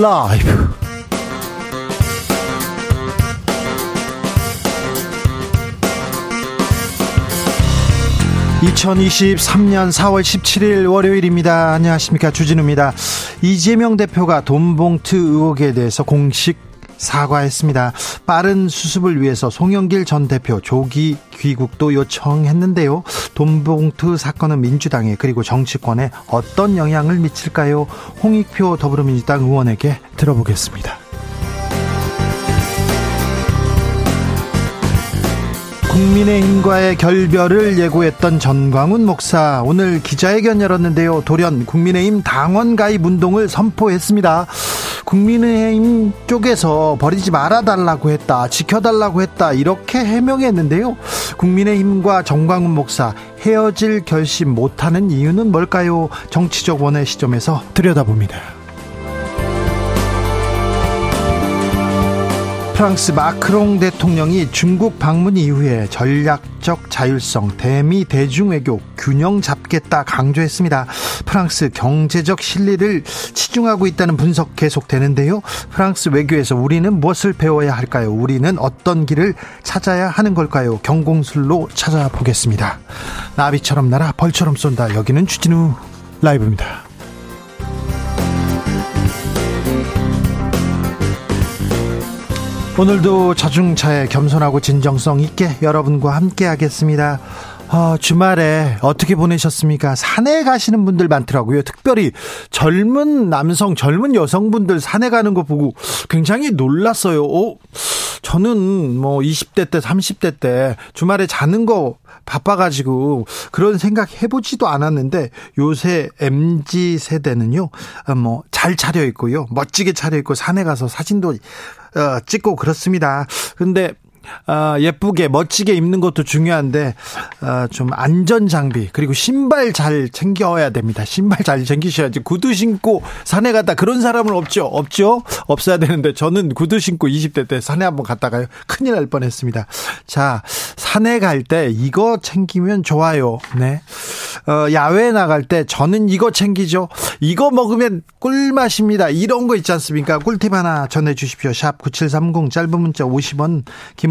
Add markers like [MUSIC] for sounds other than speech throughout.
라이브. 2023년 4월 17일 월요일입니다. 안녕하십니까. 주진우입니다. 이재명 대표가 돈봉투 의혹에 대해서 공식 사과했습니다. 빠른 수습을 위해서 송영길 전 대표 조기 귀국도 요청했는데요. 돈봉투 사건은 민주당에 그리고 정치권에 어떤 영향을 미칠까요? 홍익표 더불어민주당 의원에게 들어보겠습니다. 국민의힘과의 결별을 예고했던 전광훈 목사 오늘 기자회견 열었는데요. 돌연 국민의힘 당원 가입 운동을 선포했습니다. 국민의힘 쪽에서 버리지 말아달라고 했다, 지켜달라고 했다 이렇게 해명했는데요. 국민의힘과 전광훈 목사 헤어질 결심 못하는 이유는 뭘까요? 정치적 원의 시점에서 들여다봅니다. 프랑스 마크롱 대통령이 중국 방문 이후에 전략적 자율성, 대미 대중외교 균형 잡겠다 강조했습니다. 프랑스 경제적 실리를 치중하고 있다는 분석 계속되는데요. 프랑스 외교에서 우리는 무엇을 배워야 할까요? 우리는 어떤 길을 찾아야 하는 걸까요? 경공술로 찾아보겠습니다. 나비처럼 날아 벌처럼 쏜다. 여기는 주진우 라이브입니다. 오늘도 자중차에 겸손하고 진정성 있게 여러분과 함께 하겠습니다. 어, 주말에 어떻게 보내셨습니까? 산에 가시는 분들 많더라고요. 특별히 젊은 남성, 젊은 여성분들 산에 가는 거 보고 굉장히 놀랐어요. 어, 저는 뭐 20대 때, 30대 때 주말에 자는 거 바빠가지고 그런 생각 해보지도 않았는데 요새 MZ 세대는요, 어, 뭐잘 차려 있고요. 멋지게 차려 있고 산에 가서 사진도 어, 찍고 그렇습니다. 근데 어, 예쁘게 멋지게 입는 것도 중요한데 어, 좀 안전 장비 그리고 신발 잘 챙겨야 됩니다. 신발 잘 챙기셔야지 구두 신고 산에 갔다 그런 사람은 없죠. 없죠. 없어야 되는데 저는 구두 신고 20대 때 산에 한번 갔다가요. 큰일 날 뻔했습니다. 자 산에 갈 때 이거 챙기면 좋아요. 네. 어, 야외 나갈 때 저는 이거 챙기죠. 이거 먹으면 꿀맛입니다. 이런 거 있지 않습니까? 꿀팁 하나 전해주십시오. 샵 9730 짧은 문자 50원 긴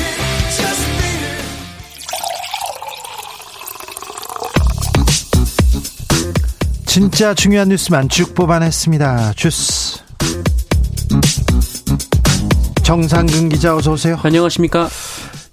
진짜 중요한 뉴스만 쭉 뽑아냈습니다. 주스. 정상근 기자 어서 오세요. 안녕하십니까?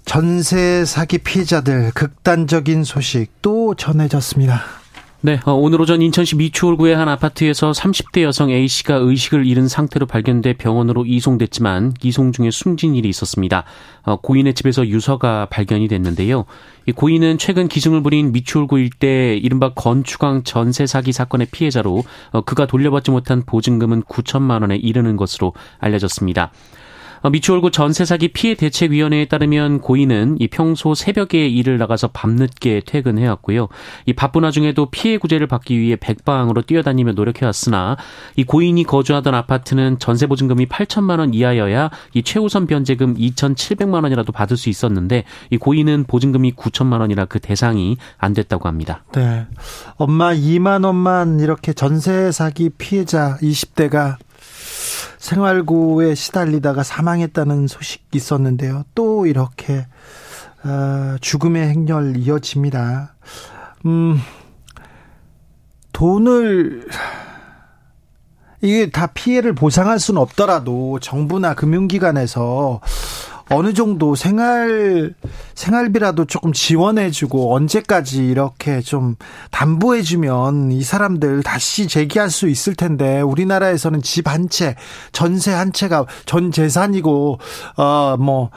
전세 사기 피해자들 극단적인 소식 또 전해졌습니다. 네, 어, 오늘 오전 인천시 미추홀구의 한 아파트에서 30대 여성 A씨가 의식을 잃은 상태로 발견돼 병원으로 이송됐지만 이송 중에 숨진 일이 있었습니다. 어, 고인의 집에서 유서가 발견이 됐는데요. 이 고인은 최근 기승을 부린 미추홀구 일대 이른바 건축왕 전세 사기 사건의 피해자로 어, 그가 돌려받지 못한 보증금은 9천만 원에 이르는 것으로 알려졌습니다. 어, 미추홀구 전세 사기 피해 대책위원회에 따르면 고인은 이 평소 새벽에 일을 나가서 밤늦게 퇴근해왔고요. 이 바쁜 와중에도 피해 구제를 받기 위해 백방으로 뛰어다니며 노력해왔으나 이 고인이 거주하던 아파트는 전세 보증금이 8천만 원 이하여야 이 최우선 변제금 2,700만 원이라도 받을 수 있었는데 이 고인은 보증금이 9천만 원이라 그 대상이 안 됐다고 합니다. 네. 엄마 2만 원만 이렇게 전세 사기 피해자 20대가 생활고에 시달리다가 사망했다는 소식이 있었는데요. 또 이렇게 어, 죽음의 행렬 이어집니다. 음, 돈을 이게 다 피해를 보상할 수는 없더라도 정부나 금융기관에서 어느 정도 생활 생활비라도 조금 지원해주고 언제까지 이렇게 좀 담보해주면 이 사람들 다시 재기할 수 있을 텐데 우리나라에서는 집 한 채, 전세 한 채가 전 재산이고 어뭐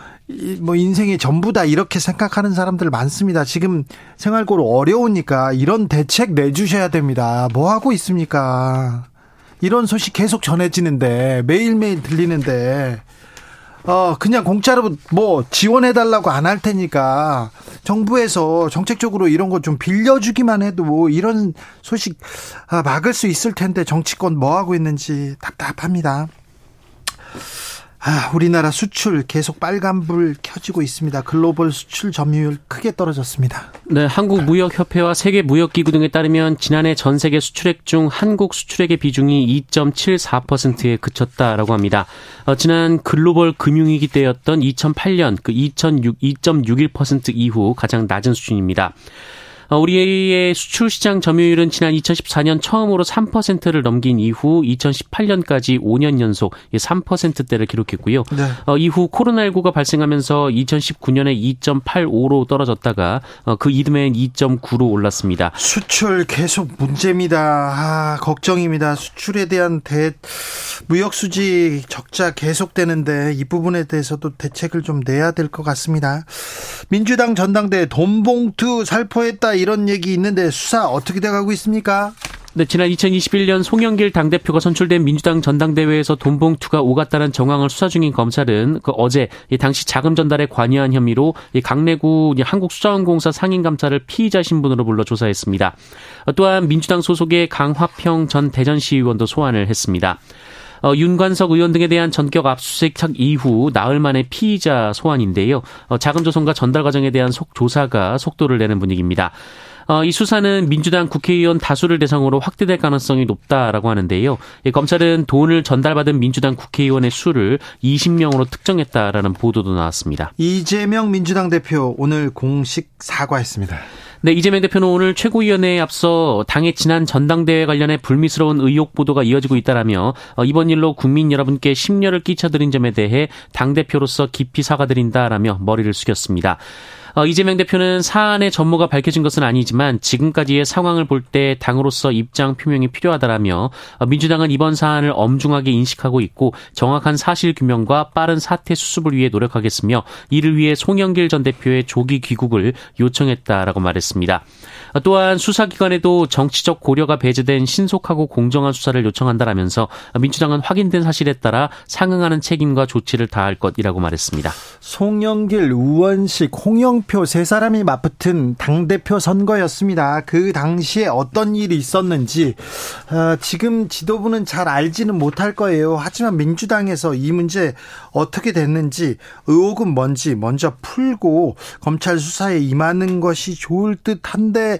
뭐 인생의 전부다 이렇게 생각하는 사람들 많습니다. 지금 생활고로 어려우니까 이런 대책 내주셔야 됩니다. 뭐 하고 있습니까? 이런 소식 계속 전해지는데 매일매일 들리는데 어 그냥 공짜로 뭐 지원해 달라고 안 할 테니까 정부에서 정책적으로 이런 거 좀 빌려주기만 해도 뭐 이런 소식 아, 막을 수 있을 텐데 정치권 뭐 하고 있는지 답답합니다. 아, 우리나라 수출 계속 빨간불 켜지고 있습니다. 글로벌 수출 점유율 크게 떨어졌습니다. 네, 한국 무역 협회와 세계 무역 기구 등에 따르면 지난해 전 세계 수출액 중 한국 수출액의 비중이 2.74%에 그쳤다라고 합니다. 어, 지난 글로벌 금융위기 때였던 2008년 그 2.6, 2.61% 이후 가장 낮은 수준입니다. 어, 우리의 수출 시장 점유율은 지난 2014년 처음으로 3%를 넘긴 이후 2018년까지 5년 연속 3%대를 기록했고요. 네. 어, 이후 코로나19가 발생하면서 2019년에 2.85로 떨어졌다가 어, 그 이듬해엔 2.9로 올랐습니다. 수출 계속 문제입니다. 아, 걱정입니다. 수출에 대한 대 무역 수지 적자 계속되는데 이 부분에 대해서도 대책을 좀 내야 될 것 같습니다. 민주당 전당대 돈 봉투 살포했다 이런 얘기 있는데 수사 어떻게 돼가고 있습니까? 네, 지난 2021년 송영길 당대표가 선출된 민주당 전당대회에서 돈봉투가 오갔다는 정황을 수사 중인 검찰은 그 어제 당시 자금 전달에 관여한 혐의로 강내구 한국수자원공사 상임감사를 피의자 신분으로 불러 조사했습니다. 또한 민주당 소속의 강화평 전 대전시의원도 소환을 했습니다. 어, 윤관석 의원 등에 대한 전격 압수수색 이후 나흘 만에 피의자 소환인데요. 어, 자금 조성과 전달 과정에 대한 속 조사가 속도를 내는 분위기입니다. 어, 이 수사는 민주당 국회의원 다수를 대상으로 확대될 가능성이 높다라고 하는데요. 검찰은 돈을 전달받은 민주당 국회의원의 수를 20명으로 특정했다라는 보도도 나왔습니다. 이재명 민주당 대표 오늘 공식 사과했습니다. 네, 이재명 대표는 오늘 최고위원회에 앞서 당의 지난 전당대회 관련해 불미스러운 의혹 보도가 이어지고 있다라며 어, 이번 일로 국민 여러분께 심려를 끼쳐드린 점에 대해 당대표로서 깊이 사과드린다라며 머리를 숙였습니다. 어, 이재명 대표는 사안의 전모가 밝혀진 것은 아니지만 지금까지의 상황을 볼 때 당으로서 입장 표명이 필요하다라며 어, 민주당은 이번 사안을 엄중하게 인식하고 있고 정확한 사실 규명과 빠른 사태 수습을 위해 노력하겠으며 이를 위해 송영길 전 대표의 조기 귀국을 요청했다라고 말했습니다. 어, 또한 수사기관에도 정치적 고려가 배제된 신속하고 공정한 수사를 요청한다라면서 민주당은 확인된 사실에 따라 상응하는 책임과 조치를 다할 것이라고 말했습니다. 송영길, 우원식, 홍영 홍영표 세 사람이 맞붙은 당대표 선거였습니다. 그 당시에 어떤 일이 있었는지 어, 지금 지도부는 잘 알지는 못할 거예요. 하지만 민주당에서 이 문제 어떻게 됐는지 의혹은 뭔지 먼저 풀고 검찰 수사에 임하는 것이 좋을 듯한데 어,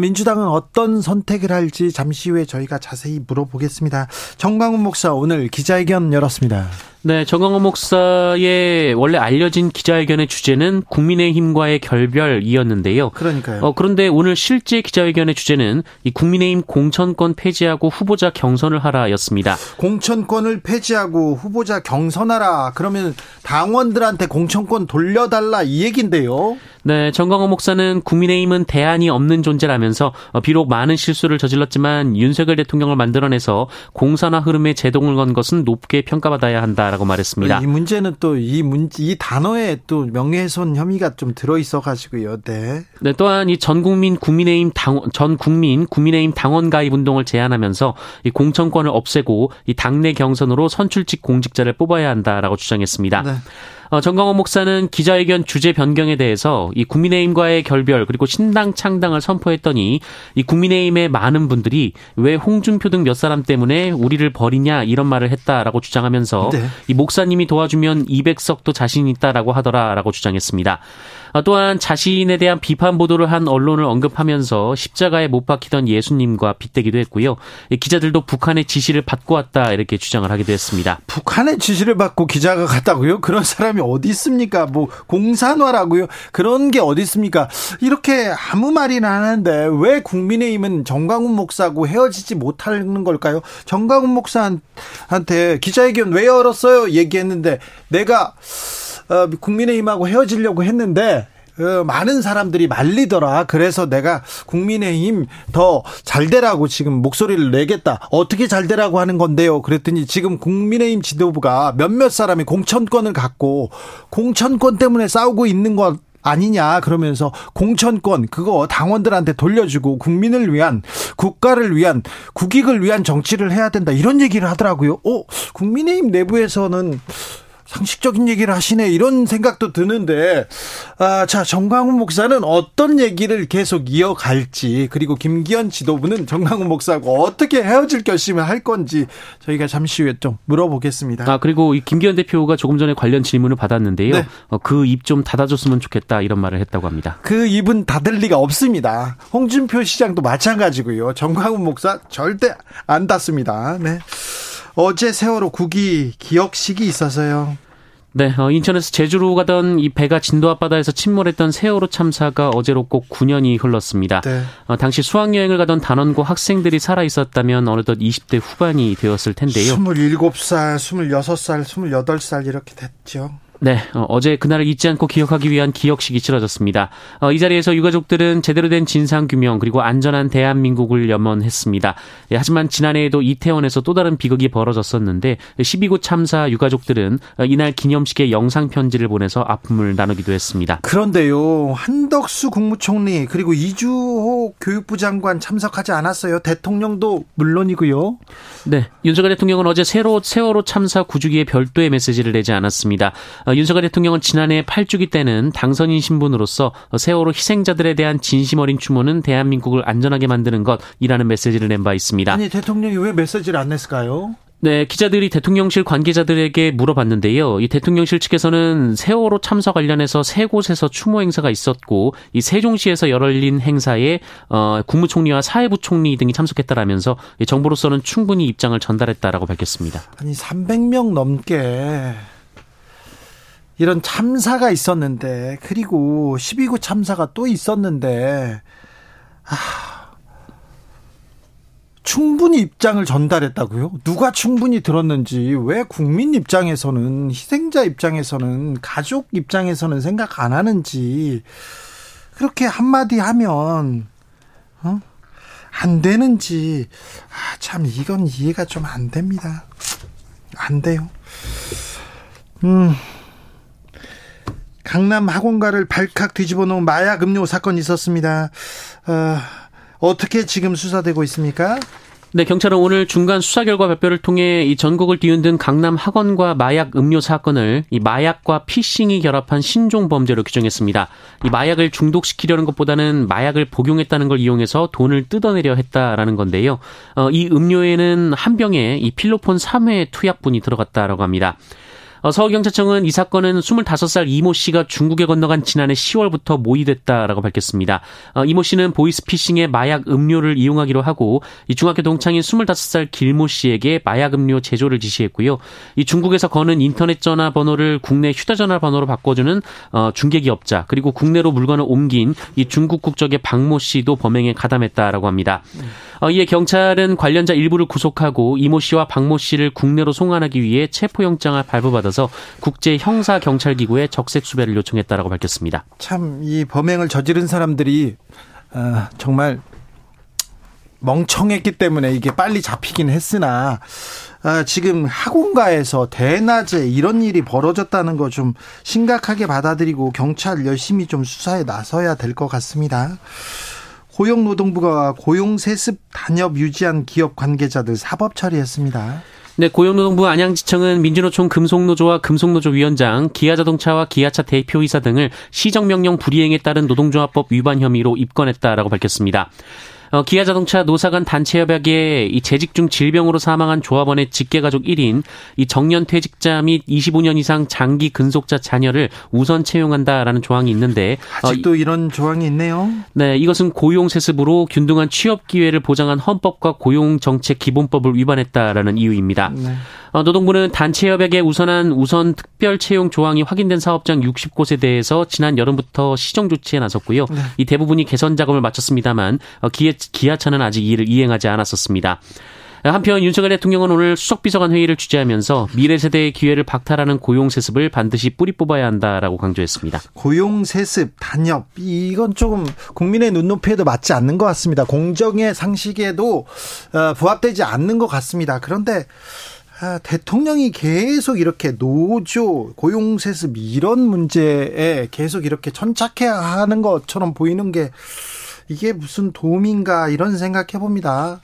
민주당은 어떤 선택을 할지 잠시 후에 저희가 자세히 물어보겠습니다. 정광훈 목사 오늘 기자회견 열었습니다. 네, 정광호 목사의 원래 알려진 기자회견의 주제는 국민의힘과의 결별이었는데요. 그러니까요. 어, 그런데 오늘 실제 기자회견의 주제는 이 국민의힘 공천권 폐지하고 후보자 경선을 하라였습니다. 공천권을 폐지하고 후보자 경선하라. 그러면 당원들한테 공천권 돌려달라 이 얘긴데요. 네, 정광호 목사는 국민의힘은 대안이 없는 존재라면서 어, 비록 많은 실수를 저질렀지만 윤석열 대통령을 만들어내서 공산화 흐름에 제동을 건 것은 높게 평가받아야 한다 라고 말했습니다. 이 문제는 또이 문제 이 단어에 또 명예훼손 혐의가 좀 들어 있어 가지고요. 네. 네, 또한 이 전 국민 국민의힘 당, 전 국민 국민의힘 당원 가입 운동을 제안하면서 이 공천권을 없애고 이 당내 경선으로 선출직 공직자를 뽑아야 한다라고 주장했습니다. 네. 어, 정광호 목사는 기자회견 주제 변경에 대해서 이 국민의힘과의 결별 그리고 신당 창당을 선포했더니 이 국민의힘의 많은 분들이 왜 홍준표 등 몇 사람 때문에 우리를 버리냐 이런 말을 했다라고 주장하면서 네. 이 목사님이 도와주면 200석도 자신 있다라고 하더라라고 주장했습니다. 어, 또한 자신에 대한 비판 보도를 한 언론을 언급하면서 십자가에 못 박히던 예수님과 빗대기도 했고요. 기자들도 북한의 지시를 받고 왔다 이렇게 주장을 하기도 했습니다. 북한의 지시를 받고 기자가 갔다고요? 그런 사람이 어디 있습니까? 뭐 공산화라고요? 그런 게 어디 있습니까? 이렇게 아무 말이나 하는데 왜 국민의힘은 정광훈 목사하고 헤어지지 못하는 걸까요? 정광훈 목사한테 기자회견 왜 열었어요? 얘기했는데 내가 어, 국민의힘하고 헤어지려고 했는데 어, 많은 사람들이 말리더라. 그래서 내가 국민의힘 더 잘되라고 지금 목소리를 내겠다. 어떻게 잘되라고 하는 건데요. 그랬더니 지금 국민의힘 지도부가 몇몇 사람이 공천권을 갖고 공천권 때문에 싸우고 있는 것 아니냐 그러면서 공천권 그거 당원들한테 돌려주고 국민을 위한 국가를 위한 국익을 위한 정치를 해야 된다 이런 얘기를 하더라고요. 어 국민의힘 내부에서는 상식적인 얘기를 하시네 이런 생각도 드는데 아, 자 정광훈 목사는 어떤 얘기를 계속 이어갈지 그리고 김기현 지도부는 정광훈 목사하고 어떻게 헤어질 결심을 할 건지 저희가 잠시 후에 좀 물어보겠습니다. 아 그리고 이 김기현 대표가 조금 전에 관련 질문을 받았는데요. 네. 어, 그입 좀 닫아줬으면 좋겠다 이런 말을 했다고 합니다. 그 입은 닫을 리가 없습니다. 홍준표 시장도 마찬가지고요. 정광훈 목사 절대 안 닫습니다. 네. 어제 세월호 국기 기억식이 있어서요. 네, 어, 인천에서 제주로 가던 이 배가 진도 앞바다에서 침몰했던 세월호 참사가 어제로 꼭 9년이 흘렀습니다. 네. 어, 당시 수학여행을 가던 단원고 학생들이 살아 있었다면 어느덧 20대 후반이 되었을 텐데요. 27살, 26살, 28살 이렇게 됐죠. 네, 어, 제 그날을 잊지 않고 기억하기 위한 기억식이 치러졌습니다. 어, 이 자리에서 유가족들은 제대로 된 진상 규명 그리고 안전한 대한민국을 염원했습니다. 예, 하지만 지난해에도 이태원에서 또 다른 비극이 벌어졌었는데 12구 참사 유가족들은 어, 이날 기념식에 영상 편지를 보내서 아픔을 나누기도 했습니다. 그런데요, 한덕수 국무총리 그리고 이주호 교육부 장관 참석하지 않았어요. 대통령도 물론이고요. 네, 윤석열 대통령은 어제 세로 세월호 참사 구주기에 별도의 메시지를 내지 않았습니다. 어, 윤석열 대통령은 지난해 8주기 때는 당선인 신분으로서 세월호 희생자들에 대한 진심 어린 추모는 대한민국을 안전하게 만드는 것이라는 메시지를 낸 바 있습니다. 아니 대통령이 왜 메시지를 안 냈을까요? 네, 기자들이 대통령실 관계자들에게 물어봤는데요. 이 대통령실 측에서는 세월호 참사 관련해서 세 곳에서 추모 행사가 있었고 이 세종시에서 열린 행사에 어, 국무총리와 사회부총리 등이 참석했다라면서 정부로서는 충분히 입장을 전달했다라고 밝혔습니다. 아니 300명 넘게 이런 참사가 있었는데 그리고 12구 참사가 또 있었는데 아, 충분히 입장을 전달했다고요? 누가 충분히 들었는지 왜 국민 입장에서는 희생자 입장에서는 가족 입장에서는 생각 안 하는지 그렇게 한마디 하면 어? 안 되는지 아, 참 이건 이해가 좀 안 됩니다. 안 돼요. 음. 강남 학원가를 발칵 뒤집어 놓은 마약 음료 사건이 있었습니다. 어, 어떻게 지금 수사되고 있습니까? 네, 경찰은 오늘 중간 수사 결과 발표를 통해 이 전국을 뒤흔든 강남 학원과 마약 음료 사건을 이 마약과 피싱이 결합한 신종 범죄로 규정했습니다. 이 마약을 중독시키려는 것보다는 마약을 복용했다는 걸 이용해서 돈을 뜯어내려 했다라는 건데요. 어, 이 음료에는 한 병에 이 필로폰 3회 투약분이 들어갔다라고 합니다. 어, 서울경찰청은 이 사건은 25살 이모 씨가 중국에 건너간 지난해 10월부터 모의됐다라고 밝혔습니다. 어, 이모 씨는 보이스피싱에 마약 음료를 이용하기로 하고 이 중학교 동창인 25살 길모 씨에게 마약 음료 제조를 지시했고요. 이 중국에서 거는 인터넷 전화 번호를 국내 휴대전화 번호로 바꿔주는 어, 중개기업자 그리고 국내로 물건을 옮긴 이 중국 국적의 박모 씨도 범행에 가담했다라고 합니다. 어, 이에 경찰은 관련자 일부를 구속하고 이모 씨와 박모 씨를 국내로 송환하기 위해 체포영장을 발부받아서 국제 형사 경찰 기구에 적색 수배를 요청했다라고 밝혔습니다. 참 이 범행을 저지른 사람들이 어, 정말 멍청했기 때문에 이게 빨리 잡히긴 했으나 아, 지금 학원가에서 대낮에 이런 일이 벌어졌다는 거 좀 심각하게 받아들이고 경찰 열심히 좀 수사에 나서야 될 것 같습니다. 고용노동부가 고용세습 단협 유지한 기업 관계자들 사법 처리했습니다. 네, 고용노동부 안양지청은 민주노총 금속노조와 금속노조 위원장, 기아자동차와 기아차 대표이사 등을 시정명령 불이행에 따른 노동조합법 위반 혐의로 입건했다라고 밝혔습니다. 어, 기아자동차 노사간 단체협약에 이 재직 중 질병으로 사망한 조합원의 직계가족 1인, 이 정년 퇴직자 및 25년 이상 장기 근속자 자녀를 우선 채용한다라는 조항이 있는데 아직도 어, 이런 조항이 있네요. 네, 이것은 고용 세습으로 균등한 취업 기회를 보장한 헌법과 고용 정책 기본법을 위반했다라는 이유입니다. 네. 어, 노동부는 단체 협약에 우선한 우선 특별 채용 조항이 확인된 사업장 60곳에 대해서 지난 여름부터 시정 조치에 나섰고요. 네. 이 대부분이 개선 작업을 마쳤습니다만 어, 기아, 기아차는 아직 이를 이행하지 않았었습니다. 한편 윤석열 대통령은 오늘 수석비서관 회의를 주재하면서 미래 세대의 기회를 박탈하는 고용 세습을 반드시 뿌리 뽑아야 한다라고 강조했습니다. 고용 세습, 단협 이건 조금 국민의 눈높이에도 맞지 않는 것 같습니다. 공정의 상식에도 어, 부합되지 않는 것 같습니다. 그런데 아, 대통령이 계속 이렇게 노조, 고용세습 이런 문제에 계속 이렇게 천착해야 하는 것처럼 보이는 게 이게 무슨 도움인가 이런 생각해 봅니다.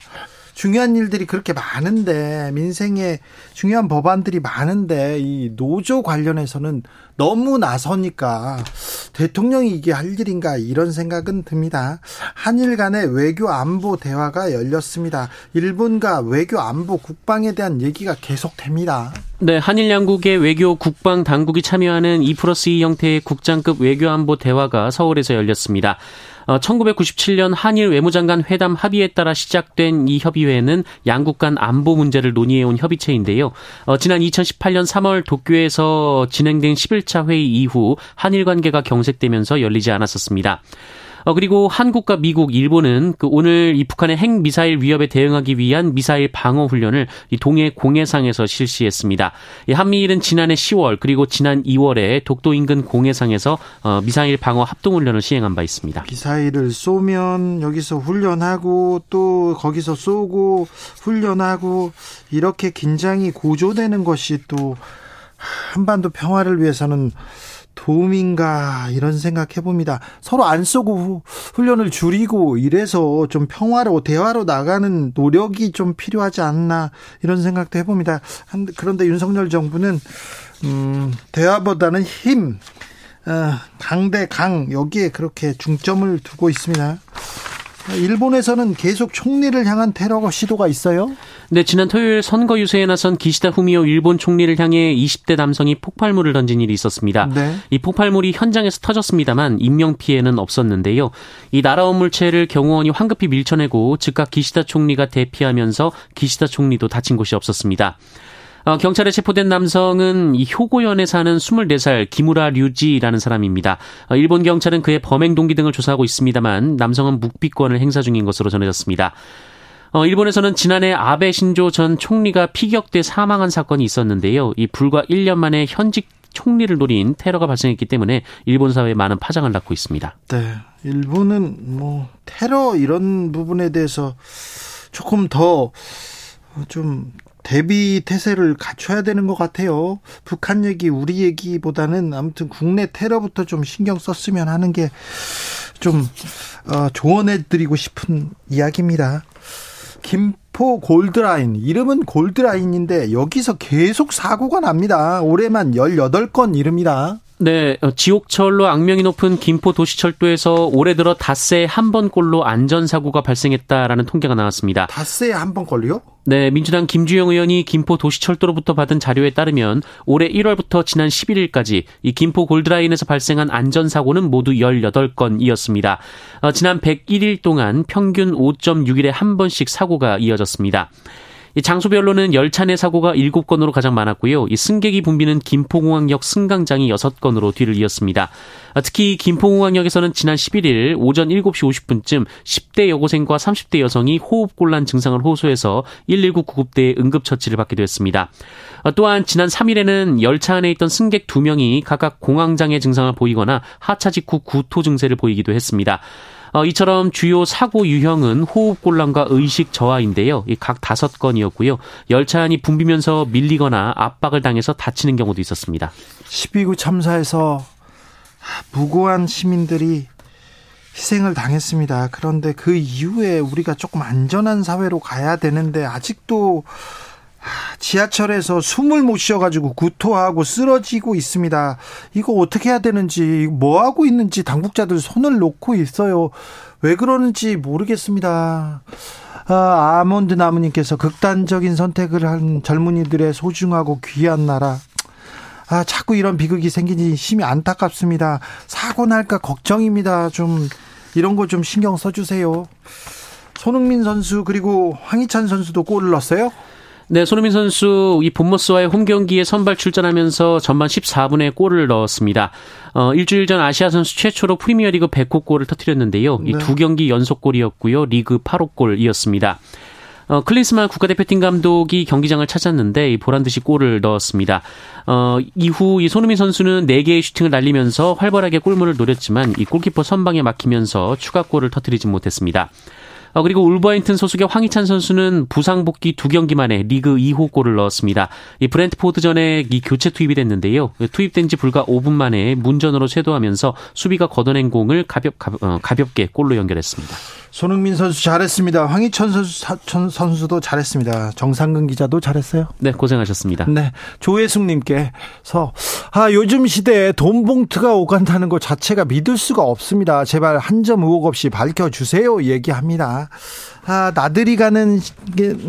중요한 일들이 그렇게 많은데 민생에 중요한 법안들이 많은데 이 노조 관련해서는 너무 나서니까 대통령이 이게 할 일인가 이런 생각은 듭니다. 한일 간의 외교 안보 대화가 열렸습니다. 일본과 외교 안보 국방에 대한 얘기가 계속됩니다. 네, 한일 양국의 외교 국방 당국이 참여하는 2 플러스 2 형태의 국장급 외교 안보 대화가 서울에서 열렸습니다. 1997년 어, 한일 외무장관 회담 합의에 따라 시작된 이 협의회는 양국 간 안보 문제를 논의해온 협의체인데요. 어, 지난 2018년 3월 도쿄에서 진행된 11차 회의 이후 한일 관계가 경색되면서 열리지 않았었습니다. 어, 그리고 한국과 미국, 일본은 그 오늘 이 북한의 핵 미사일 위협에 대응하기 위한 미사일 방어 훈련을 이 동해 공해상에서 실시했습니다. 이 한미일은 지난해 10월 그리고 지난 2월에 독도 인근 공해상에서 어, 미사일 방어 합동 훈련을 시행한 바 있습니다. 미사일을 쏘면 여기서 훈련하고 또 거기서 쏘고 훈련하고 이렇게 긴장이 고조되는 것이 또 한반도 평화를 위해서는 도움인가 이런 생각 해 봅니다. 서로 안 쏘고 훈련을 줄이고 이래서 좀 평화로 대화로 나가는 노력이 좀 필요하지 않나 이런 생각도 해봅니다. 그런데 윤석열 정부는 음, 대화보다는 힘, 어, 강대 강 여기에 그렇게 중점을 두고 있습니다. 일본에서는 계속 총리를 향한 테러 시도가 있어요? 네, 지난 토요일 선거 유세에 나선 기시다 후미오 일본 총리를 향해 20대 남성이 폭발물을 던진 일이 있었습니다. 네. 이 폭발물이 현장에서 터졌습니다만 인명 피해는 없었는데요. 이 날아온 물체를 경호원이 황급히 밀쳐내고 즉각 기시다 총리가 대피하면서 기시다 총리도 다친 곳이 없었습니다. 어, 경찰에 체포된 남성은 이 효고현에 사는 24살 기무라 류지라는 사람입니다. 어, 일본 경찰은 그의 범행 동기 등을 조사하고 있습니다만 남성은 묵비권을 행사 중인 것으로 전해졌습니다. 어, 일본에서는 지난해 아베 신조 전 총리가 피격돼 사망한 사건이 있었는데요. 이 불과 1년 만에 현직 총리를 노린 테러가 발생했기 때문에 일본 사회에 많은 파장을 낳고 있습니다. 네. 일본은 뭐 테러 이런 부분에 대해서 조금 더 좀 대비 태세를 갖춰야 되는 것 같아요. 북한 얘기, 우리 얘기보다는 아무튼 국내 테러부터 좀 신경 썼으면 하는 게좀 어, 조언해드리고 싶은 이야기입니다. 김포 골드라인 이름은 골드라인인데 여기서 계속 사고가 납니다. 올해만 18건 이릅니다. 네, 어, 지옥철로 악명이 높은 김포 도시철도에서 올해 들어 닷새에 한 번꼴로 안전사고가 발생했다라는 통계가 나왔습니다. 닷새에 한 번꼴로요? 네, 민주당 김주영 의원이 김포 도시철도로부터 받은 자료에 따르면 올해 1월부터 지난 11일까지 이 김포 골드라인에서 발생한 안전사고는 모두 18건이었습니다. 어, 지난 101일 동안 평균 5.6일에 한 번씩 사고가 이어졌습니다. 장소별로는 열차 내 사고가 7건으로 가장 많았고요. 이 승객이 붐비는 김포공항역 승강장이 6건으로 뒤를 이었습니다. 아, 특히 김포공항역에서는 지난 11일 오전 7시 50분쯤 10대 여고생과 30대 여성이 호흡곤란 증상을 호소해서 119 구급대에 응급처치를 받기도 했습니다. 아, 또한 지난 3일에는 열차 안에 있던 승객 2명이 각각 공황장애 증상을 보이거나 하차 직후 구토 증세를 보이기도 했습니다. 어, 이처럼 주요 사고 유형은 호흡곤란과 의식 저하인데요. 각 다섯 건이었고요. 열차 안이 붐비면서 밀리거나 압박을 당해서 다치는 경우도 있었습니다. 12구 참사에서 무고한 시민들이 희생을 당했습니다. 그런데 그 이후에 우리가 조금 안전한 사회로 가야 되는데 아직도 지하철에서 숨을 못 쉬어가지고 구토하고 쓰러지고 있습니다. 이거 어떻게 해야 되는지, 뭐 하고 있는지 당국자들 손을 놓고 있어요. 왜 그러는지 모르겠습니다. 아, 아몬드 나무님께서 극단적인 선택을 한 젊은이들의 소중하고 귀한 나라. 아, 자꾸 이런 비극이 생기니 심히 안타깝습니다. 사고 날까 걱정입니다. 좀, 이런 거 좀 신경 써주세요. 손흥민 선수, 그리고 황희찬 선수도 골을 넣었어요? 네, 손흥민 선수 이 본머스와의 홈 경기에 선발 출전하면서 전반 14분에 골을 넣었습니다. 어, 일주일 전 아시아 선수 최초로 프리미어리그 100호 골을 터뜨렸는데요. 네. 이두 경기 연속골이었고요. 리그 8호 골이었습니다. 어, 클린스만 국가대표팀 감독이 경기장을 찾았는데 보란 듯이 골을 넣었습니다. 어, 이후 이 손흥민 선수는 4개의 슈팅을 날리면서 활발하게 골문을 노렸지만 이 골키퍼 선방에 막히면서 추가골을 터뜨리지 못했습니다. 어, 그리고 울버햄튼 소속의 황희찬 선수는 부상 복귀 두 경기 만에 리그 2호 골을 넣었습니다. 이 브렌트포드전에 이 교체 투입이 됐는데요. 투입된 지 불과 5분 만에 문전으로 쇄도하면서 수비가 걷어낸 공을 가볍, 가볍 어, 가볍게 골로 연결했습니다. 손흥민 선수 잘했습니다. 황희천 선수, 선수도 잘했습니다. 정상근 기자도 잘했어요. 네, 고생하셨습니다. 네. 조혜숙님께서, 아, 요즘 시대에 돈 봉투가 오간다는 것 자체가 믿을 수가 없습니다. 제발 한 점 의혹 없이 밝혀주세요. 얘기합니다. 아, 나들이 가는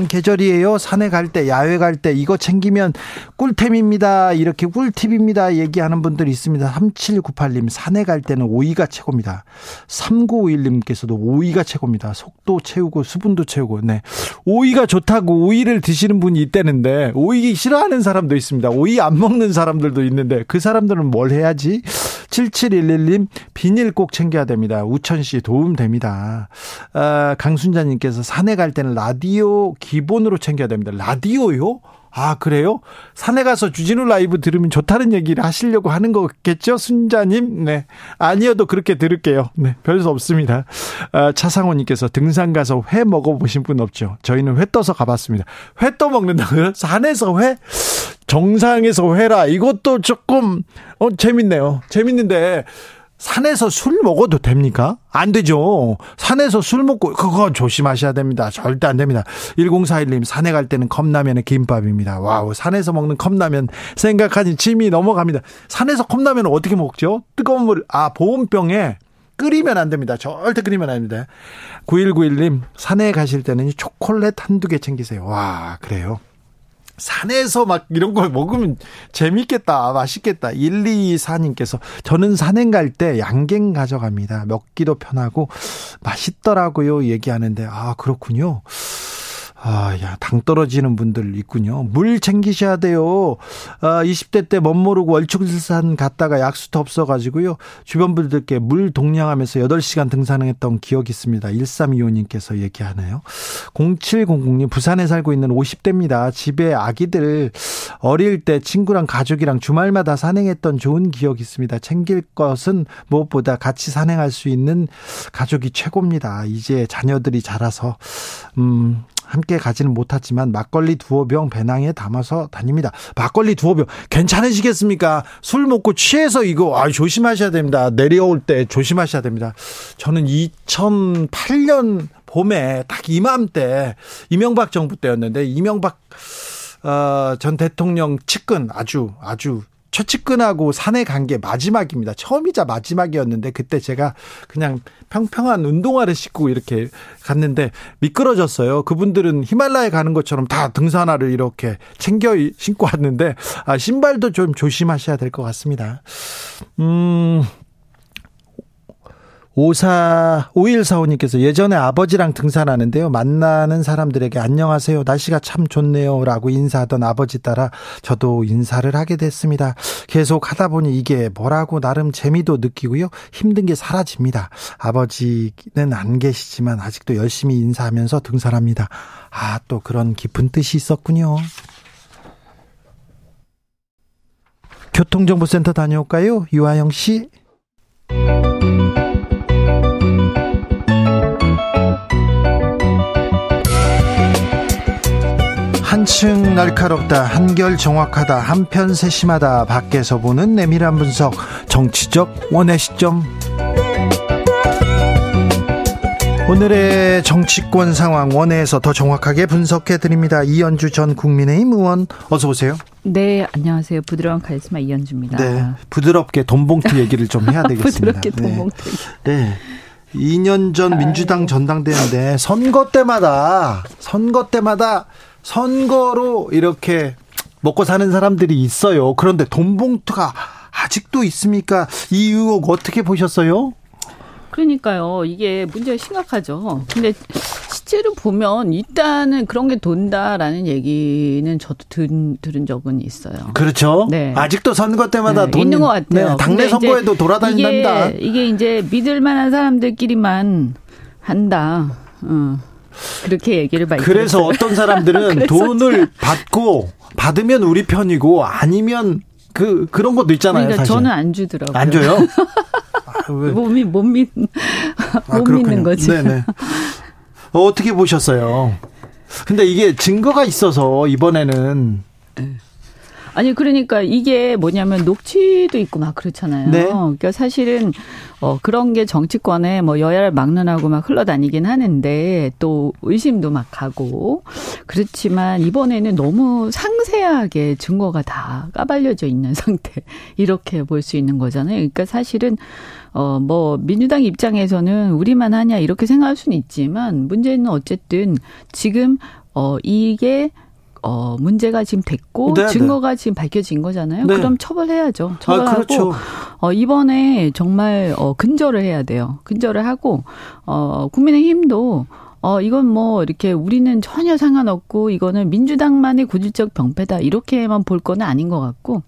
계절이에요. 산에 갈 때, 야외 갈 때, 이거 챙기면 꿀템입니다. 이렇게 꿀팁입니다. 얘기하는 분들이 있습니다. 3798님, 산에 갈 때는 오이가 최고입니다. 3951님께서도 오이가 최고입니다. 속도 채우고 수분도 채우고, 네. 오이가 좋다고 오이를 드시는 분이 있다는데, 오이 싫어하는 사람도 있습니다. 오이 안 먹는 사람들도 있는데, 그 사람들은 뭘 해야지? 7711님, 비닐 꼭 챙겨야 됩니다. 우천 씨 도움 됩니다. 아, 강순자님께서 산에 갈 때는 라디오 기본으로 챙겨야 됩니다. 라디오요? 아, 그래요? 산에 가서 주진우 라이브 들으면 좋다는 얘기를 하시려고 하는 거겠죠? 순자님? 네. 아니어도 그렇게 들을게요. 네. 별 수 없습니다. 아, 차상호님께서 등산 가서 회 먹어보신 분 없죠? 저희는 회 떠서 가봤습니다. 회 떠 먹는다고요? 산에서 회? 정상에서 회라. 이것도 조금, 어, 재밌네요. 재밌는데, 산에서 술 먹어도 됩니까? 안 되죠. 산에서 술 먹고 그거 조심하셔야 됩니다. 절대 안 됩니다. 1041님 산에 갈 때는 컵라면에 김밥입니다. Wow 산에서 먹는 컵라면 생각하니 침이 넘어갑니다. 산에서 컵라면은 어떻게 먹죠? 뜨거운 물 아 보온병에 끓이면 안 됩니다. 절대 끓이면 안 됩니다. 9191님 산에 가실 때는 초콜릿 한두 개 챙기세요. 와 그래요. 산에서 막 이런 걸 먹으면 재밌겠다, 맛있겠다. 124님께서 저는 산행 갈 때 양갱 가져갑니다. 먹기도 편하고 맛있더라고요. 얘기하는데, 아, 그렇군요. 아, 야, 당 떨어지는 분들 있군요. 물 챙기셔야 돼요. 아, 20대 때 멋 모르고 월축산 갔다가 약수터 없어가지고요. 주변 분들께 물 동량하면서 8시간 등산했던 기억이 있습니다. 1325님께서 얘기하네요. 0700님, 부산에 살고 있는 50대입니다. 집에 아기들 어릴 때 친구랑 가족이랑 주말마다 산행했던 좋은 기억이 있습니다. 챙길 것은 무엇보다 같이 산행할 수 있는 가족이 최고입니다. 이제 자녀들이 자라서, 음, 함께 가지는 못하지만 막걸리 두어 병 배낭에 담아서 다닙니다. 막걸리 두어 병 괜찮으시겠습니까? 술 먹고 취해서 이거 아 조심하셔야 됩니다. 내려올 때 조심하셔야 됩니다. 저는 2008년 봄에 딱 이맘때 이명박 정부 때였는데 이명박 어, 전 대통령 측근 아주 아주 최측근하고 산에 간 게 마지막입니다. 처음이자 마지막이었는데 그때 제가 그냥 평평한 운동화를 신고 이렇게 갔는데 미끄러졌어요. 그분들은 히말라야 가는 것처럼 다 등산화를 이렇게 챙겨 신고 왔는데 아 신발도 좀 조심하셔야 될 것 같습니다. 음. 54, 5145님께서 예전에 아버지랑 등산하는데요. 만나는 사람들에게 안녕하세요. 날씨가 참 좋네요. 라고 인사하던 아버지 따라 저도 인사를 하게 됐습니다. 계속 하다 보니 이게 뭐라고 나름 재미도 느끼고요. 힘든 게 사라집니다. 아버지는 안 계시지만 아직도 열심히 인사하면서 등산합니다. 아, 또 그런 깊은 뜻이 있었군요. 교통정보센터 다녀올까요? 유아영 씨. 한층 날카롭다 한결 정확하다 한편 세심하다 밖에서 보는 내밀한 분석 정치적 원의 시점 오늘의 정치권 상황 원회에서 더 정확하게 분석해 드립니다. 이연주 전 국민의힘 의원 어서 오세요. 네, 안녕하세요. 부드러운 카리스마 이연주입니다. 네, 부드럽게 돈봉투 얘기를 좀 해야 [LAUGHS] 되겠습니다. 부드럽게 돈봉투. 네. 네. 2년 전 민주당 전당대회인데 선거 때마다 선거 때마다 선거로 이렇게 먹고 사는 사람들이 있어요. 그런데 돈 봉투가 아직도 있습니까? 이 의혹 어떻게 보셨어요? 그러니까요. 이게 문제가 심각하죠. 근데 실제로 보면 일단은 그런 게 돈다라는 얘기는 저도 든, 들은 적은 있어요. 그렇죠. 네. 아직도 선거 때마다 네, 돈 있는 것 같아요. 네, 당내 선거에도 돌아다닌답니다. 이게, 이게 이제 믿을 만한 사람들끼리만 한다. 어. 그렇게 얘기를 많이 그래서 들었어요. 어떤 사람들은 [LAUGHS] 돈을 받고 받으면 우리 편이고 아니면 그 그런 것도 있잖아요. 그러니까 사실. 저는 안 주더라고요. 안 줘요? [LAUGHS] 아, 몸이 못 믿, 못 아, 믿는 거지. 네네. 어떻게 보셨어요? 근데 이게 증거가 있어서 이번에는 아니 그러니까 이게 뭐냐면 녹취도 있고 막 그렇잖아요. 네. 그러니까 사실은 어 그런 게 정치권에 뭐 여야를 막론하고 막 흘러다니긴 하는데 또 의심도 막 가고 그렇지만 이번에는 너무 상세하게 증거가 다 까발려져 있는 [LAUGHS] 상태 이렇게 볼 수 있는 거잖아요. 그러니까 사실은 어 뭐 민주당 입장에서는 우리만 하냐 이렇게 생각할 수는 있지만 문제는 어쨌든 지금 어 이게 어 문제가 지금 됐고 네, 네. 증거가 지금 밝혀진 거잖아요. 네. 그럼 처벌해야죠. 처벌하고 아, 그렇죠. 어 이번에 정말 어 근절을 해야 돼요. 근절을 하고 어 국민의힘도 어 이건 뭐 이렇게 우리는 전혀 상관없고 이거는 민주당만의 고질적 병폐다 이렇게만 볼 거는 아닌 것 같고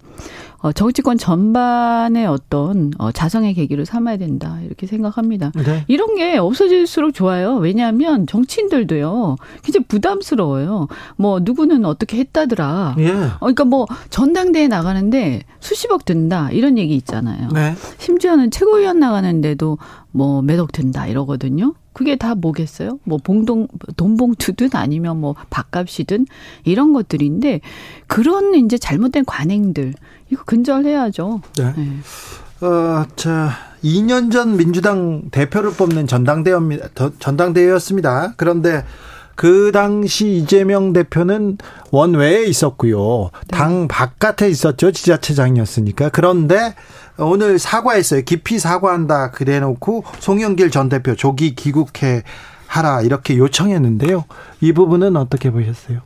어 정치권 전반의 어떤 어 자성의 계기로 삼아야 된다 이렇게 생각합니다. 네. 이런 게 없어질수록 좋아요. 왜냐하면 정치인들도요, 굉장히 부담스러워요. 뭐 누구는 어떻게 했다더라. 예. 어, 그러니까 뭐 전당대회 나가는데 수십억 든다 이런 얘기 있잖아요. 네. 심지어는 최고위원 나가는데도 뭐 몇억 든다 이러거든요. 그게 다 뭐겠어요? 뭐 봉동 돈봉투든 아니면 뭐 밥값이든 이런 것들인데 그런 이제 잘못된 관행들 이거 근절해야죠. 네. 네. 어, 자, 2년 전 민주당 대표를 뽑는 전당대회입니다. 더- 전당대회였습니다. 그런데 그 당시 이재명 대표는 원외에 있었고요. 당 바깥에 있었죠. 지자체장이었으니까. 그런데 오늘 사과했어요. 깊이 사과한다. 그래 놓고 송영길 전 대표 조기 귀국해 하라 이렇게 요청했는데요. 이 부분은 어떻게 보셨어요?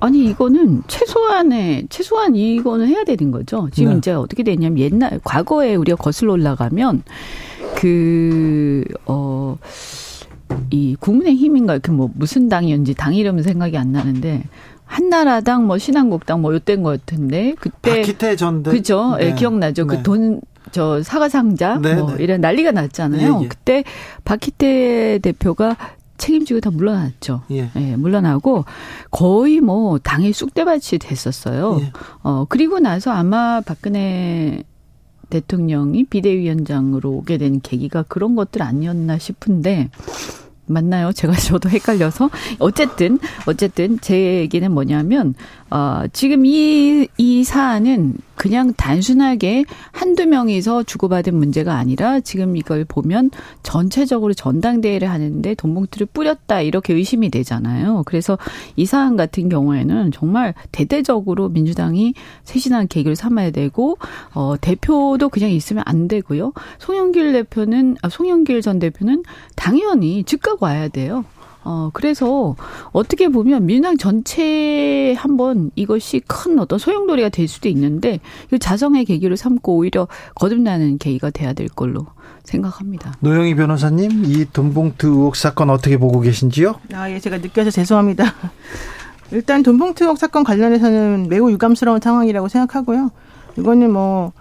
아니 이거는 최소한의 최소한 이거는 해야 되는 거죠. 지금 네. 이제 어떻게 되냐면 옛날 과거에 우리가 거슬러 올라가면 그어 이 국민의힘인가 그뭐 무슨 당이었는지 당 이름은 생각이 안 나는데 한나라당 뭐 신한국당 뭐 요때인 것 같은데 그때 박희태 전 대. 그죠? 예, 네. 기억나죠? 네. 그 돈, 저 사과 상자, 네, 뭐 네. 이런 난리가 났잖아요. 예, 예. 그때 박희태 대표가 책임지고 다 물러났죠. 예. 예, 물러나고 거의 뭐 당의 쑥대밭이 됐었어요. 예. 어, 그리고 나서 아마 박근혜 대통령이 비대위원장으로 오게 된 계기가 그런 것들 아니었나 싶은데 맞나요? 제가 [LAUGHS] 저도 헷갈려서 어쨌든 어쨌든 제 얘기는 뭐냐면 어 지금 이 이 사안은 그냥 단순하게 한두 명이서 주고받은 문제가 아니라 지금 이걸 보면 전체적으로 전당대회를 하는데 돈봉투를 뿌렸다 이렇게 의심이 되잖아요. 그래서 이 사안 같은 경우에는 정말 대대적으로 민주당이 세신한 계기를 삼아야 되고 어 대표도 그냥 있으면 안 되고요. 송영길 대표는 아 송영길 전 대표는 당연히 즉각 와야 돼요. 어, 그래서 어떻게 보면 민주당 전체에 한번 이것이 큰 어떤 소용돌이가 될 수도 있는데 이 자성의 계기를 삼고 오히려 거듭나는 계기가 돼야 될 걸로 생각합니다. 노영희 변호사님, 이 돈봉투 의혹 사건 어떻게 보고 계신지요? 아, 예, 제가 느껴서 죄송합니다. [LAUGHS] 일단 돈봉투 의혹 사건 관련해서는 매우 유감스러운 상황이라고 생각하고요. 이거는 뭐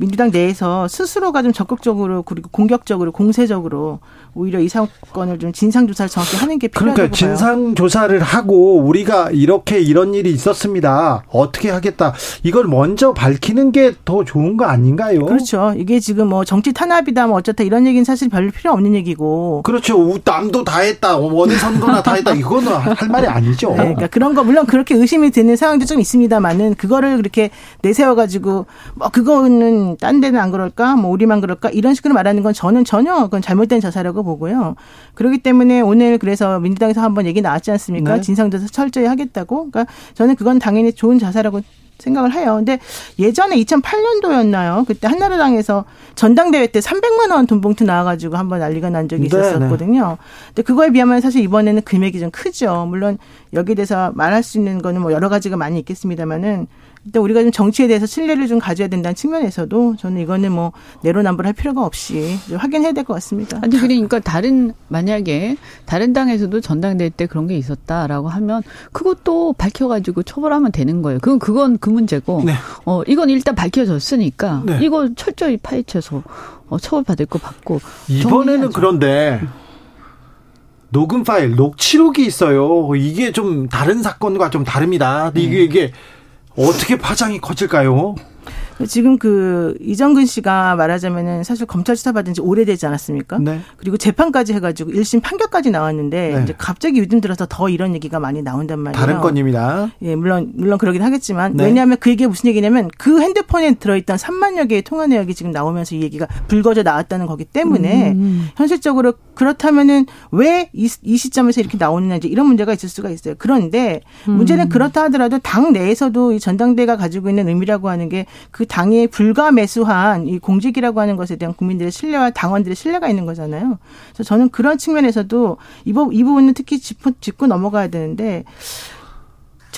민주당 내에서 스스로가 좀 적극적으로 그리고 공격적으로 공세적으로 오히려 이 사건을 좀 진상 조사를 정확히 하는 게 필요하다고 그러니까. 진상 조사를 하고 우리가 이렇게 이런 일이 있었습니다. 어떻게 하겠다. 이걸 먼저 밝히는 게 더 좋은 거 아닌가요? 그렇죠. 이게 지금 뭐 정치 탄압이다 뭐 어쩌다 이런 얘기는 사실 별로 필요 없는 얘기고. 그렇죠. 우- 남도 다 했다. 원선거나 다 했다. 이거는 할 말이 아니죠. 네, 그러니까 그런 거 물론 그렇게 의심이 드는 상황도 좀 있습니다만은 그거를 그렇게 내세워 가지고 뭐 그거는 딴 데는 안 그럴까 뭐 우리만 그럴까 이런 식으로 말하는 건 저는 전혀 그건 잘못된 자사라고 보고요. 그렇기 때문에 오늘 그래서 민주당에서 한번 얘기 나왔지 않습니까? 네. 진상조사 철저히 하겠다고. 그러니까 저는 그건 당연히 좋은 자사라고 생각을 해요. 근데 예전에 2008년도였나요? 그때 한나라당에서 전당대회 때 300만 원 돈봉투 나와가지고 한번 난리가 난 적이 네, 있었거든요. 근데 그거에 비하면 사실 이번에는 금액이 좀 크죠. 물론 여기에 대해서 말할 수 있는 거는 뭐 여러 가지가 많이 있겠습니다만은 일단 우리가 좀 정치에 대해서 신뢰를 좀 가져야 된다는 측면에서도 저는 이거는 뭐 내로남불할 필요가 없이 좀 확인해야 될 것 같습니다. 아니 그러니까 다른 만약에 다른 당에서도 전당대회 때 그런 게 있었다라고 하면 그것도 밝혀가지고 처벌하면 되는 거예요. 그건 그건 그 문제고. 네. 어 이건 일단 밝혀졌으니까 네. 이거 철저히 파헤쳐서 어, 처벌받을 거 받고. 이번에는 정리해야죠. 그런데 녹음 파일, 녹취록이 있어요. 이게 좀 다른 사건과 좀 다릅니다. 네. 이게 이게 어떻게 파장이 커질까요? 지금 그 이정근 씨가 말하자면은 사실 검찰 수사 받은 지 오래되지 않았습니까? 네. 그리고 재판까지 해가지고 1심 판결까지 나왔는데 네. 이제 갑자기 요즘 들어서 더 이런 얘기가 많이 나온단 말이에요. 다른 건입니다. 예, 물론 물론 그러긴 하겠지만 네. 왜냐하면 그 얘기가 무슨 얘기냐면 그 핸드폰에 들어있던 3만여 개의 통화 내역이 지금 나오면서 이 얘기가 불거져 나왔다는 거기 때문에 음. 현실적으로 그렇다면은 왜 이 시점에서 이렇게 나오느냐 이제 이런 문제가 있을 수가 있어요. 그런데 음. 문제는 그렇다 하더라도 당 내에서도 이 전당대가 가지고 있는 의미라고 하는 게그 당이 불가매수한 이 공직이라고 하는 것에 대한 국민들의 신뢰와 당원들의 신뢰가 있는 거잖아요. 그래서 저는 그런 측면에서도 이, 부, 이 부분은 특히 짚고, 짚고 넘어가야 되는데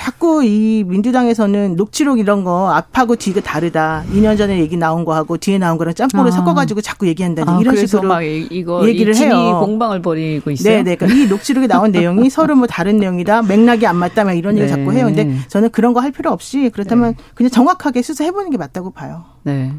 자꾸 이 민주당에서는 녹취록 이런 거 앞하고 뒤가 다르다. 2년 전에 얘기 나온 거하고 뒤에 나온 거랑 짬뽕을 아. 섞어가지고 자꾸 얘기한다는 아, 이런 식으로 막 이- 이거 얘기를 해요. 공방을 벌이고 있어요. 네, 네. 그러니까 이 녹취록에 나온 내용이 [LAUGHS] 서로 뭐 다른 내용이다, 맥락이 안 맞다, 막 이런 얘기 네. 자꾸 해요. 근데 저는 그런 거 할 필요 없이 그렇다면 그냥 정확하게 수사해보는 게 맞다고 봐요. 네.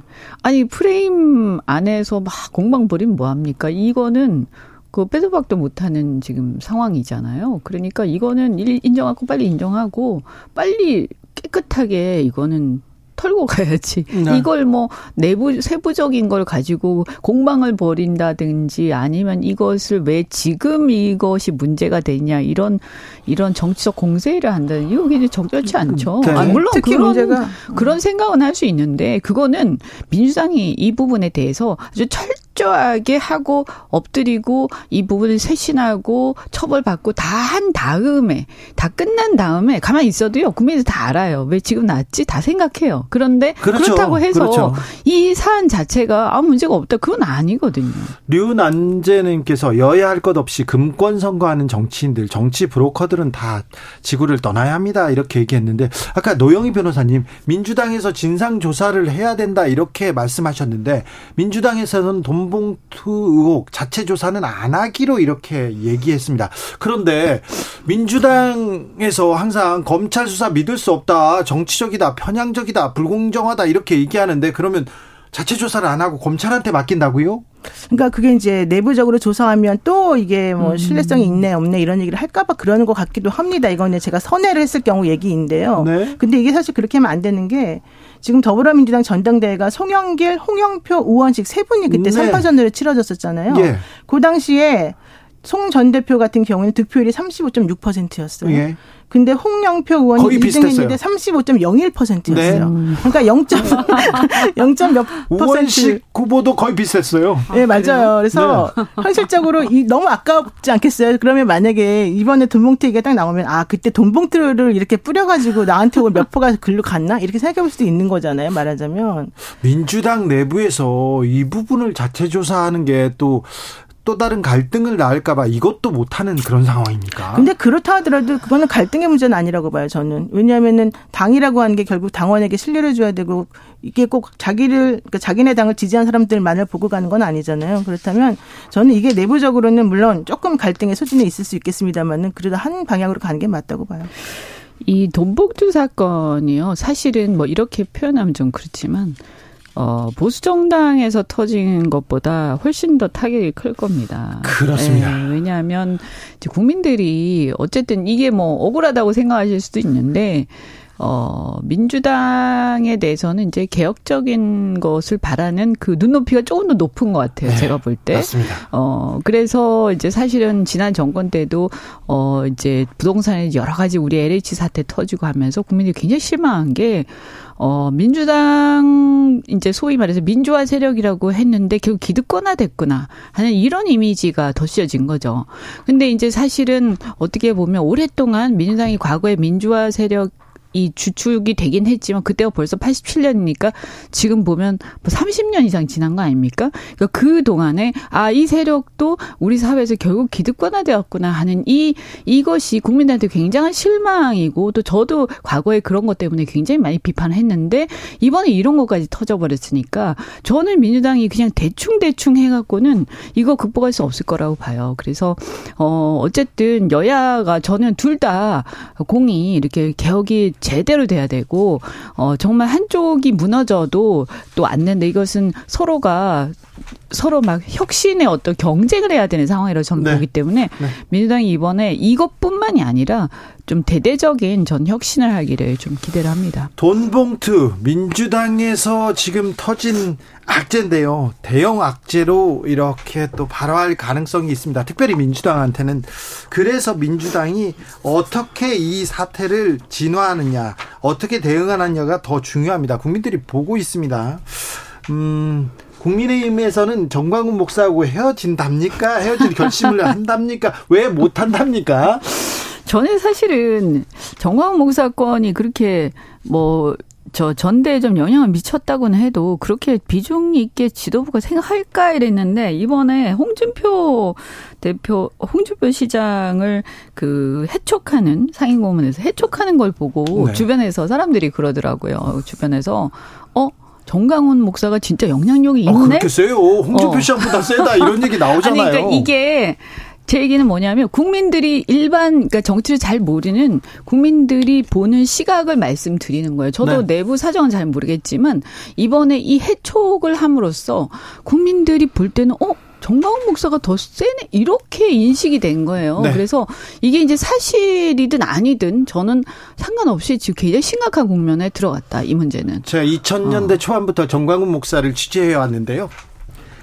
아니 프레임 안에서 막 공방 벌이면 뭐 합니까? 이거는 그 빼도 박도 못하는 지금 상황이잖아요. 그러니까 이거는 일- 인정하고 빨리 인정하고 빨리 깨끗하게 이거는 털고 [LAUGHS] 가야지. 네. 이걸 뭐 내부 세부적인 걸 가지고 공방을 벌인다든지 아니면 이것을 왜 지금 이것이 문제가 되냐 이런 이런 정치적 공세를 한다는 이거 굉장히 적절치 않죠. 네. 아, 물론 그런 문제가 그런 생각은 할 수 있는데 그거는 민주당이 이 부분에 대해서 아주 철 저하게 하고 엎드리고 이 부분을 쇄신하고 처벌받고 다 한 다음에 다 끝난 다음에 가만히 있어도요 국민들 다 알아요 왜 지금 났지 다 생각해요 그런데 그 그렇죠. 렇다고 해서 그렇죠. 이 사안 자체가 아무 문제가 없다 그건 아니거든요. 류난재님께서 여야 할 것 없이 금권 선거하는 정치인들, 정치 브로커들은 다 지구를 떠나야 합니다. 이렇게 얘기했는데 아까 노영희 변호사님 민주당에서 진상 조사를 해야 된다 이렇게 말씀하셨는데 민주당에서는 돈 봉투 의혹 자체 조사는 안 하기로 이렇게 얘기했습니다. 그런데 민주당에서 항상 검찰 수사 믿을 수 없다, 정치적이다, 편향적이다, 불공정하다 이렇게 얘기하는데 그러면 자체 조사를 안 하고 검찰한테 맡긴다고요? 그러니까 그게 이제 내부적으로 조사하면 또 이게 음. 뭐 신뢰성이 있네 없네 이런 얘기를 할까봐 그러는 것 같기도 합니다. 이거는 제가 선회를 했을 경우 얘기인데요. 네. 근데 이게 사실 그렇게 하면 안 되는 게 지금 더불어민주당 전당대회가 송영길, 홍영표, 우원식 세 분이 그때 네. 삼 3파전으로 치러졌었잖아요. 예. 그 당시에 송 전 대표 같은 경우에는 득표율이 35.6%였어요. 예. 근데 홍영표 의원이 거의 2등 비슷했어요. 했는데 35.01%였어요. 네. 그러니까 0점 0.몇 [LAUGHS] 퍼센트 우원식 후보도 거의 비슷했어요. 네, 맞아요. 그래서 네. [LAUGHS] 현실적으로 이 너무 아깝지 않겠어요? 그러면 만약에 이번에 돈봉투 얘기가 딱 나오면 아, 그때 돈봉투를 이렇게 뿌려가지고 나한테 오늘 몇 포가 글로 갔나? 이렇게 생각해 볼 수도 있는 거잖아요. 말하자면. 민주당 내부에서 이 부분을 자체 조사하는 게 또 또 다른 갈등을 낳을까봐 이것도 못하는 그런 상황입니까? 근데 그렇다 하더라도 그거는 갈등의 문제는 아니라고 봐요, 저는. 왜냐하면은 당이라고 하는 게 결국 당원에게 신뢰를 줘야 되고 이게 꼭 자기를, 그러니까 자기네 당을 지지한 사람들만을 보고 가는 건 아니잖아요. 그렇다면 저는 이게 내부적으로는 물론 조금 갈등의 소진이 있을 수 있겠습니다만은 그래도 한 방향으로 가는 게 맞다고 봐요. 이 돈봉투 사건이요. 사실은 뭐 이렇게 표현하면 좀 그렇지만 어, 보수 정당에서 터진 것보다 훨씬 더 타격이 클 겁니다. 그렇습니다. 예, 왜냐하면 이제 국민들이 어쨌든 이게 뭐 억울하다고 생각하실 수도 있는데 어, 민주당에 대해서는 이제 개혁적인 것을 바라는 그 눈높이가 조금 더 높은 것 같아요. 네, 제가 볼 때. 맞습니다. 어, 그래서 이제 사실은 지난 정권 때도 어, 이제 부동산에 여러 가지 우리 LH 사태 터지고 하면서 국민들이 굉장히 실망한 게 어, 민주당, 이제 소위 말해서 민주화 세력이라고 했는데 결국 기득권화 됐구나 하는 이런 이미지가 덧씌워진 거죠. 근데 이제 사실은 어떻게 보면 오랫동안 민주당이 과거에 민주화 세력 이 주축이 되긴 했지만 그때가 벌써 87년이니까 지금 보면 뭐 30년 이상 지난 거 아닙니까? 그러니까 그 동안에 아 이 세력도 우리 사회에서 결국 기득권화되었구나 하는 이 이것이 국민들한테 굉장한 실망이고 또 저도 과거에 그런 것 때문에 굉장히 많이 비판했는데 이번에 이런 것까지 터져버렸으니까 저는 민주당이 그냥 대충 대충 해갖고는 이거 극복할 수 없을 거라고 봐요. 그래서 어 어쨌든 여야가 저는 둘 다 공이 이렇게 개혁이 제대로 돼야 되고 어 정말 한쪽이 무너져도 또안 된다. 이것은 서로가 서로 막 혁신의 어떤 경쟁을 해야 되는 상황이라고 저는 네. 보기 때문에 네. 민주당이 이번에 이것뿐만이 아니라 좀 대대적인 전 혁신을 하기를 좀 기대를 합니다. 돈 봉투 민주당에서 지금 터진 악재인데요. 대형 악재로 이렇게 또 발화할 가능성이 있습니다. 특별히 민주당한테는 그래서 민주당이 어떻게 이 사태를 진화하느냐, 어떻게 대응하느냐가 더 중요합니다. 국민들이 보고 있습니다. 음, 국민의힘에서는 정광훈 목사하고 헤어진답니까? 헤어질 결심을 [LAUGHS] 한답니까? 왜 못한답니까? 저는 사실은 정광훈 목사 건이 그렇게 뭐 저 전대에 좀 영향을 미쳤다고는 해도 그렇게 비중 있게 지도부가 생각할까 이랬는데 이번에 홍준표 대표 홍준표 시장을 그 해촉하는 상임고문에서 해촉하는 걸 보고 네. 주변에서 사람들이 그러더라고요. 주변에서 어 정강훈 목사가 진짜 영향력이 어, 있네. 그렇게 세요. 홍준표 어. 시장보다 세다. 이런 얘기 나오잖아요. [LAUGHS] 아니, 그러니까 이게 제 얘기는 뭐냐면 국민들이 일반 그러니까 정치를 잘 모르는 국민들이 보는 시각을 말씀드리는 거예요. 저도 네. 내부 사정은 잘 모르겠지만 이번에 이 해촉을 함으로써 국민들이 볼 때는 어 정광훈 목사가 더 세네 이렇게 인식이 된 거예요. 네. 그래서 이게 이제 사실이든 아니든 저는 상관없이 지금 굉장히 심각한 국면에 들어갔다 이 문제는. 제가 2000년대 어. 초반부터 정광훈 목사를 취재해 왔는데요.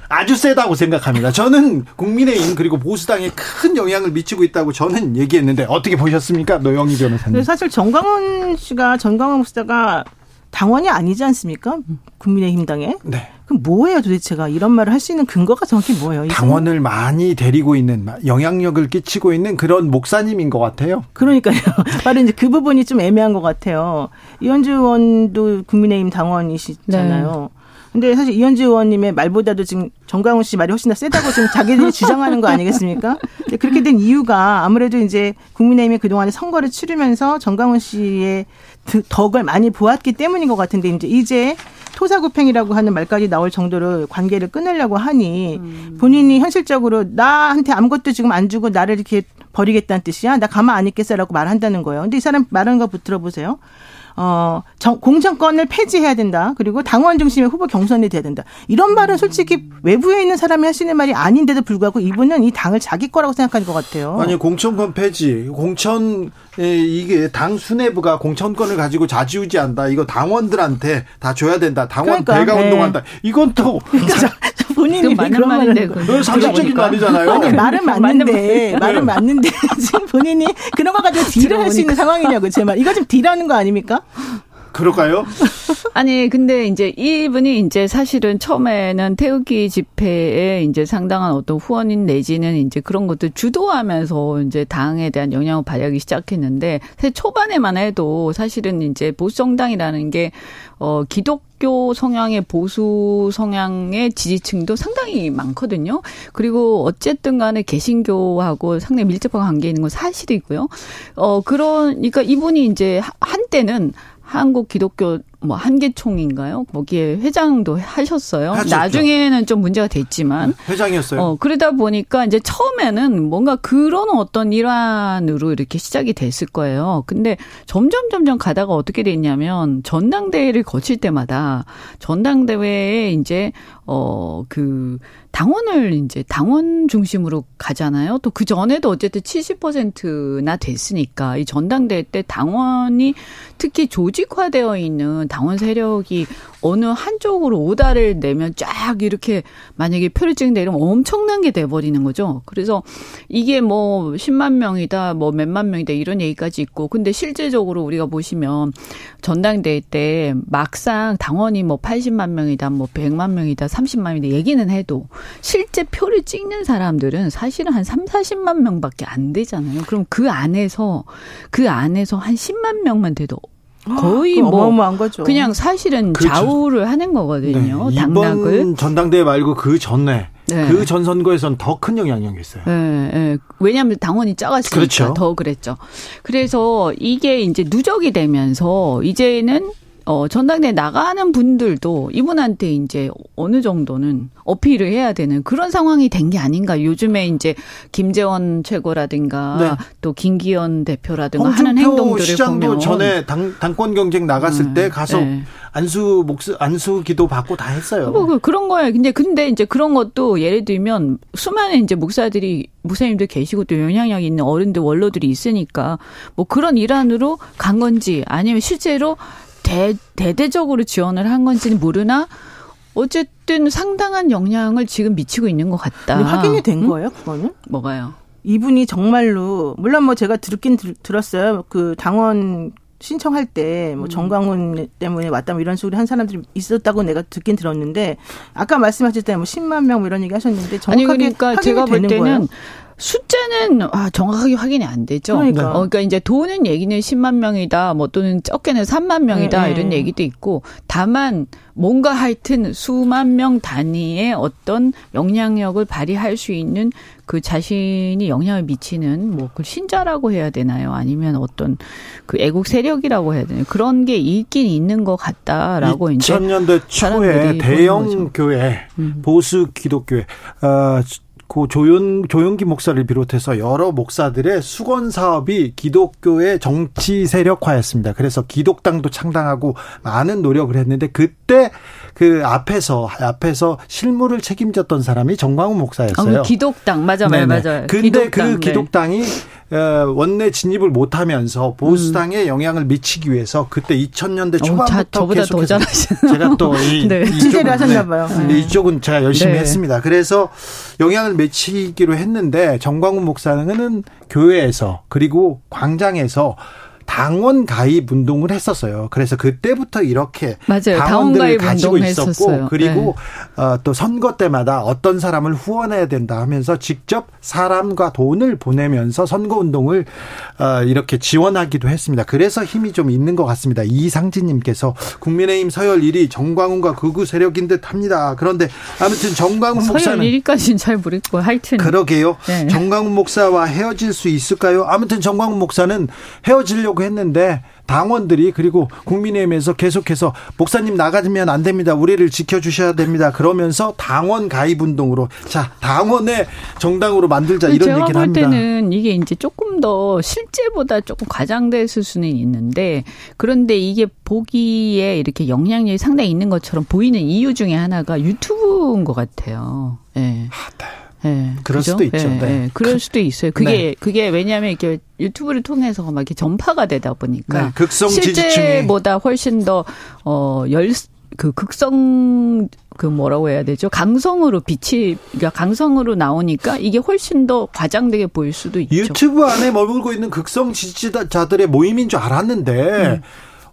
아주 세다고 생각합니다. 저는 국민의힘 그리고 보수당에 큰 영향을 미치고 있다고 저는 얘기했는데 어떻게 보셨습니까? 노영희 변호사님. 근데 사실 정광훈 씨가 정광훈 목사가 당원이 아니지 않습니까? 국민의힘 당에. 네. 그럼 뭐예요 도대체가 이런 말을 할 수 있는 근거가 정확히 뭐예요? 이 당원을 많이 데리고 있는 영향력을 끼치고 있는 그런 목사님인 것 같아요. 그러니까요. [LAUGHS] 바로 이제 그 부분이 좀 애매한 것 같아요. 이현주 의원도 국민의힘 당원이시잖아요. 근데 사실 이현주 의원님의 말보다도 지금 정강훈 씨 말이 훨씬 더 세다고 지금 자기들이 주장하는 거 아니겠습니까? 그렇게 된 이유가 아무래도 이제 국민의힘이 그동안에 선거를 치르면서 정강훈 씨의 드- 덕을 많이 보았기 때문인 것 같은데 이제 이제 토사구팽이라고 하는 말까지 나올 정도로 관계를 끊으려고 하니 본인이 현실적으로 나한테 아무것도 지금 안 주고 나를 이렇게 버리겠다는 뜻이야. 나 가만 안 있겠어라고 말한다는 거예요. 근데 이 사람 말하는 거 들어보세요. 어, 정, 공천권을 폐지해야 된다. 그리고 당원 중심의 후보 경선이 돼야 된다. 이런 말은 솔직히 외부에 있는 사람이 하시는 말이 아닌데도 불구하고 이분은 이 당을 자기 거라고 생각하는 것 같아요. 아니 공천권 폐지, 공천 에, 이게 당 수뇌부가 공천권을 가지고 좌지우지한다. 이거 당원들한테 다 줘야 된다. 당원 그러니까, 대가 네. 운동한다. 이건 또 [LAUGHS] 본인이 그 맞는 말인데. 상식적인 들어보니까. 말이잖아요. 아니, 말은 [LAUGHS] 맞는 맞는데, 말은 맞는데, [LAUGHS] 지금 본인이 그런 거 가지고 딜을 할 수 있는 상황이냐고, 제 말. 이거 좀 딜하는 거 아닙니까? 그럴까요? [LAUGHS] 아니 근데 이제 이분이 이제 사실은 처음에는 태극기 집회에 이제 상당한 어떤 후원인 내지는 이제 그런 것들 주도하면서 이제 당에 대한 영향을 발휘하기 시작했는데 사실 초반에만 해도 사실은 이제 보수 정당이라는 게 어 기독교 성향의 보수 성향의 지지층도 상당히 많거든요. 그리고 어쨌든 간에 개신교하고 상당히 밀접한 관계 있는 건 사실이고요. 어 그러니까 이분이 이제 한때는 한국 기독교 뭐 한계총인가요? 거기에 회장도 하셨어요. 하셨죠. 나중에는 좀 문제가 됐지만 회장이었어요. 어, 그러다 보니까 이제 처음에는 뭔가 그런 어떤 일환으로 이렇게 시작이 됐을 거예요. 근데 점점 점점 가다가 어떻게 됐냐면 전당대회를 거칠 때마다 전당대회에 이제 어, 그 당원을 이제 당원 중심으로 가잖아요. 또 그 전에도 어쨌든 70%나 됐으니까 이 전당대회 때 당원이 특히 조직화되어 있는 당원 세력이 어느 한쪽으로 오다를 내면 쫙 이렇게 만약에 표를 찍는다 이러면 엄청난 게 돼버리는 거죠. 그래서 이게 뭐 10만 명이다, 뭐 몇만 명이다 이런 얘기까지 있고 근데 실제적으로 우리가 보시면 전당대회 때 막상 당원이 뭐 80만 명이다, 뭐 100만 명이다, 30만 명이다 얘기는 해도 실제 표를 찍는 사람들은 사실은 한 3, 40만 명밖에 안 되잖아요. 그럼 그 안에서 그 안에서 한 10만 명만 돼도 거의 그거 뭐. 그냥 사실은 그렇죠. 좌우를 하는 거거든요. 네, 당락을. 이번 전당대회 말고 그 전에 네. 그전 선거에선 더 큰 영향력이 있어요. 예, 예. 왜냐하면 당원이 작았으니까 그렇죠. 더 그랬죠. 그래서 이게 이제 누적이 되면서 이제는 어, 전당대회 나가는 분들도 이분한테 이제 어느 정도는 어필을 해야 되는 그런 상황이 된 게 아닌가. 요즘에 이제 김재원 최고라든가 네. 또 김기현 대표라든가 하는 행동들을 시장도 보면 전에 당, 당권 경쟁 나갔을 음, 때 가서 네. 안수 목수 안수 기도 받고 다 했어요. 뭐 그- 그런 거예요. 근데 근데 이제 그런 것도 예를 들면 수많은 이제 목사들이 목사님들 계시고 또 영향력 있는 어른들 원로들이 있으니까 뭐 그런 일환으로 간 건지 아니면 실제로 대 대대적으로 지원을 한 건지는 모르나 어쨌든 상당한 영향을 지금 미치고 있는 것 같다. 확인이 된 응? 거예요, 그거는? 뭐가요? 이분이 정말로 물론 뭐 제가 듣긴 들, 들었어요. 그 당원 신청할 때 음. 뭐 정광훈 때문에 왔다 뭐 이런 식으로 한 사람들이 있었다고 내가 듣긴 들었는데 아까 말씀하실 때 뭐 10만 명 뭐 이런 얘기 하셨는데 정확하게 아니 그러니까 확인이 제가 볼 되는 때는 거예요? 숫자는 아, 정확하게 확인이 안 되죠. 그러니까. 어, 그러니까 이제 도는 얘기는 10만 명이다, 뭐 또는 적게는 3만 명이다 네, 이런 네. 얘기도 있고 다만 뭔가 하여튼 수만 명 단위의 어떤 영향력을 발휘할 수 있는 그 자신이 영향을 미치는 뭐 그 신자라고 해야 되나요? 아니면 어떤 그 애국 세력이라고 해야 되나요? 그런 게 있긴 있는 것 같다라고 이제 2000년대 초에 대형. 교회 음. 보수 기독교회 어, 그 조용 조용기 목사를 비롯해서 여러 목사들의 수건 사업이 기독교의 정치 세력화였습니다. 그래서 기독당도 창당하고 많은 노력을 했는데 그때 그 앞에서 앞에서 실무를 책임졌던 사람이 정광훈 아, 목사였어요. 그 기독당 맞아 맞아. 맞아요. 근데 기독당, 그 네. 기독당이 어, 원내 진입을 못하면서 보수당에 음. 영향을 미치기 위해서 그때 2000년대 어, 초반부터 자, 저보다 더 계속해서. 제가 또 이 네. 취재를 하셨나 봐요. 근데 이쪽은 제가 열심히 네. 했습니다. 그래서 영향을 미치기로 했는데 정광훈 목사는 교회에서 그리고 광장에서 당원 가입 운동을 했었어요. 그래서 그때부터 이렇게 맞아요. 당원 당원들을 가지고 있었고 했었어요. 네. 그리고 어, 또 선거 때마다 어떤 사람을 후원해야 된다 하면서 직접 사람과 돈을 보내면서 선거 운동을 어, 이렇게 지원하기도 했습니다. 그래서 힘이 좀 있는 것 같습니다. 이상진님께서 국민의힘 서열 1위 정광훈과 극우 세력인 듯합니다. 그런데 아무튼 정광훈 서열 목사는 1위까지는 잘 모르겠고 하여튼 그러게요. 네. 정광훈 목사와 헤어질 수 있을까요? 아무튼 정광훈 목사는 헤어지려고 했는데 당원들이 그리고 국민의힘에서 계속해서 목사님 나가면 안 됩니다. 우리를 지켜주셔야 됩니다. 그러면서 당원 가입 운동으로 자 당원의 정당으로 만들자 이런 제가 얘기를 볼 합니다. 때는 이게 이제 조금 더 실제보다 조금 과장됐을 수는 있는데 그런데 이게 보기에 이렇게 영향력이 상당히 있는 것처럼 보이는 이유 중에 하나가 유튜브인 것 같아요. 예. 예. 그럴 그죠? 수도 있죠. 예, 네. 예. 그럴 수도 있어요. 그게 네. 그게 왜냐하면 이렇게 유튜브를 통해서 막 이렇게 전파가 되다 보니까 네, 극성 실제보다 훨씬 더어열그 극성 그 뭐라고 해야 되죠? 강성으로 빛이 그러니까 강성으로 나오니까 이게 훨씬 더 과장되게 보일 수도 있죠. 유튜브 안에 머물고 있는 극성 지지자들의 모임인 줄 알았는데,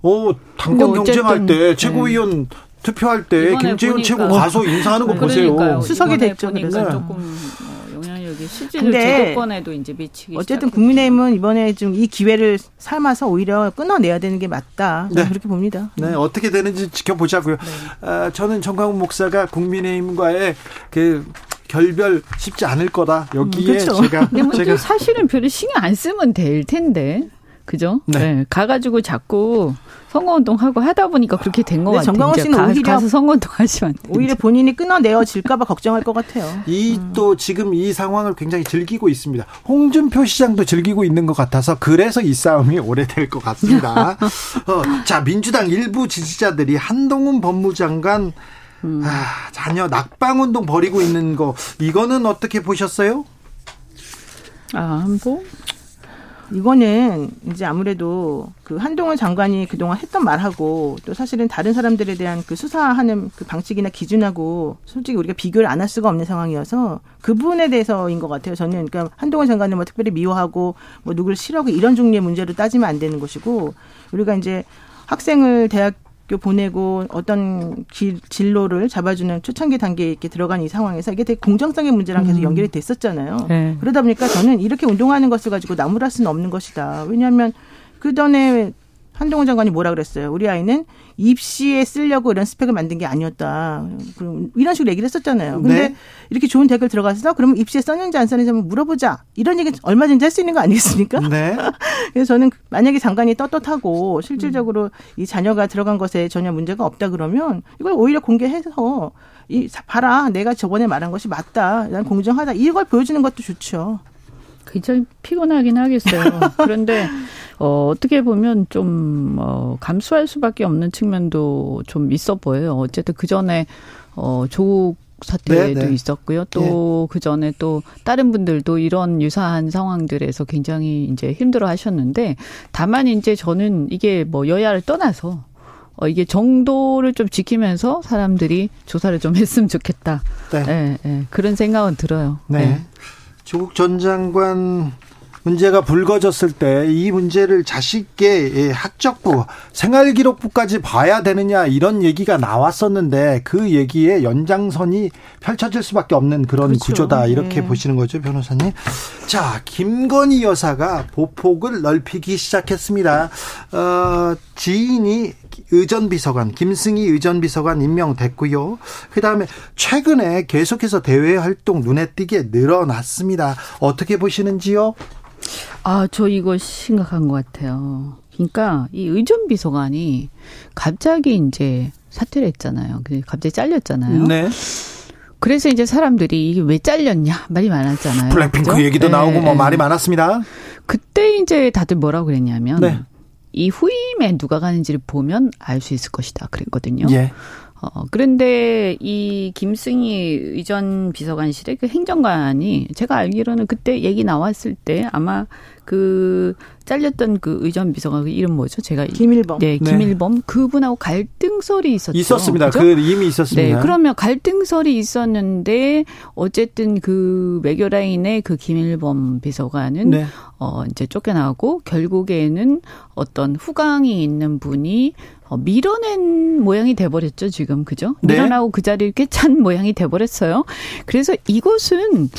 어 당권 근데 어쨌든, 경쟁할 때 네. 최고위원 투표할 때 보니까. 최고 가서 인사하는 거 보세요. 그러니까요. 수석이 됐죠, 그래서. 조금 어, 영향력이 실제로 근데 제도권에도 이제 미치기 어쨌든 시작했죠. 국민의힘은 이번에 좀 이 기회를 삼아서 오히려 끊어내야 되는 게 맞다. 네. 그렇게 봅니다. 네, 어떻게 되는지 지켜보자고요. 아, 저는 정광훈 목사가 국민의힘과의 그 결별 쉽지 않을 거다. 여기에 음, 그렇죠. 제가 근데 뭐 제가 또 사실은 별로 신경 안 쓰면 될 텐데. 그죠? 네. 네. 가가지고 자꾸 선거운동하고 하다 보니까 그렇게 된것 근데 같아요. 정광훈 씨는 가, 오히려- 가서 선거운동 하시면. 오히려 본인이 끊어내어질까봐 걱정할 것 같아요. [LAUGHS] 이또 지금 이 상황을 굉장히 즐기고 있습니다. 홍준표 시장도 즐기고 있는 것 같아서 그래서 이 싸움이 오래될 것 같습니다. [LAUGHS] 어, 자 민주당 일부 지지자들이 한동훈 법무장관 아, 자녀 낙방운동 벌이고 있는 거 이거는 어떻게 보셨어요? 아, 뭐. 이거는 이제 아무래도 그 한동훈 장관이 그동안 했던 말하고 또 사실은 다른 사람들에 대한 그 수사하는 그 방식이나 기준하고 솔직히 우리가 비교를 안 할 수가 없는 상황이어서 그 부분에 대해서인 것 같아요. 저는 그러니까 한동훈 장관을 뭐 특별히 미워하고 뭐 누구를 싫어하고 이런 종류의 문제로 따지면 안 되는 것이고 우리가 이제 학생을 대학 교 보내고 어떤 길, 진로를 잡아주는 초창기 단계에 이렇게 들어간 이 상황에서 이게 되게 공정성의 문제랑 계속 연결이 됐었잖아요. 네. 그러다 보니까 저는 이렇게 운동하는 것을 가지고 나무랄 수는 없는 것이다. 왜냐하면 그 전에 한동훈 장관이 뭐라 그랬어요? 우리 아이는 입시에 쓰려고 이런 스펙을 만든 게 아니었다. 이런 식으로 얘기를 했었잖아요. 근데 네. 이렇게 좋은 대학을 들어가서 그러면 입시에 썼는지 안 썼는지 한번 물어보자. 이런 얘기 얼마든지 할 수 있는 거 아니겠습니까? 네. [LAUGHS] 그래서 저는 만약에 장관이 떳떳하고 실질적으로 이 자녀가 들어간 것에 전혀 문제가 없다 그러면 이걸 오히려 공개해서 이 봐라 내가 저번에 말한 것이 맞다. 난 공정하다. 이걸 보여주는 것도 좋죠. 굉장히 피곤하긴 하겠어요. [LAUGHS] 그런데 어, 어떻게 보면 좀 어, 감수할 수밖에 없는 측면도 좀 있어 보여요. 어쨌든 그 전에 어, 조국 사태도 네, 네. 있었고요. 또그 네. 전에 또 다른 분들도 이런 유사한 상황들에서 굉장히 이제 힘들어 하셨는데 다만 이제 저는 이게 뭐 여야를 떠나서 어, 이게 정도를 좀 지키면서 사람들이 조사를 좀 했으면 좋겠다. 네. 네, 네. 그런 생각은 들어요. 네. 네. 조국 전 장관 문제가 불거졌을 때 이 문제를 자식의 예, 학적부, 생활기록부까지 봐야 되느냐 이런 얘기가 나왔었는데 그 얘기에 연장선이 펼쳐질 수밖에 없는 그런 그렇죠. 구조다 이렇게 네. 보시는 거죠 변호사님. 자 김건희 여사가 보폭을 넓히기 시작했습니다. 어, 지인이 의전 비서관 김승희 의전 비서관 임명됐고요. 그다음에 최근에 계속해서 대외 활동 눈에 띄게 늘어났습니다. 어떻게 보시는지요? 아, 저 이거 심각한 것 같아요. 그러니까 이 의전 비서관이 갑자기 이제 사퇴를 했잖아요. 갑자기 잘렸잖아요. 네. 그래서 이제 사람들이 이게 왜 잘렸냐 말이 많았잖아요. 블랙핑크 그죠? 얘기도 네, 나오고 뭐 네. 말이 많았습니다. 그때 이제 다들 뭐라고 그랬냐면 네. 이 후임에 누가 가는지를 보면 알 수 있을 것이다 그랬거든요. 예. 어, 그런데 이 김승희 의전 비서관실의 그 행정관이 제가 알기로는 그때 얘기 나왔을 때 아마 그 잘렸던 그 의전 비서관 그 이름 뭐죠? 제가 김일범. 네, 네. 김일범 네. 그분하고 갈등설이 있었죠. 있었습니다. 그죠? 그 이미 있었습니다. 네, 그러면 갈등설이 있었는데 어쨌든 그 외교 라인의 그 김일범 비서관은 네. 어 이제 쫓겨나고 결국에는 어떤 후광이 있는 분이 어, 밀어낸 모양이 돼버렸죠 지금 그죠? 네. 밀어나고 그 자리를 꿰찬 모양이 돼버렸어요. 그래서 이것은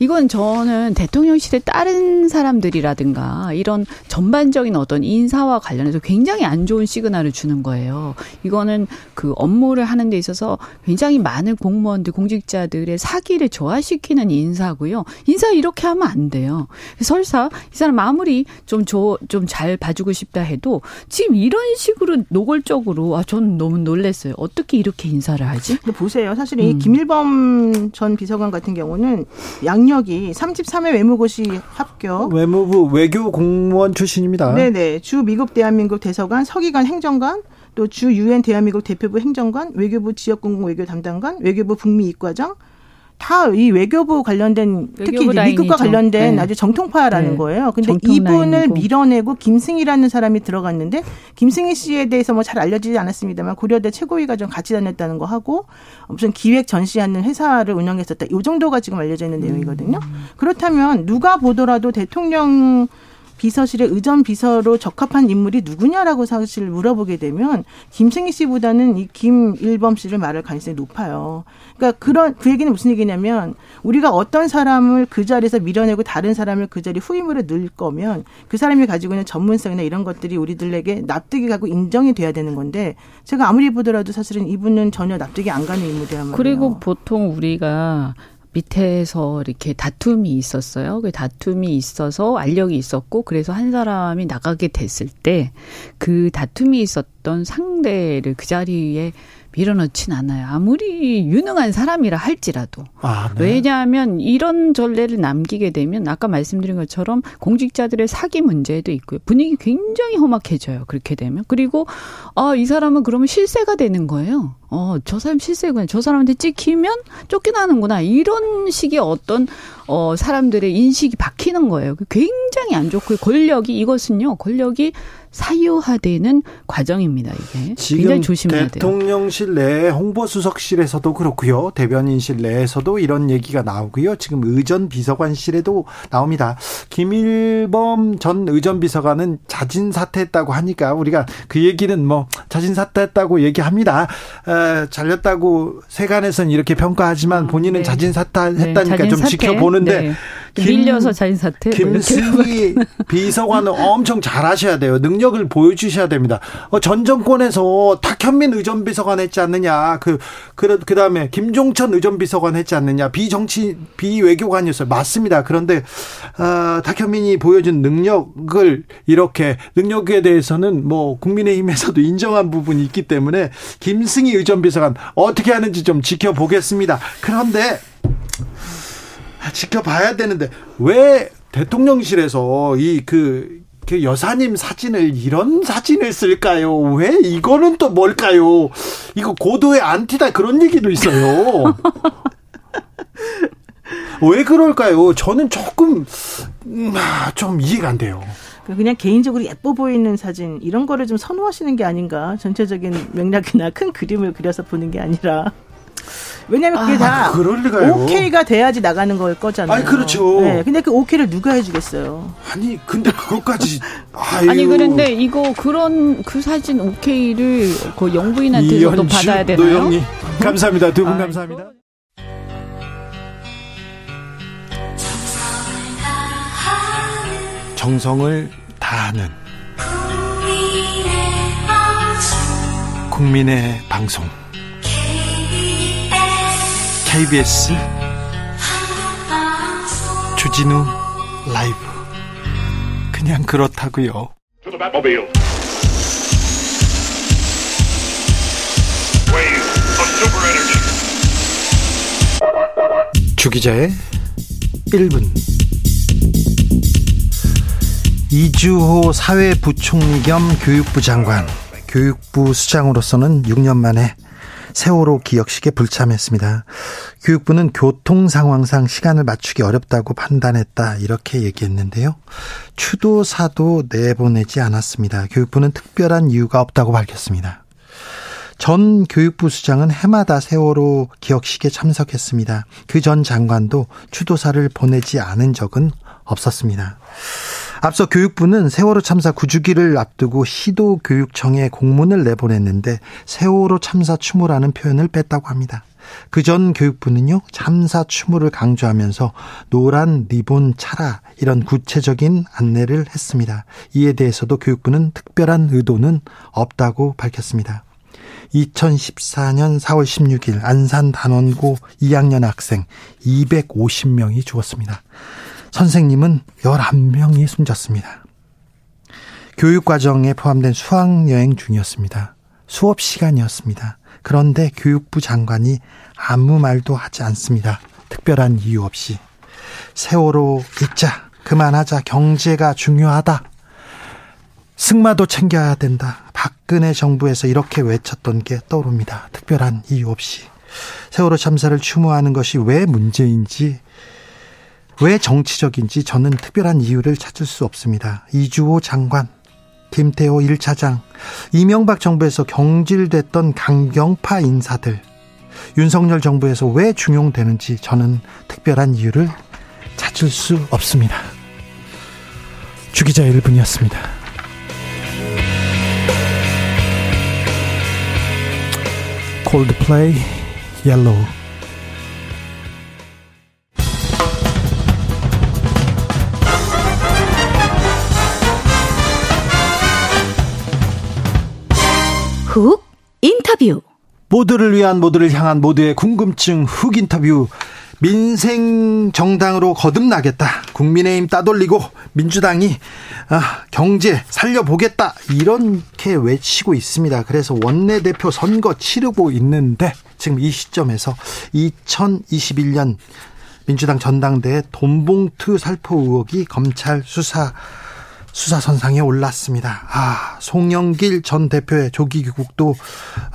이건 저는 대통령실의 다른 사람들이 라든가 이런 전반적인 어떤 인사와 관련해서 굉장히 안 좋은 시그널을 주는 거예요. 이거는 그 업무를 하는 데 있어서 굉장히 많은 공무원들, 공직자들의 사기를 조화시키는 인사고요. 인사 이렇게 하면 안 돼요. 설사 이 사람 아무리 좀좀잘 봐주고 싶다 해도 지금 이런 식으로 노골적으로 아 저는 너무 놀랐어요. 어떻게 이렇게 인사를 하지? 근데 보세요. 사실 이 음. 김일범 전 비서관 같은 경우는 양 경력이 33회 외무고시 합격. 외무 부 외교 공무원 출신입니다. 네네. 주 미국 대한민국 대사관, 서기관 행정관, 또 주 유엔 대한민국 대표부 행정관, 외교부 지역공공 외교 담당관, 외교부 북미 이과장, 다 이 외교부 관련된 특히 외교부 미국과 관련된 네. 아주 정통파라는 네. 거예요. 근데 이분을 라인이고. 밀어내고 김승희라는 사람이 들어갔는데 김승희 씨에 대해서 뭐 잘 알려지지 않았습니다만 고려대 최고위가 좀 같이 다녔다는 거 하고 무슨 기획 전시하는 회사를 운영했었다. 이 정도가 지금 알려져 있는 내용이거든요. 음. 그렇다면 누가 보더라도 대통령 비서실의 의전 비서로 적합한 인물이 누구냐라고 사실 물어보게 되면 김승희 씨보다는 이 김일범 씨를 말할 가능성이 높아요. 그러니까 그런 그 얘기는 무슨 얘기냐면 우리가 어떤 사람을 그 자리에서 밀어내고 다른 사람을 그 자리 후임으로 넣을 거면 그 사람이 가지고 있는 전문성이나 이런 것들이 우리들에게 납득이 가고 인정이 돼야 되는 건데 제가 아무리 보더라도 사실은 이분은 전혀 납득이 안 가는 인물이란 말이에요. 그리고 보통 우리가 밑에서 이렇게 다툼이 있었어요. 그 다툼이 있어서 알력이 있었고 그래서 한 사람이 나가게 됐을 때 그 다툼이 있었던 상대를 그 자리에 밀어넣진 않아요. 아무리 유능한 사람이라 할지라도. 아, 네. 왜냐하면 이런 전례를 남기게 되면 아까 말씀드린 것처럼 공직자들의 사기 문제도 있고요. 분위기 굉장히 험악해져요. 그렇게 되면. 그리고 아, 이 사람은 그러면 실세가 되는 거예요. 어, 저 사람 실세구나. 저 사람한테 찍히면 쫓겨나는구나. 이런 식의 어떤 어, 사람들의 인식이 박히는 거예요. 굉장히 안 좋고 권력이 이것은요. 권력이 사유화되는 과정입니다. 이게 굉장히 조심해야 돼요. 대통령실 내 홍보수석실에서도 그렇고요. 대변인실 내에서도 이런 얘기가 나오고요. 지금 의전 비서관실에도 나옵니다. 김일범 전 의전 비서관은 자진 사퇴했다고 하니까 우리가 그 얘기는 뭐 자진 사퇴했다고 얘기합니다. 에, 잘렸다고 세간에서는 이렇게 평가하지만 본인은 네. 자진 사퇴했다니까 네, 좀 사퇴. 지켜보는 데 네. 밀려서 자인 사퇴. 뭐 김승희 비서관은 엄청 잘하셔야 돼요. 능력을 보여주셔야 됩니다. 어, 전 정권에서 탁현민 의전 비서관 했지 않느냐. 그, 그, 그 다음에 김종천 의전 비서관 했지 않느냐. 비정치, 비외교관이었어요. 맞습니다. 그런데, 어, 탁현민이 보여준 능력을 이렇게, 능력에 대해서는 뭐, 국민의힘에서도 인정한 부분이 있기 때문에, 김승희 의전 비서관 어떻게 하는지 좀 지켜보겠습니다. 그런데, 지켜봐야 되는데 왜 대통령실에서 이그 그 여사님 사진을 이런 사진을 쓸까요? 왜 이거는 또 뭘까요? 이거 고도의 안티다 그런 얘기도 있어요. [LAUGHS] 왜 그럴까요? 저는 조금 음, 아, 좀 이해가 안 돼요. 그냥 개인적으로 예뻐 보이는 사진 이런 거를 좀 선호하시는 게 아닌가 전체적인 맥락이나 큰 그림을 그려서 보는 게 아니라 왜냐면 그게 아, 다 그럴 리가요. 오케이가 돼야지 나가는 걸 거잖아요. 아니 그렇죠. 네, 근데 그 오케이를 누가 해주겠어요? 아니 근데 그것까지 [LAUGHS] 아니 그런데 이거 그런 그 사진 오케이를 그 영부인한테서도 받아야 되나요? 노영이 감사합니다. 두 분 감사합니다. 정성을 다하는 국민의 방송 KBS 주진우 라이브. 그냥 그렇다고요. 주기자의 1분. 이주호 사회부총리 겸 교육부 장관 교육부 수장으로서는 6년 만에 세월호 기억식에 불참했습니다. 교육부는 교통 상황상 시간을 맞추기 어렵다고 판단했다 이렇게 얘기했는데요. 추도사도 내보내지 않았습니다. 교육부는 특별한 이유가 없다고 밝혔습니다. 전 교육부 수장은 해마다 세월호 기억식에 참석했습니다. 그 전 장관도 추도사를 보내지 않은 적은 없었습니다. 앞서 교육부는 세월호 참사 9주기를 앞두고 시도 교육청에 공문을 내보냈는데 세월호 참사 추모라는 표현을 뺐다고 합니다. 그 전 교육부는요, 참사 추모를 강조하면서 노란 리본 차라 이런 구체적인 안내를 했습니다. 이에 대해서도 교육부는 특별한 의도는 없다고 밝혔습니다. 2014년 4월 16일 안산 단원고 2학년 학생 250명이 죽었습니다. 선생님은 11명이 숨졌습니다. 교육과정에 포함된 수학여행 중이었습니다. 수업 시간이었습니다. 그런데 교육부 장관이 아무 말도 하지 않습니다. 특별한 이유 없이. 세월호 잊자. 그만하자. 경제가 중요하다. 승마도 챙겨야 된다. 박근혜 정부에서 이렇게 외쳤던 게 떠오릅니다. 특별한 이유 없이. 세월호 참사를 추모하는 것이 왜 문제인지 왜 정치적인지 저는 특별한 이유를 찾을 수 없습니다. 이주호 장관, 김태호 1차장, 이명박 정부에서 경질됐던 강경파 인사들, 윤석열 정부에서 왜 중용되는지 저는 특별한 이유를 찾을 수 없습니다. 주기자 1분이었습니다. Coldplay Yellow 훅 인터뷰. 모두를 위한 모두를 향한 모두의 궁금증 훅 인터뷰. 민생 정당으로 거듭나겠다. 국민의힘 따돌리고 민주당이 아, 경제 살려보겠다. 이렇게 외치고 있습니다. 그래서 원내대표 선거 치르고 있는데 지금 이 시점에서 2021년 민주당 전당대회 돈봉투 살포 의혹이 검찰 수사 수사선상에 올랐습니다. 아, 송영길 전 대표의 조기 귀국도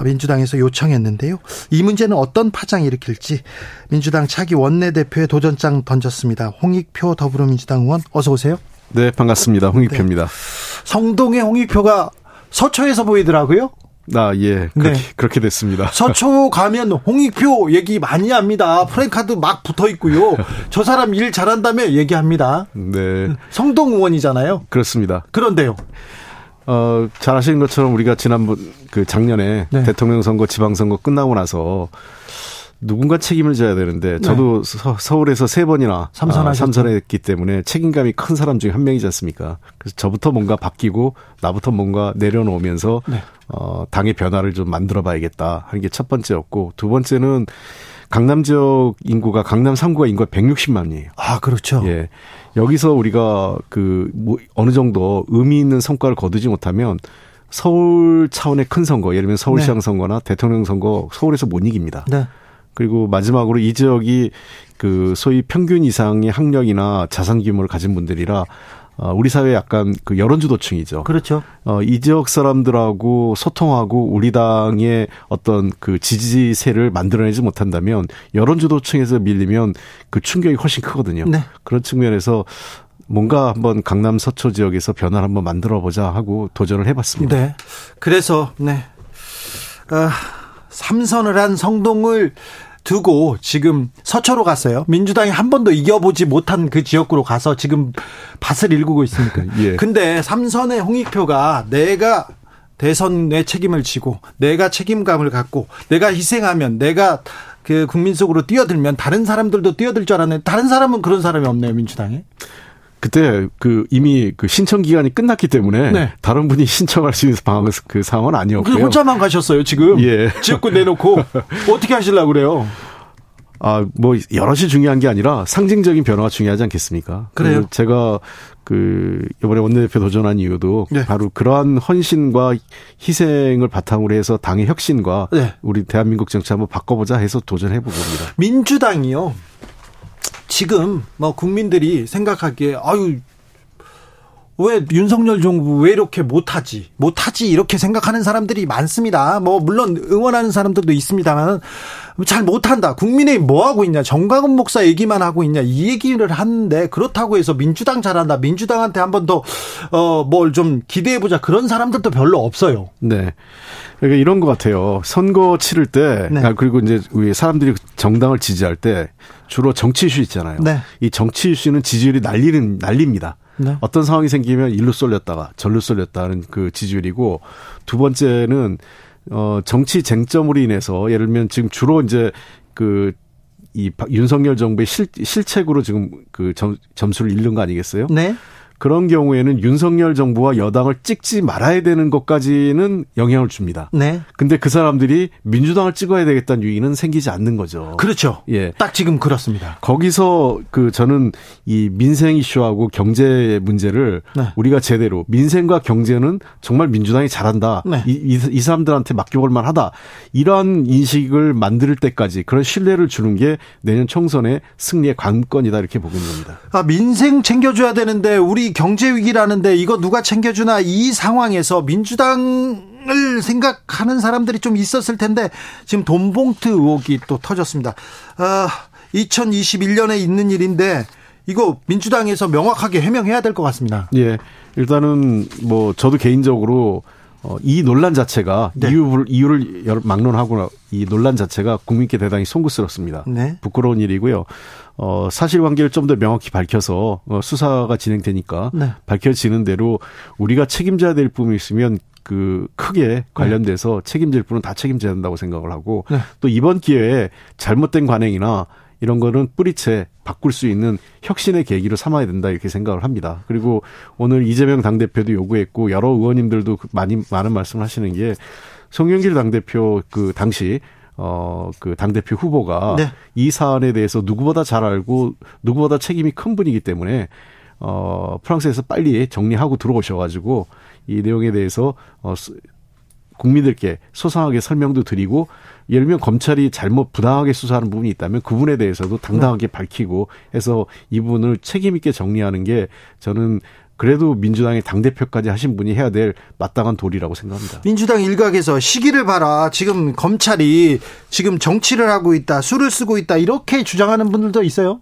민주당에서 요청했는데요. 이 문제는 어떤 파장이 일으킬지 민주당 차기 원내대표의 도전장 던졌습니다. 홍익표 더불어민주당 의원 어서 오세요. 네, 반갑습니다. 홍익표입니다. 네. 성동의 홍익표가 서초에서 보이더라고요. 아, 예. 그렇게, 네. 그렇게 됐습니다. 서초 가면 홍익표 얘기 많이 합니다. 프랭카드 막 붙어 있고요. 저 사람 일 잘한다며 얘기합니다. 네. 성동 의원이잖아요. 그렇습니다. 그런데요. 어, 잘 아시는 것처럼 우리가 지난번 그 작년에 네. 대통령 선거, 지방선거 끝나고 나서 누군가 책임을 져야 되는데 저도 네. 서, 울에서세 번이나 삼선하 삼선했기 때문에 책임감이 큰 사람 중에 한 명이지 않습니까? 그래서 저부터 뭔가 바뀌고 나부터 뭔가 내려놓으면서 네. 어, 당의 변화를 좀 만들어봐야겠다 하는 게 첫 번째였고 두 번째는 강남 지역 인구가 강남 3구가 인구가 160만이에요. 아 그렇죠. 예. 여기서 우리가 그 뭐 어느 정도 의미 있는 성과를 거두지 못하면 서울 차원의 큰 선거, 예를 들면 서울시장 네. 선거나 대통령 선거 서울에서 못 이깁니다. 네. 그리고 마지막으로 이 지역이 그 소위 평균 이상의 학력이나 자산 규모를 가진 분들이라 어, 우리 사회 약간 그 여론주도층이죠. 그렇죠. 어, 이 지역 사람들하고 소통하고 우리 당의 어떤 그 지지세를 만들어내지 못한다면 여론주도층에서 밀리면 그 충격이 훨씬 크거든요. 네. 그런 측면에서 뭔가 한번 강남 서초 지역에서 변화를 한번 만들어 보자 하고 도전을 해봤습니다. 네. 그래서 네. 아, 삼선을 한 성동을 두고 지금 서초로 갔어요. 민주당이 한 번도 이겨보지 못한 그 지역구로 가서 지금 밭을 일구고 있습니까? [LAUGHS] 예. 근데 삼선의 홍익표가 내가 대선의 책임을 지고 내가 책임감을 갖고 내가 희생하면 내가 그 국민 속으로 뛰어들면 다른 사람들도 뛰어들 줄 알았는데 다른 사람은 그런 사람이 없네요 민주당에. 그때 그 이미 그 신청 기간이 끝났기 때문에 네. 다른 분이 신청할 수 있는 방황 그 상황은 아니었고요. 혼자만 가셨어요 지금. 예. 지역구 내놓고 어떻게 하실라 그래요? 아, 뭐, 여럿이 중요한 게 아니라 상징적인 변화가 중요하지 않겠습니까? 그래요. 제가 그, 이번에 원내대표 도전한 이유도 네. 바로 그러한 헌신과 희생을 바탕으로 해서 당의 혁신과 네. 우리 대한민국 정치 한번 바꿔보자 해서 도전해보고 봅니다. 민주당이요. 지금 뭐 국민들이 생각하기에 아유 왜 윤석열 정부 왜 이렇게 못하지 못하지 이렇게 생각하는 사람들이 많습니다. 뭐 물론 응원하는 사람들도 있습니다만 잘 못한다. 국민의힘 뭐 하고 있냐 정광훈 목사 얘기만 하고 있냐 이 얘기를 하는데 그렇다고 해서 민주당 잘한다. 민주당한테 한 번 더 어 뭘 좀 기대해 보자 그런 사람들도 별로 없어요. 네. 그러니까 이런 것 같아요. 선거 치를 때, 네. 아, 그리고 이제 우리 사람들이 정당을 지지할 때 주로 정치 이슈 있잖아요. 네. 이 정치 이슈는 지지율이 날리는 날립니다. 네. 어떤 상황이 생기면 일로 쏠렸다가 절로 쏠렸다는 그 지지율이고 두 번째는 어 정치 쟁점으로 인해서 예를 들면 지금 주로 이제 그이 윤석열 정부의 실, 실책으로 지금 그 점, 점수를 잃는 거 아니겠어요? 네. 그런 경우에는 윤석열 정부와 여당을 찍지 말아야 되는 것까지는 영향을 줍니다. 네. 근데 그 사람들이 민주당을 찍어야 되겠다는 유인은 생기지 않는 거죠. 그렇죠. 예. 딱 지금 그렇습니다. 거기서 그 저는 이 민생 이슈하고 경제 문제를 네. 우리가 제대로 민생과 경제는 정말 민주당이 잘한다. 네. 이, 이, 이 사람들한테 맡겨볼 만하다. 이러한 인식을 만들 때까지 그런 신뢰를 주는 게 내년 총선의 승리의 관건이다 이렇게 보고 있는 겁니다. 아, 민생 챙겨줘야 되는데 우리 경제 위기라는데 이거 누가 챙겨주나 이 상황에서 민주당을 생각하는 사람들이 좀 있었을 텐데 지금 돈봉투 의혹이 또 터졌습니다. 아, 2021년에 있는 일인데 이거 민주당에서 명확하게 해명해야 될 것 같습니다. 예. 일단은 뭐 저도 개인적으로 어, 이 논란 자체가 네. 이유를 이유를 막론하고 이 논란 자체가 국민께 대단히 송구스럽습니다. 네. 부끄러운 일이고요. 어, 사실관계를 좀 더 명확히 밝혀서 어, 수사가 진행되니까 네. 밝혀지는 대로 우리가 책임져야 될 부분이 있으면 그 크게 관련돼서 네. 책임질 분은 다 책임져야 한다고 생각을 하고 네. 또 이번 기회에 잘못된 관행이나 이런 거는 뿌리채 바꿀 수 있는 혁신의 계기로 삼아야 된다 이렇게 생각을 합니다. 그리고 오늘 이재명 당대표도 요구했고 여러 의원님들도 그 많이 많은 말씀을 하시는 게 송영길 당대표 그 당시 어, 그 당대표 후보가 네. 이 사안에 대해서 누구보다 잘 알고 누구보다 책임이 큰 분이기 때문에 어, 프랑스에서 빨리 정리하고 들어오셔가지고 이 내용에 대해서 어, 국민들께 소상하게 설명도 드리고 예를 들면 검찰이 잘못 부당하게 수사하는 부분이 있다면 그분에 대해서도 당당하게 네. 밝히고 해서 이분을 책임 있게 정리하는 게 저는 그래도 민주당의 당대표까지 하신 분이 해야 될 마땅한 도리라고 생각합니다. 민주당 일각에서 시기를 봐라. 지금 검찰이 지금 정치를 하고 있다. 술을 쓰고 있다. 이렇게 주장하는 분들도 있어요?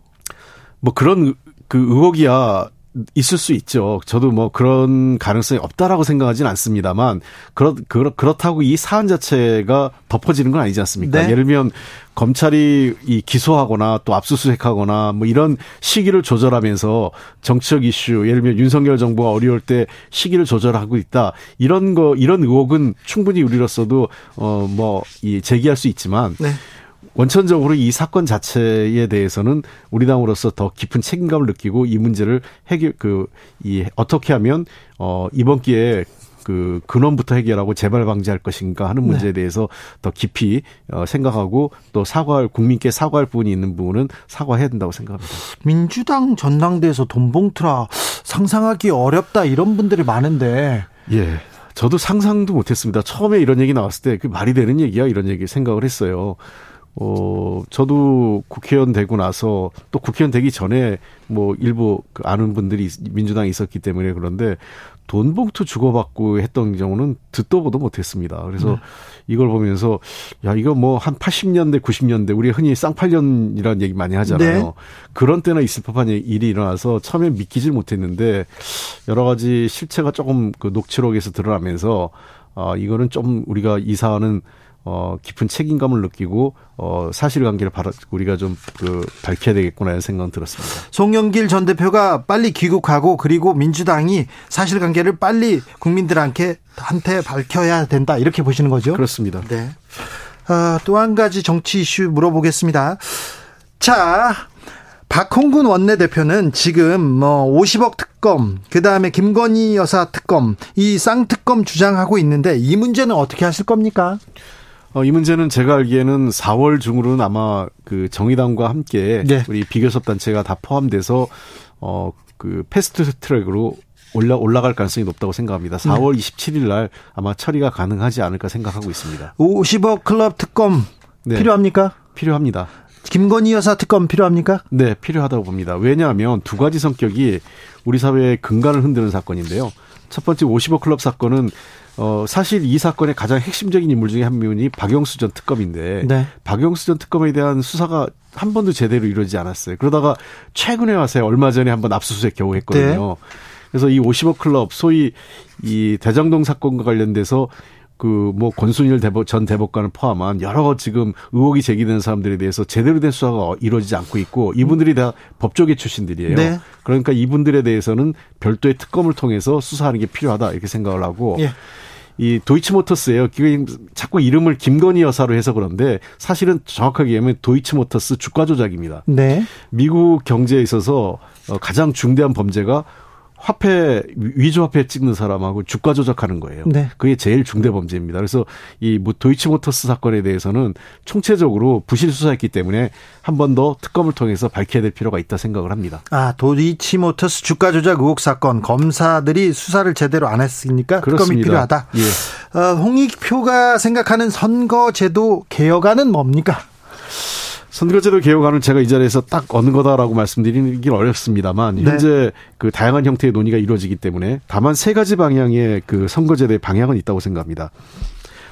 뭐 그런 그 의혹이야 있을 수 있죠. 저도 뭐 그런 가능성이 없다라고 생각하지는 않습니다만 그렇 그렇 그렇다고 이 사안 자체가 덮어지는 건 아니지 않습니까? 네. 예를 들면 검찰이 이 기소하거나 또 압수수색하거나 뭐 이런 시기를 조절하면서 정치적 이슈 예를 들면 윤석열 정부가 어려울 때 시기를 조절하고 있다 이런 거 이런 의혹은 충분히 우리로서도 어 뭐 이 제기할 수 있지만 네. 원천적으로 이 사건 자체에 대해서는 우리 당으로서 더 깊은 책임감을 느끼고 이 문제를 해결 그 이 어떻게 하면 어 이번 기회에 그 근원부터 해결하고 재발 방지할 것인가 하는 문제에 네. 대해서 더 깊이 어 생각하고 또 사과할 국민께 사과할 부분이 있는 부분은 사과해야 된다고 생각합니다. 민주당 전당대에서 돈봉투라 상상하기 어렵다 이런 분들이 많은데 예. 저도 상상도 못했습니다. 처음에 이런 얘기 나왔을 때 그 말이 되는 얘기야 이런 얘기 생각을 했어요. 어, 저도 국회의원 되고 나서 또 국회의원 되기 전에 뭐 일부 그 아는 분들이 민주당에 있었기 때문에 그런데 돈 봉투 주고받고 했던 경우는 듣도 보도 못했습니다. 그래서 네. 이걸 보면서 야 이거 뭐 한 80년대 90년대 우리 흔히 쌍팔년이라는 얘기 많이 하잖아요. 네. 그런 때나 있을 법한 일이 일어나서 처음에 믿기질 못했는데 여러 가지 실체가 조금 그 녹취록에서 드러나면서 어 이거는 좀 우리가 이 사안은 어, 깊은 책임감을 느끼고, 어, 사실관계를 바라, 우리가 좀, 그, 밝혀야 되겠구나, 이런 생각은 들었습니다. 송영길 전 대표가 빨리 귀국하고, 그리고 민주당이 사실관계를 빨리 국민들한테, 한테 밝혀야 된다, 이렇게 보시는 거죠? 그렇습니다. 네. 어, 또한 가지 정치 이슈 물어보겠습니다. 자, 박홍근 원내대표는 지금 뭐 50억 특검, 그 다음에 김건희 여사 특검, 이 쌍특검 주장하고 있는데 이 문제는 어떻게 하실 겁니까? 어, 이 문제는 제가 알기에는 4월 중으로는 아마 그 정의당과 함께 네. 우리 비교섭 단체가 다 포함돼서 어, 그 fast track으로 올라 올라갈 가능성이 높다고 생각합니다. 4월 네. 27일 날 아마 처리가 가능하지 않을까 생각하고 있습니다. 50억 클럽 특검 네. 필요합니까? 필요합니다. 김건희 여사 특검 필요합니까? 네, 필요하다고 봅니다. 왜냐하면 두 가지 성격이 우리 사회의 근간을 흔드는 사건인데요. 첫 번째 50억 클럽 사건은 어, 사실 이 사건의 가장 핵심적인 인물 중에 한 명이 박영수 전 특검인데 네. 박영수 전 특검에 대한 수사가 한 번도 제대로 이루어지지 않았어요. 그러다가 최근에 와서 얼마 전에 한번 압수수색 겨우 했거든요. 네. 그래서 이 50억 클럽 소위 이 대장동 사건과 관련돼서 그 뭐 권순일 대법 전 대법관을 포함한 여러 지금 의혹이 제기되는 사람들에 대해서 제대로 된 수사가 이루어지지 않고 있고 이분들이 다 법조계 출신들이에요. 네. 그러니까 이분들에 대해서는 별도의 특검을 통해서 수사하는 게 필요하다 이렇게 생각을 하고 예. 이 도이치모터스예요. 자꾸 이름을 김건희 여사로 해서 그런데 사실은 정확하게 얘기하면 도이치모터스 주가 조작입니다. 네. 미국 경제에 있어서 어, 가장 중대한 범죄가 화폐 위조 화폐 찍는 사람하고 주가 조작하는 거예요. 네. 그게 제일 중대 범죄입니다. 그래서 이뭐 도이치모터스 사건에 대해서는 총체적으로 부실 수사했기 때문에 한 번 더 특검을 통해서 밝혀야 될 필요가 있다 생각을 합니다. 아 도이치모터스 주가 조작 의혹 사건 검사들이 수사를 제대로 안 했으니까 그렇습니다. 특검이 필요하다. 예. 어, 홍익표가 생각하는 선거제도 개혁안은 뭡니까? 선거제도 개혁안은 제가 이 자리에서 딱 어느 거다라고 말씀드리긴 어렵습니다만 네. 현재 그 다양한 형태의 논의가 이루어지기 때문에 다만 세 가지 방향의 그 선거제도의 방향은 있다고 생각합니다.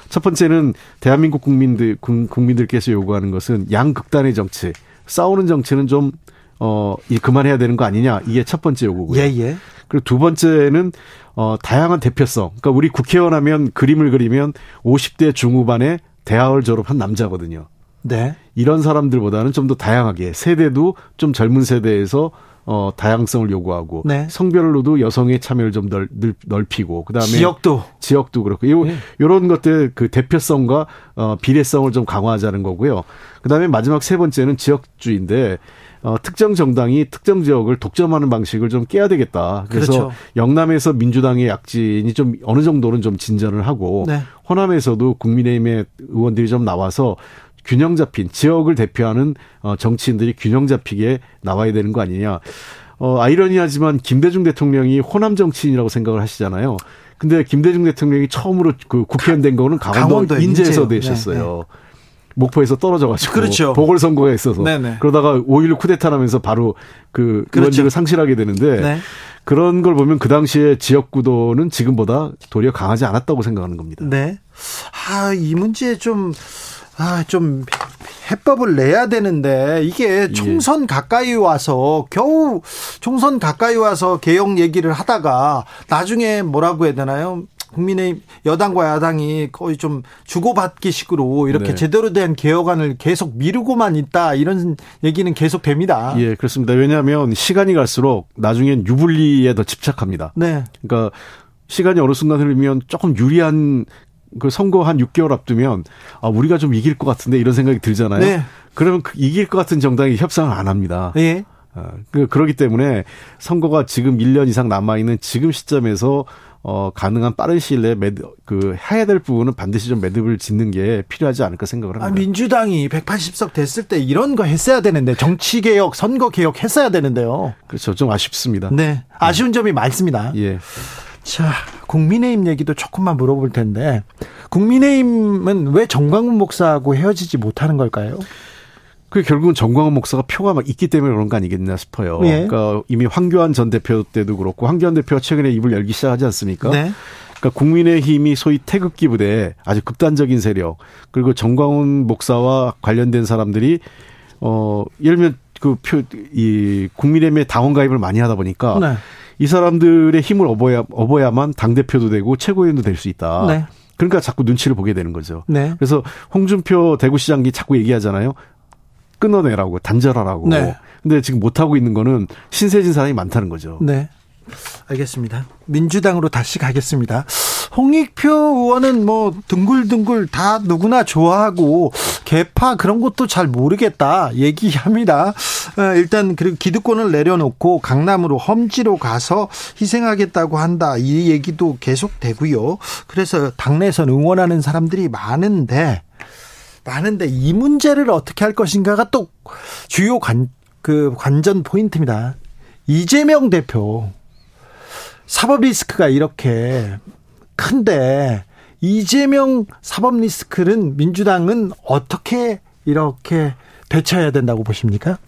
첫 번째는 대한민국 국민들 국민들께서 요구하는 것은 양극단의 정치, 싸우는 정치는 좀 어, 이 그만해야 되는 거 아니냐 이게 첫 번째 요구고요. 예, 예. 그리고 두 번째는 어, 다양한 대표성. 그러니까 우리 국회의원 하면 그림을 그리면 50대 중후반에 대학을 졸업한 남자거든요. 네. 이런 사람들보다는 좀 더 다양하게 세대도 좀 젊은 세대에서 어 다양성을 요구하고 네. 성별로도 여성의 참여를 좀 넓, 넓히고 그다음에 지역도 지역도 그렇고 요 네. 요런 것들 그 대표성과 어 비례성을 좀 강화하자는 거고요. 그다음에 마지막 세 번째는 지역주의인데 어, 특정 정당이 특정 지역을 독점하는 방식을 좀 깨야 되겠다. 그래서 그렇죠. 영남에서 민주당의 약진이 좀 어느 정도는 좀 진전을 하고 네. 호남에서도 국민의힘의 의원들이 좀 나와서 균형 잡힌 지역을 대표하는 어, 정치인들이 균형 잡히게 나와야 되는 거 아니냐. 어, 아이러니하지만 김대중 대통령이 호남 정치인이라고 생각을 하시잖아요. 근데 김대중 대통령이 처음으로 그 국회의원 된 거는 강원도, 강원도 인제에서 네, 되셨어요. 네, 네. 목포에서 떨어져가지고 그렇죠. 보궐선거가 있어서 네네. 네. 그러다가 5.16 쿠데타 나면서 바로 그 그렇죠. 의원직을 상실하게 되는데 네. 그런 걸 보면 그 당시에 지역 구도는 지금보다 도리어 강하지 않았다고 생각하는 겁니다. 네. 아, 이 문제 좀 아, 좀 해법을 내야 되는데 이게 예. 총선 가까이 와서 겨우 총선 가까이 와서 개혁 얘기를 하다가 나중에 뭐라고 해야 되나요? 국민의 여당과 야당이 거의 좀 주고받기 식으로 이렇게 네. 제대로 된 개혁안을 계속 미루고만 있다 이런 얘기는 계속 됩니다. 예, 그렇습니다. 왜냐하면 시간이 갈수록 나중엔 유불리에 더 집착합니다. 네. 그러니까 시간이 어느 순간 흐르면 조금 유리한 그 선거 한 6개월 앞두면 아 우리가 좀 이길 것 같은데 이런 생각이 들잖아요. 네. 그러면 그 이길 것 같은 정당이 협상을 안 합니다. 예. 어, 그 그러기 때문에 선거가 지금 1년 이상 남아 있는 지금 시점에서 어, 가능한 빠른 시일 내에 매드, 그, 해야 될 부분은 반드시 좀 매듭을 짓는 게 필요하지 않을까 생각을 합니다. 아, 민주당이 180석 됐을 때 이런 거 했어야 되는데, 정치개혁, 선거개혁 했어야 되는데요. 그렇죠. 좀 아쉽습니다. 네. 아쉬운 점이 많습니다. 예. 자, 국민의힘 얘기도 조금만 물어볼 텐데, 국민의힘은 왜 정광훈 목사하고 헤어지지 못하는 걸까요? 그 결국은 정광훈 목사가 표가 막 있기 때문에 그런 거 아니겠나 싶어요. 예. 그러니까 이미 황교안 전 대표 때도 그렇고 황교안 대표가 최근에 입을 열기 시작하지 않습니까? 네. 그러니까 국민의힘이 소위 태극기 부대 아주 극단적인 세력 그리고 정광훈 목사와 관련된 사람들이 어 예를 들면 그 표 이 국민의힘에 당원 가입을 많이 하다 보니까 네. 이 사람들의 힘을 업어야 업어야만 당 대표도 되고 최고위원도 될 수 있다. 네. 그러니까 자꾸 눈치를 보게 되는 거죠. 네. 그래서 홍준표 대구시장이 자꾸 얘기하잖아요. 끊어내라고 단절하라고. 네. 근데 지금 못 하고 있는 거는 신세진 사람이 많다는 거죠. 네. 알겠습니다. 민주당으로 다시 가겠습니다. 홍익표 의원은 뭐 둥글둥글 다 누구나 좋아하고 개파 그런 것도 잘 모르겠다 얘기합니다. 어, 일단 그리고 기득권을 내려놓고 강남으로 험지로 가서 희생하겠다고 한다 이 얘기도 계속되고요. 그래서 당내에서 응원하는 사람들이 많은데 많은데 이 문제를 어떻게 할 것인가가 또 주요 관, 그 관전 포인트입니다. 이재명 대표 사법 리스크가 이렇게 큰데 이재명 사법 리스크는 민주당은 어떻게 이렇게 대처해야 된다고 보십니까?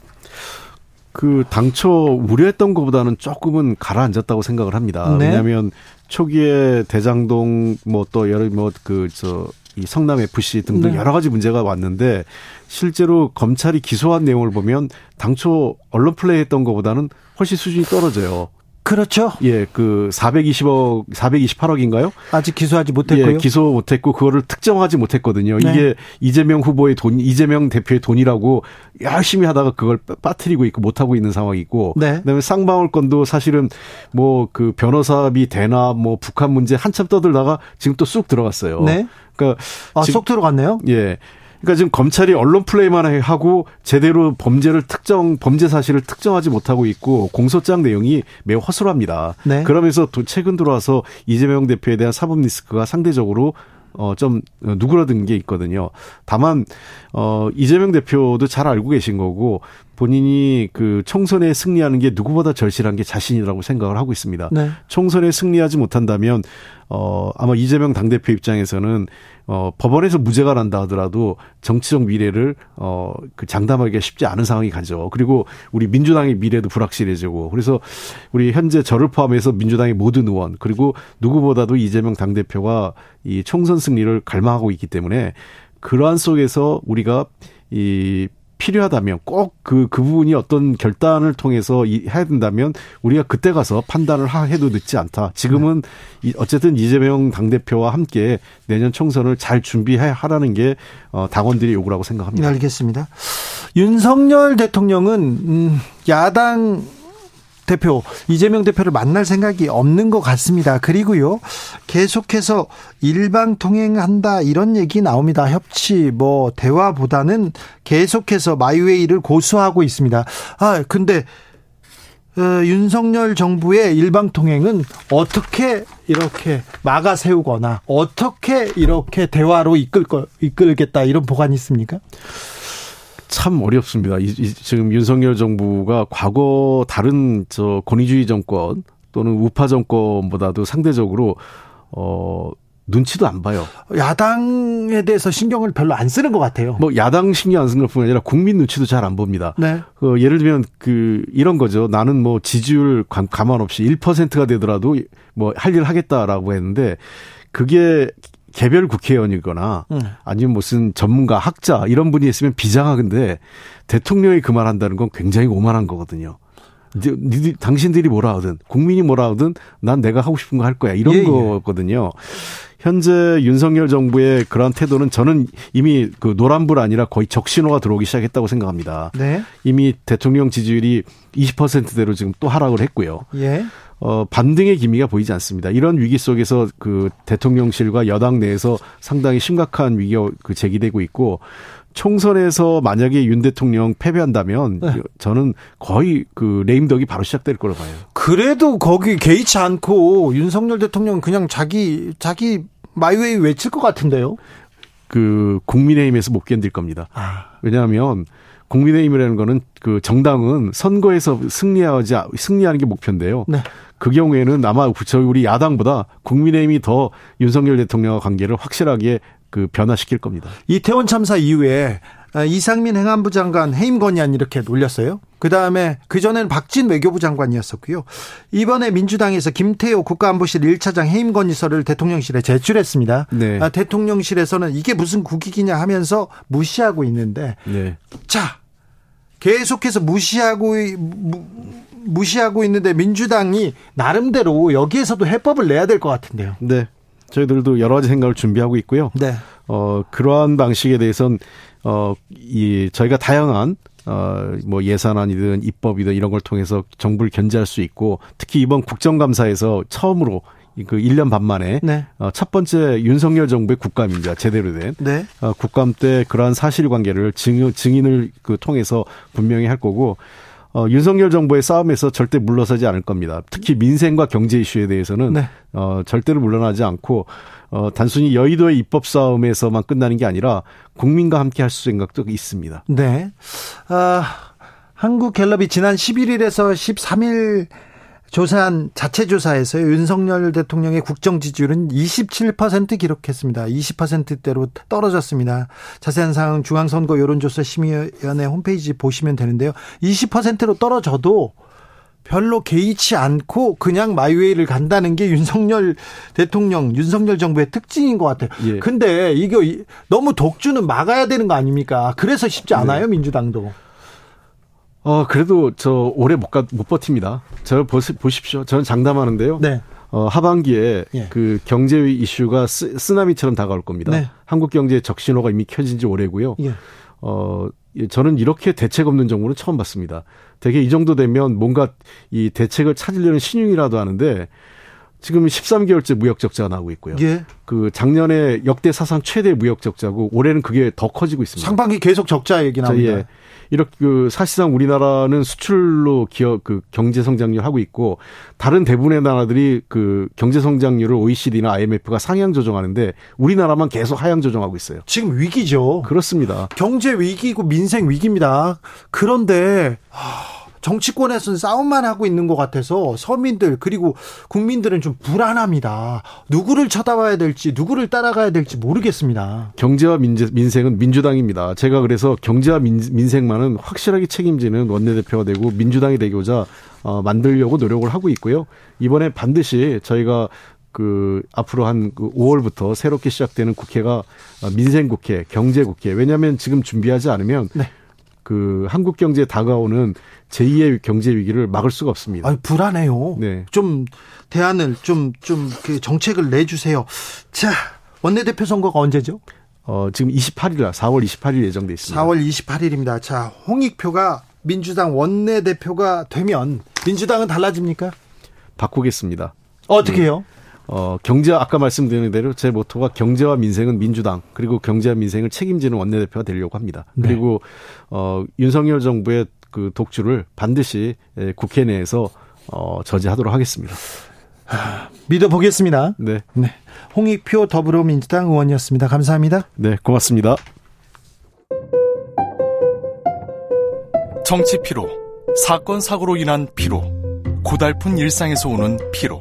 그 당초 우려했던 것보다는 조금은 가라앉았다고 생각을 합니다. 네. 왜냐하면 초기에 대장동 뭐 또 여러 뭐 그 저 이 성남 FC 등등 네. 여러 가지 문제가 왔는데 실제로 검찰이 기소한 내용을 보면 당초 언론 플레이했던 것보다는 훨씬 수준이 떨어져요. 그렇죠. 예, 그 420억, 428억인가요? 아직 기소하지 못했고요. 예, 기소 못했고 그거를 특정하지 못했거든요. 네. 이게 이재명 후보의 돈, 이재명 대표의 돈이라고 열심히 하다가 그걸 빠뜨리고 있고 못 하고 있는 상황이고, 네. 그다음에 쌍방울 건도 사실은 뭐 그 변호사비 대나 뭐 북한 문제 한참 떠들다가 지금 또 쑥 들어갔어요. 네. 그러니까 아, 쏙 들어갔네요. 예. 그러니까 지금 검찰이 언론 플레이만 하고 제대로 범죄를 특정 범죄 사실을 특정하지 못하고 있고 공소장 내용이 매우 허술합니다. 네. 그러면서 또 최근 들어와서 이재명 대표에 대한 사법 리스크가 상대적으로 어, 좀 누그러든 게 있거든요. 다만, 어, 이재명 대표도 잘 알고 계신 거고, 본인이 그 총선에 승리하는 게 누구보다 절실한 게 자신이라고 생각을 하고 있습니다. 네. 총선에 승리하지 못한다면 어 아마 이재명 당 대표 입장에서는 어 법원에서 무죄가 난다 하더라도 정치적 미래를 어그 장담하기가 쉽지 않은 상황이 가죠. 그리고 우리 민주당의 미래도 불확실해지고 그래서 우리 현재 저를 포함해서 민주당의 모든 의원 그리고 누구보다도 이재명 당 대표가 이 총선 승리를 갈망하고 있기 때문에 그러한 속에서 우리가 이 필요하다면 꼭 그, 그 부분이 어떤 결단을 통해서 이, 해야 된다면 우리가 그때 가서 판단을 하, 해도 늦지 않다. 지금은 이, 어쨌든 이재명 당 대표와 함께 내년 총선을 잘 준비하라는 게 어, 당원들의 요구라고 생각합니다. 네, 알겠습니다. 윤석열 대통령은, 음, 야당 대표 이재명 대표를 만날 생각이 없는 것 같습니다. 그리고요 계속해서 일방 통행한다 이런 얘기 나옵니다. 협치 뭐 대화보다는 계속해서 마이웨이를 고수하고 있습니다. 아 근데 어, 윤석열 정부의 일방 통행은 어떻게 이렇게 막아 세우거나 어떻게 이렇게 대화로 이끌 거 이끌겠다 이런 보관이 있습니까? 참 어렵습니다. 이, 이, 지금 윤석열 정부가 과거 다른 저 권위주의 정권 또는 우파 정권보다도 상대적으로 어 눈치도 안 봐요. 야당에 대해서 신경을 별로 안 쓰는 것 같아요. 뭐 야당 신경 안 쓰는 것뿐 아니라 국민 눈치도 잘 안 봅니다. 네. 그 예를 들면 그 이런 거죠. 나는 뭐 지지율 감안 없이 1%가 되더라도 뭐 할 일 하겠다라고 했는데 그게 개별 국회의원이거나 음. 아니면 무슨 전문가 학자 이런 분이 있으면 비장하근데 대통령이 그 말한다는 건 굉장히 오만한 거거든요. 이제 니들 당신들이 뭐라 하든 국민이 뭐라 하든 난 내가 하고 싶은 거 할 거야 이런 예, 예. 거거든요. 현재 윤석열 정부의 그러한 태도는 저는 이미 그 노란불 아니라 거의 적신호가 들어오기 시작했다고 생각합니다. 네. 이미 대통령 지지율이 20%대로 지금 또 하락을 했고요. 예. 어, 반등의 기미가 보이지 않습니다. 이런 위기 속에서 그 대통령실과 여당 내에서 상당히 심각한 위기가 그 제기되고 있고 총선에서 만약에 윤 대통령 패배한다면 네. 저는 거의 그 레임덕이 바로 시작될 거로 봐요. 그래도 거기 개의치 않고 윤석열 대통령 그냥 자기 자기 마이웨이 외칠 것 같은데요. 그 국민의힘에서 못 견딜 겁니다. 아. 왜냐하면 국민의힘이라는 거는 그 정당은 선거에서 승리하지 승리하는 게 목표인데요. 네. 그 경우에는 아마 저희 우리 야당보다 국민의힘이 더 윤석열 대통령과 관계를 확실하게 그 변화시킬 겁니다. 이태원 참사 이후에 이상민 행안부 장관 해임 건의안 이렇게 올렸어요. 그 다음에 그 전에는 박진 외교부 장관이었었고요. 이번에 민주당에서 김태호 국가안보실 1차장 해임 건의서를 대통령실에 제출했습니다. 네. 아, 대통령실에서는 이게 무슨 국익이냐 하면서 무시하고 있는데. 네. 자, 계속해서 무시하고, 무, 무시하고 있는데 민주당이 나름대로 여기에서도 해법을 내야 될 것 같은데요. 네. 저희들도 여러 가지 생각을 준비하고 있고요. 네. 어, 그러한 방식에 대해서는 어, 이 저희가 다양한 어, 뭐 예산안이든 입법이든 이런 걸 통해서 정부를 견제할 수 있고 특히 이번 국정감사에서 처음으로 그 1년 반 만에 네. 어, 첫 번째 윤석열 정부의 국감입니다. 제대로 된. 네. 어, 국감 때 그러한 사실관계를 증, 증인을 그 통해서 분명히 할 거고 어, 윤석열 정부의 싸움에서 절대 물러서지 않을 겁니다. 특히 민생과 경제 이슈에 대해서는 네. 어, 절대로 물러나지 않고 어, 단순히 여의도의 입법 싸움에서만 끝나는 게 아니라 국민과 함께 할 생각도 있습니다. 네. 아, 한국 갤럽이 지난 11일에서 13일 조사한 자체 조사에서 윤석열 대통령의 국정 지지율은 27% 기록했습니다. 20%대로 떨어졌습니다. 자세한 사항 중앙선거 여론조사 심의위원회 홈페이지 보시면 되는데요. 20%로 떨어져도 별로 개의치 않고 그냥 마이웨이를 간다는 게 윤석열 대통령, 윤석열 정부의 특징인 것 같아요. 예. 근데 이거 너무 독주는 막아야 되는 거 아닙니까? 그래서 쉽지 않아요, 네. 민주당도. 어, 그래도 저 올해 못, 가, 못 버팁니다. 저 보시, 보십시오. 저는 장담하는데요. 네. 어, 하반기에 예. 그 경제 이슈가 쓰, 쓰나미처럼 다가올 겁니다. 네. 한국 경제의 적신호가 이미 켜진 지 오래고요. 예. 어, 저는 이렇게 대책 없는 정부는 처음 봤습니다. 되게 이 정도 되면 뭔가 이 대책을 찾으려는 신용이라도 하는데 지금 13개월째 무역 적자가 나오고 있고요. 예. 그 작년에 역대 사상 최대 무역 적자고 올해는 그게 더 커지고 있습니다. 상반기 계속 적자 얘기 나옵니다. 예. 이렇게 그 사실상 우리나라는 수출로 기업 그 경제 성장률 하고 있고 다른 대부분의 나라들이 그 경제 성장률을 OECD나 IMF가 상향 조정하는데 우리나라만 계속 하향 조정하고 있어요. 지금 위기죠. 그렇습니다. 경제 위기고 민생 위기입니다. 그런데 하... 정치권에서는 싸움만 하고 있는 것 같아서 서민들 그리고 국민들은 좀 불안합니다. 누구를 쳐다봐야 될지 누구를 따라가야 될지 모르겠습니다. 경제와 민재, 민생은 민주당입니다. 제가 그래서 경제와 민, 민생만은 확실하게 책임지는 원내대표가 되고 민주당이 되고자 어, 만들려고 노력을 하고 있고요. 이번에 반드시 저희가 그 앞으로 한그 5월부터 새롭게 시작되는 국회가 어, 민생 국회, 경제 국회. 왜냐하면 지금 준비하지 않으면 네. 그 한국 경제에 다가오는 제2의 경제 위기를 막을 수가 없습니다. 아, 불안해요. 네. 좀 대안을 좀 좀 그 정책을 내 주세요. 자, 원내대표 선거가 언제죠? 어, 지금 28일, 4월 28일 예정돼 있습니다. 4월 28일입니다. 자, 홍익표가 민주당 원내대표가 되면 민주당은 달라집니까? 바꾸겠습니다. 어떻게 해요? 네. 어, 경제 아까 말씀드린 대로 제 모토가 경제와 민생은 민주당 그리고 경제와 민생을 책임지는 원내대표가 되려고 합니다. 네. 그리고 어, 윤석열 정부의 그 독주를 반드시 예, 국회 내에서 어, 저지하도록 하겠습니다. 하, 믿어보겠습니다. 네. 네. 홍익표 더불어민주당 의원이었습니다. 감사합니다. 네, 고맙습니다. 정치 피로, 사건 사고로 인한 피로, 고달픈 일상에서 오는 피로.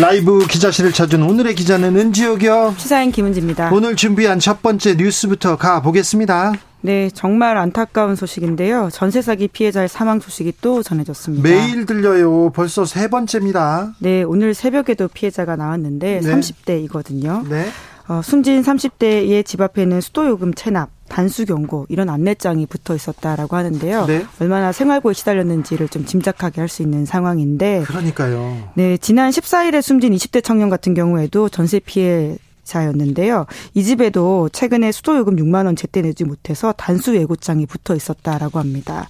라이브 기자실을 찾은 오늘의 기자는 은지옥이요. 시사인 김은지입니다. 오늘 준비한 첫 번째 뉴스부터 가보겠습니다. 네, 정말 안타까운 소식인데요. 전세 사기 피해자의 사망 소식이 또 전해졌습니다. 매일 들려요. 벌써 세 번째입니다. 네, 오늘 새벽에도 피해자가 나왔는데 네. 30대이거든요. 네. 어, 숨진 30대의 집 앞에는 수도요금 체납, 단수 경고 이런 안내장이 붙어 있었다라고 하는데요. 네. 얼마나 생활고에 시달렸는지를 좀 짐작하게 할 수 있는 상황인데. 그러니까요. 네, 지난 14일에 숨진 20대 청년 같은 경우에도 전세 피해 자였는데요. 이 집에도 최근에 수도요금 6만 원 제때 내지 못해서 단수 예고장이 붙어 있었다라고 합니다.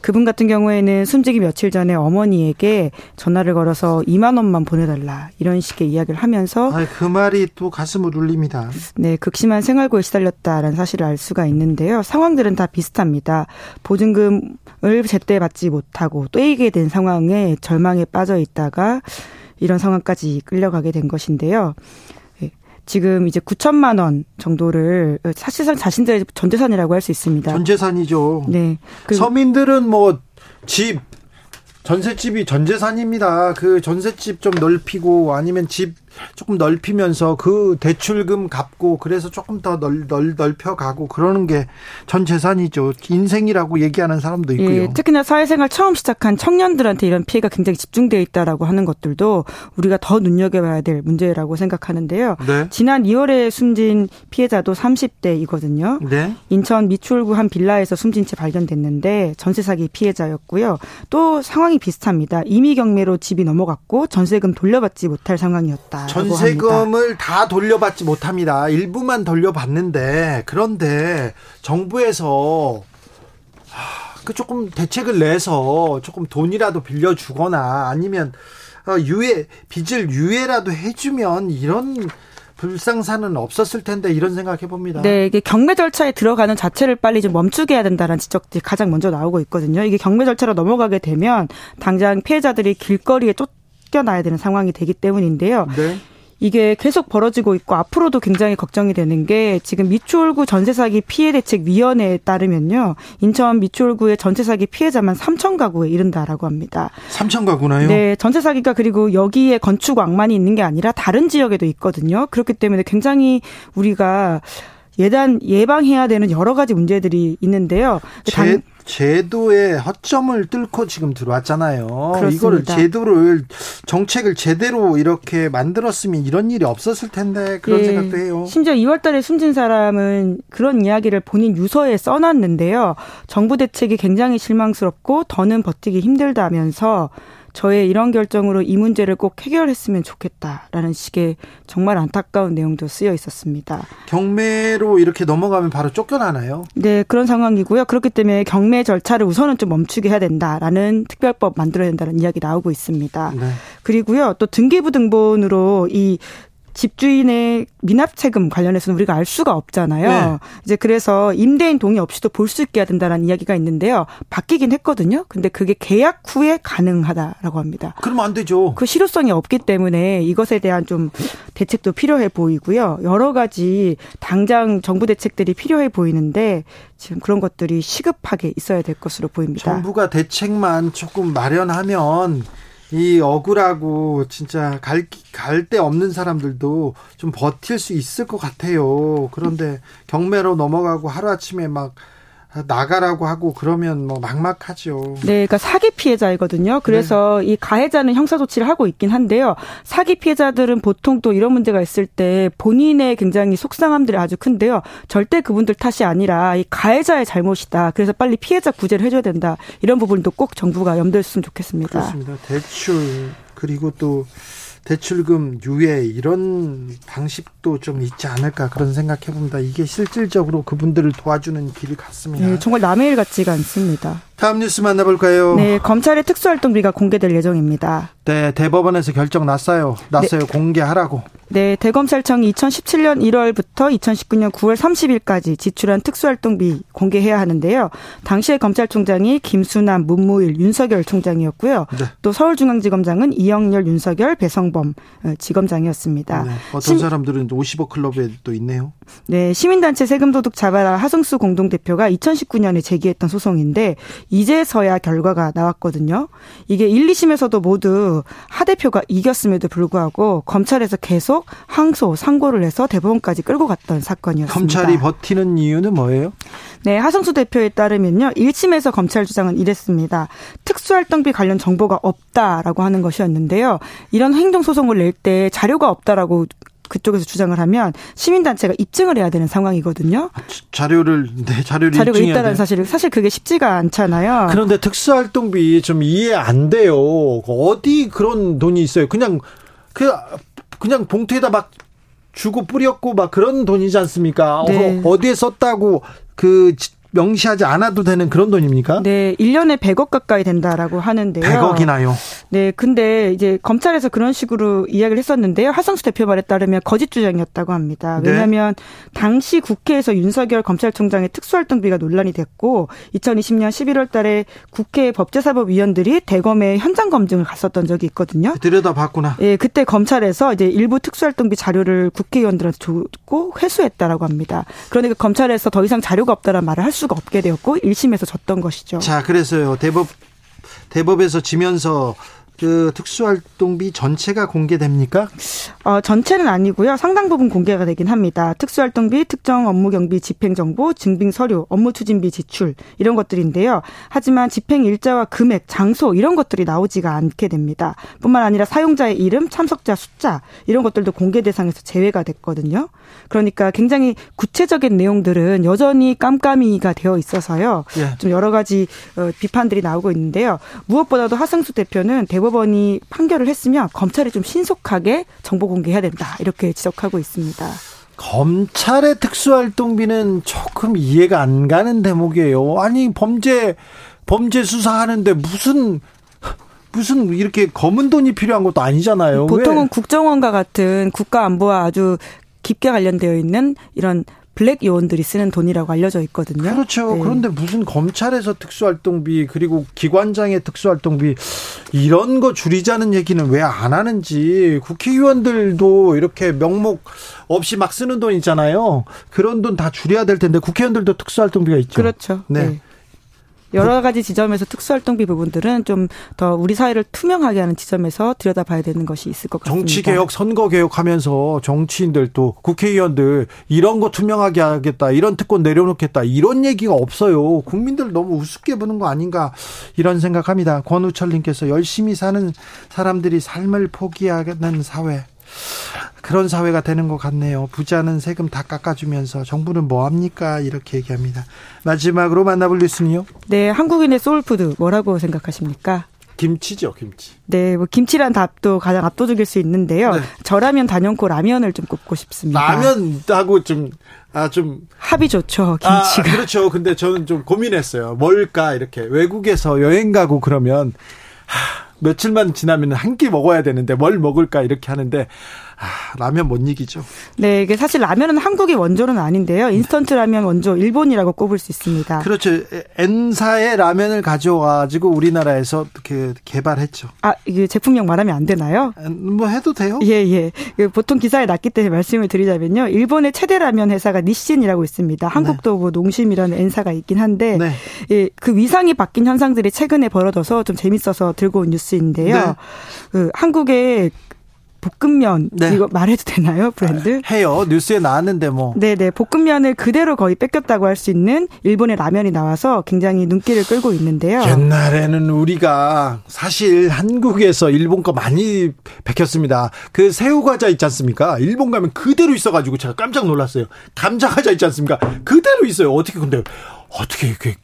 그분 같은 경우에는 숨지기 며칠 전에 어머니에게 전화를 걸어서 2만 원만 보내달라 이런 식의 이야기를 하면서 아, 그 말이 또 가슴을 울립니다. 네, 극심한 생활고에 시달렸다라는 사실을 알 수가 있는데요. 상황들은 다 비슷합니다. 보증금을 제때 받지 못하고 떼이게 된 상황에 절망에 빠져 있다가 이런 상황까지 끌려가게 된 것인데요. 지금 이제 9천만 원 정도를 사실상 자신들의 전 재산이라고 할 수 있습니다. 전 재산이죠. 네. 서민들은 뭐 집, 전셋집이 전 재산입니다. 그 전셋집 좀 넓히고 아니면 집 조금 넓히면서 그 대출금 갚고 그래서 조금 더 넓, 넓, 넓혀가고 그러는 게 전 재산이죠. 인생이라고 얘기하는 사람도 있고요. 예, 특히나 사회생활 처음 시작한 청년들한테 이런 피해가 굉장히 집중되어 있다라고 하는 것들도 우리가 더 눈여겨봐야 될 문제라고 생각하는데요. 네. 지난 2월에 숨진 피해자도 30대이거든요. 네. 인천 미추홀구 한 빌라에서 숨진 채 발견됐는데 전세 사기 피해자였고요. 또 상황이 비슷합니다. 임의 경매로 집이 넘어갔고 전세금 돌려받지 못할 상황이었다. 전세금을 합니다. 다 돌려받지 못합니다. 일부만 돌려받는데 그런데 정부에서 그 조금 대책을 내서 조금 돈이라도 빌려주거나 아니면 어, 유예 빚을 유예라도 해주면 이런 불상사는 없었을 텐데 이런 생각해 봅니다. 네, 이게 경매 절차에 들어가는 자체를 빨리 좀 멈추게 해야 된다는 지적들이 가장 먼저 나오고 있거든요. 이게 경매 절차로 넘어가게 되면 당장 피해자들이 길거리에 쫓 쫓겨나야 되는 상황이 되기 때문인데요. 네. 이게 계속 벌어지고 있고 앞으로도 굉장히 걱정이 되는 게 지금 미추홀구 전세 사기 피해 대책 위원회에 따르면요. 인천 미추홀구의 전세 사기 피해자만 3천 가구에 이른다라고 합니다. 3천 가구나요? 네, 전세 사기가 그리고 여기에 건축 왕만이 있는 게 아니라 다른 지역에도 있거든요. 그렇기 때문에 굉장히 우리가 예단 예방해야 되는 여러 가지 문제들이 있는데요. 제, 제도의 허점을 뚫고 지금 들어왔잖아요. 그렇습니다. 이거를 제도를 정책을 제대로 이렇게 만들었으면 이런 일이 없었을 텐데 그런 예, 생각도 해요. 심지어 2월달에 숨진 사람은 그런 이야기를 본인 유서에 써놨는데요. 정부 대책이 굉장히 실망스럽고 더는 버티기 힘들다면서 저의 이런 결정으로 이 문제를 꼭 해결했으면 좋겠다라는 식의 정말 안타까운 내용도 쓰여 있었습니다. 경매로 이렇게 넘어가면 바로 쫓겨나나요? 네, 그런 상황이고요. 그렇기 때문에 경매 절차를 우선은 좀 멈추게 해야 된다라는 특별법 만들어야 된다는 이야기 나오고 있습니다. 네. 그리고요, 또 등기부 등본으로 이 집주인의 미납 세금 관련해서는 우리가 알 수가 없잖아요. 네. 이제 그래서 임대인 동의 없이도 볼 수 있게 해야 된다는 이야기가 있는데요. 바뀌긴 했거든요. 근데 그게 계약 후에 가능하다라고 합니다. 그러면 안 되죠. 그 실효성이 없기 때문에 이것에 대한 좀 대책도 필요해 보이고요. 여러 가지 당장 정부 대책들이 필요해 보이는데 지금 그런 것들이 시급하게 있어야 될 것으로 보입니다. 정부가 대책만 조금 마련하면 이 억울하고 진짜 갈 갈 데 없는 사람들도 좀 버틸 수 있을 것 같아요. 그런데 경매로 넘어가고 하루아침에 막 나가라고 하고 그러면 뭐 막막하죠. 네, 그러니까 사기 피해자이거든요. 그래서 네. 이 가해자는 형사 조치를 하고 있긴 한데요. 사기 피해자들은 보통 또 이런 문제가 있을 때 본인의 굉장히 속상함들이 아주 큰데요. 절대 그분들 탓이 아니라 이 가해자의 잘못이다. 그래서 빨리 피해자 구제를 해줘야 된다. 이런 부분도 꼭 정부가 염두했으면 좋겠습니다. 그렇습니다. 대출 그리고 또 대출금 유예 이런 방식도 좀 있지 않을까 그런 생각해 봅니다. 이게 실질적으로 그분들을 도와주는 길 같습니다. 네, 정말 남의 일 같지가 않습니다. 다음 뉴스 만나볼까요? 네, 검찰의 특수활동비가 공개될 예정입니다. 네, 대법원에서 결정 났어요. 났어요. 네. 공개하라고. 네, 대검찰청이 2017년 1월부터 2019년 9월 30일까지 지출한 특수활동비 공개해야 하는데요. 당시에 검찰총장이 김수남, 문무일, 윤석열 총장이었고요. 네. 또 서울중앙지검장은 이영렬, 윤석열, 배성범 어, 지검장이었습니다. 네, 어떤 심, 사람들은 50억 클럽에 또 있네요. 네, 시민단체 세금도둑 잡아라 하성수 공동대표가 2019년에 제기했던 소송인데 이제서야 결과가 나왔거든요. 이게 1, 2심에서도 모두 하 대표가 이겼음에도 불구하고 검찰에서 계속 항소, 상고를 해서 대법원까지 끌고 갔던 사건이었습니다. 검찰이 버티는 이유는 뭐예요? 네, 하성수 대표에 따르면요. 1심에서 검찰 주장은 이랬습니다. 특수활동비 관련 정보가 없다라고 하는 것이었는데요. 이런 행정소송을 낼 때 자료가 없다라고 그쪽에서 주장을 하면 시민단체가 입증을 해야 되는 상황이거든요. 자료를 네 자료를 자료가 있다는 사실을 사실 그게 쉽지가 않잖아요. 그런데 특수활동비 좀 이해 안 돼요. 어디 그런 돈이 있어요? 그냥 그 그냥 봉투에다 막 주고 뿌렸고 막 그런 돈이지 않습니까? 네. 어디에 썼다고 그 명시하지 않아도 되는 그런 돈입니까? 네, 1년에 100억 가까이 된다라고 하는데요. 100억이나요? 네, 근데 이제 검찰에서 그런 식으로 이야기를 했었는데요. 하성수 대표 말에 따르면 거짓 주장이었다고 합니다. 네. 왜냐하면 네. 당시 국회에서 윤석열 검찰총장의 특수활동비가 논란이 됐고 2020년 11월 달에 국회 법제사법위원들이 대검에 현장 검증을 갔었던 적이 있거든요. 들여다봤구나. 예, 그때 검찰에서 이제 일부 특수활동비 자료를 국회의원들한테 줬고 회수했다라고 합니다. 그러니까 검찰에서 더 이상 자료가 없다는 말을 할 수가 없게 되었고 1심에서 졌던 것이죠. 자, 그래서요. 대법 대법에서 지면서 그 특수활동비 전체가 공개됩니까? 어, 전체는 아니고요. 상당 부분 공개가 되긴 합니다. 특수활동비, 특정 업무 경비 집행 정보, 증빙 서류, 업무 추진비 지출 이런 것들인데요. 하지만 집행 일자와 금액, 장소 이런 것들이 나오지가 않게 됩니다. 뿐만 아니라 사용자의 이름, 참석자 숫자 이런 것들도 공개 대상에서 제외가 됐거든요. 그러니까 굉장히 구체적인 내용들은 여전히 깜깜이가 되어 있어서요. 예. 좀 여러 가지 어, 비판들이 나오고 있는데요. 무엇보다도 하승수 대표는 대법 대법원이 판결을 했으면 검찰이 좀 신속하게 정보 공개해야 된다 이렇게 지적하고 있습니다. 검찰의 특수활동비는 조금 이해가 안 가는 대목이에요. 아니 범죄 범죄 수사하는데 무슨 무슨 이렇게 검은 돈이 필요한 것도 아니잖아요. 보통은 왜? 국정원과 같은 국가 안보와 아주 깊게 관련되어 있는 이런 블랙 요원들이 쓰는 돈이라고 알려져 있거든요. 그렇죠. 네. 그런데 무슨 검찰에서 특수활동비 그리고 기관장의 특수활동비 이런 거 줄이자는 얘기는 왜 안 하는지 국회의원들도 이렇게 명목 없이 막 쓰는 돈 있잖아요. 그런 돈 다 줄여야 될 텐데 국회의원들도 특수활동비가 있죠. 그렇죠. 네. 네. 여러 가지 지점에서 특수활동비 부분들은 좀 더 우리 사회를 투명하게 하는 지점에서 들여다봐야 되는 것이 있을 것 같습니다. 정치 개혁, 선거 개혁 하면서 정치인들 또 국회의원들 이런 거 투명하게 하겠다, 이런 특권 내려놓겠다 이런 얘기가 없어요. 국민들 너무 우습게 보는 거 아닌가 이런 생각합니다. 권우철 님께서 열심히 사는 사람들이 삶을 포기하는 사회. 그런 사회가 되는 것 같네요. 부자는 세금 다 깎아주면서 정부는 뭐 합니까? 이렇게 얘기합니다. 마지막으로 만나볼 뉴스는요? 네, 한국인의 soul food 뭐라고 생각하십니까? 김치죠, 김치. 네, 뭐 김치란 답도 가장 압도적일 수 있는데요. 네. 저라면 단연코 라면을 좀 꼽고 싶습니다. 라면하고 좀, 아, 좀. 합이 좋죠, 김치가. 아, 그렇죠. 근데 저는 좀 고민했어요. 뭘까, 이렇게. 외국에서 여행 가고 그러면, 하, 며칠만 지나면 한 끼 먹어야 되는데 뭘 먹을까 이렇게 하는데 아, 라면 못 이기죠. 네, 이게 사실 라면은 한국의 원조는 아닌데요. 인스턴트 라면 원조 일본이라고 꼽을 수 있습니다. 그렇죠. N사의 라면을 가져와가지고 우리나라에서 그 개발했죠. 아, 이게 제품명 말하면 안 되나요? 뭐 해도 돼요? 예, 예. 그 보통 기사에 났기 때문에 말씀을 드리자면요. 일본의 최대 라면 회사가 니신이라고 있습니다. 한국도 네. 뭐 농심이라는 N사가 있긴 한데 네. 예, 그 위상이 바뀐 현상들이 최근에 벌어져서 좀 재밌어서 들고 온 뉴스 뉴스인데요. 네. 그 한국의 볶음면 네. 이거 말해도 되나요 브랜드? 아, 해요 뉴스에 나왔는데 뭐. 네네 볶음면을 그대로 거의 뺏겼다고 할 수 있는 일본의 라면이 나와서 굉장히 눈길을 끌고 있는데요. 옛날에는 우리가 사실 한국에서 일본 거 많이 뺏겼습니다. 그 새우 과자 있지 않습니까? 일본 가면 그대로 있어가지고 제가 깜짝 놀랐어요. 감자 과자 있지 않습니까? 그대로 있어요. 어떻게 근데 어떻게 이렇게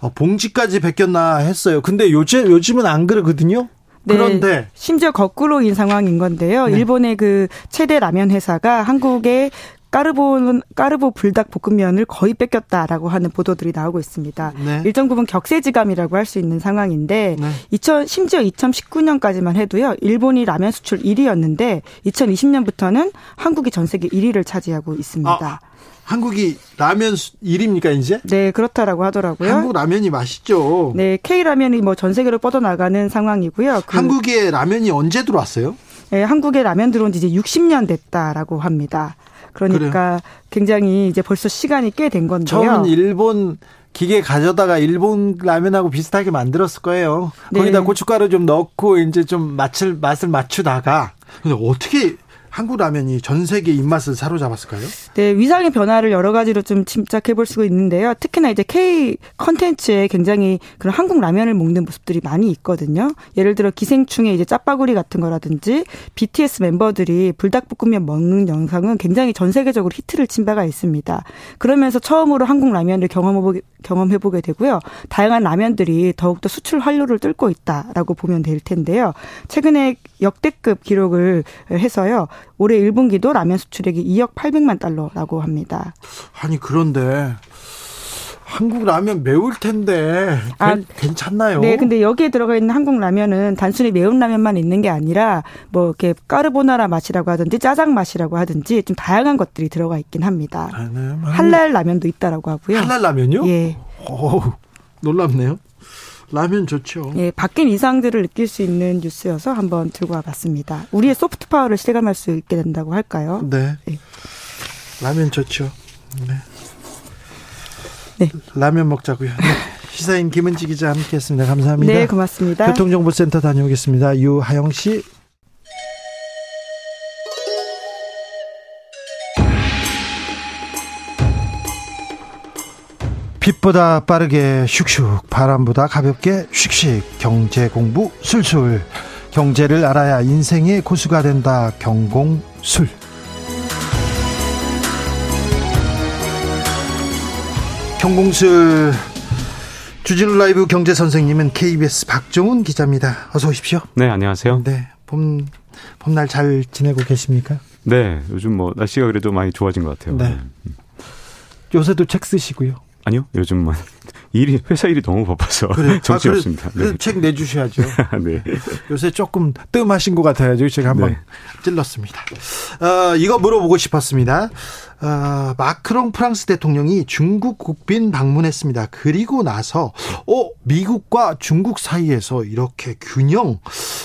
어, 봉지까지 베꼈나 했어요. 근데 요즘 요즘은 안 그러거든요. 네, 그런데 심지어 거꾸로인 상황인 건데요. 네. 일본의 그 최대 라면 회사가 한국의 까르보 까르보 불닭 볶음면을 거의 뺏겼다라고 하는 보도들이 나오고 있습니다. 네. 일정 부분 격세지감이라고 할 수 있는 상황인데 네. 2000 심지어 2019년까지만 해도요. 일본이 라면 수출 1위였는데 2020년부터는 한국이 전 세계 1위를 차지하고 있습니다. 아, 한국이 라면 1위입니까 이제? 네 그렇다라고 하더라고요. 한국 라면이 맛있죠. 네 K 라면이 뭐 전 세계로 뻗어나가는 상황이고요. 그 한국에 라면이 언제 들어왔어요? 네 한국에 라면 들어온 지 이제 60년 됐다라고 합니다. 그러니까 그래요? 굉장히 이제 벌써 시간이 꽤 된 건데요. 처음 일본 기계 가져다가 일본 라면하고 비슷하게 만들었을 거예요. 네. 거기다 고춧가루 좀 넣고 이제 좀 맛을 맛을 맞추다가 근데 어떻게 한국 라면이 전 세계 입맛을 사로잡았을까요? 네, 위상의 변화를 여러 가지로 좀 짐작해 볼 수가 있는데요. 특히나 이제 K 컨텐츠에 굉장히 그런 한국 라면을 먹는 모습들이 많이 있거든요. 예를 들어 기생충의 이제 짜파구리 같은 거라든지 BTS 멤버들이 불닭볶음면 먹는 영상은 굉장히 전 세계적으로 히트를 친 바가 있습니다. 그러면서 처음으로 한국 라면을 경험해보게, 경험해보게 되고요. 다양한 라면들이 더욱더 수출 활로를 뚫고 있다라고 보면 될 텐데요. 최근에 역대급 기록을 해서요. 올해 1분기도 라면 수출액이 2억 800만 달러 라고 합니다. 아니 그런데 한국 라면 매울 텐데 아, 괜찮나요? 네, 근데 여기에 들어가 있는 한국 라면은 단순히 매운 라면만 있는 게 아니라 뭐 이렇게 까르보나라 맛이라고 하든지 짜장 맛이라고 하든지 좀 다양한 것들이 들어가 있긴 합니다. 아, 네. 한랄 라면도 있다라고 하고요. 한랄 라면요? 예. 오, 놀랍네요. 라면 좋죠. 예, 바뀐 이상들을 느낄 수 있는 뉴스여서 한번 들고 와봤습니다. 우리의 소프트 파워를 실감할 수 있게 된다고 할까요? 네. 예. 라면 좋죠. 네. 네. 라면 먹자고요. 네. 시사인 김은지 기자 함께했습니다. 감사합니다. 네, 고맙습니다. 교통정보센터 다녀오겠습니다. 유하영 씨. 빛보다 빠르게 슉슉 바람보다 가볍게 슉슉 경제 공부 술술 경제를 알아야 인생의 고수가 된다 경공술 경공술 주진우 라이브 경제 선생님은 KBS 박종훈 기자입니다. 어서 오십시오. 네, 안녕하세요. 네, 봄 봄날 잘 지내고 계십니까? 네, 요즘 뭐 날씨가 그래도 많이 좋아진 것 같아요. 네. 요새도 책 쓰시고요. 아니요, 요즘만 일이 회사 일이 너무 바빠서 그래. 정신 아, [LAUGHS] 없습니다. 네. 책 내주셔야죠. [LAUGHS] 네. 요새 조금 뜸하신 것 같아요. 제가 한번 네. 찔렀습니다. 어, 이거 물어보고 싶었습니다. 어, 마크롱 프랑스 대통령이 중국 국빈 방문했습니다. 그리고 나서 어, 미국과 중국 사이에서 이렇게 균형,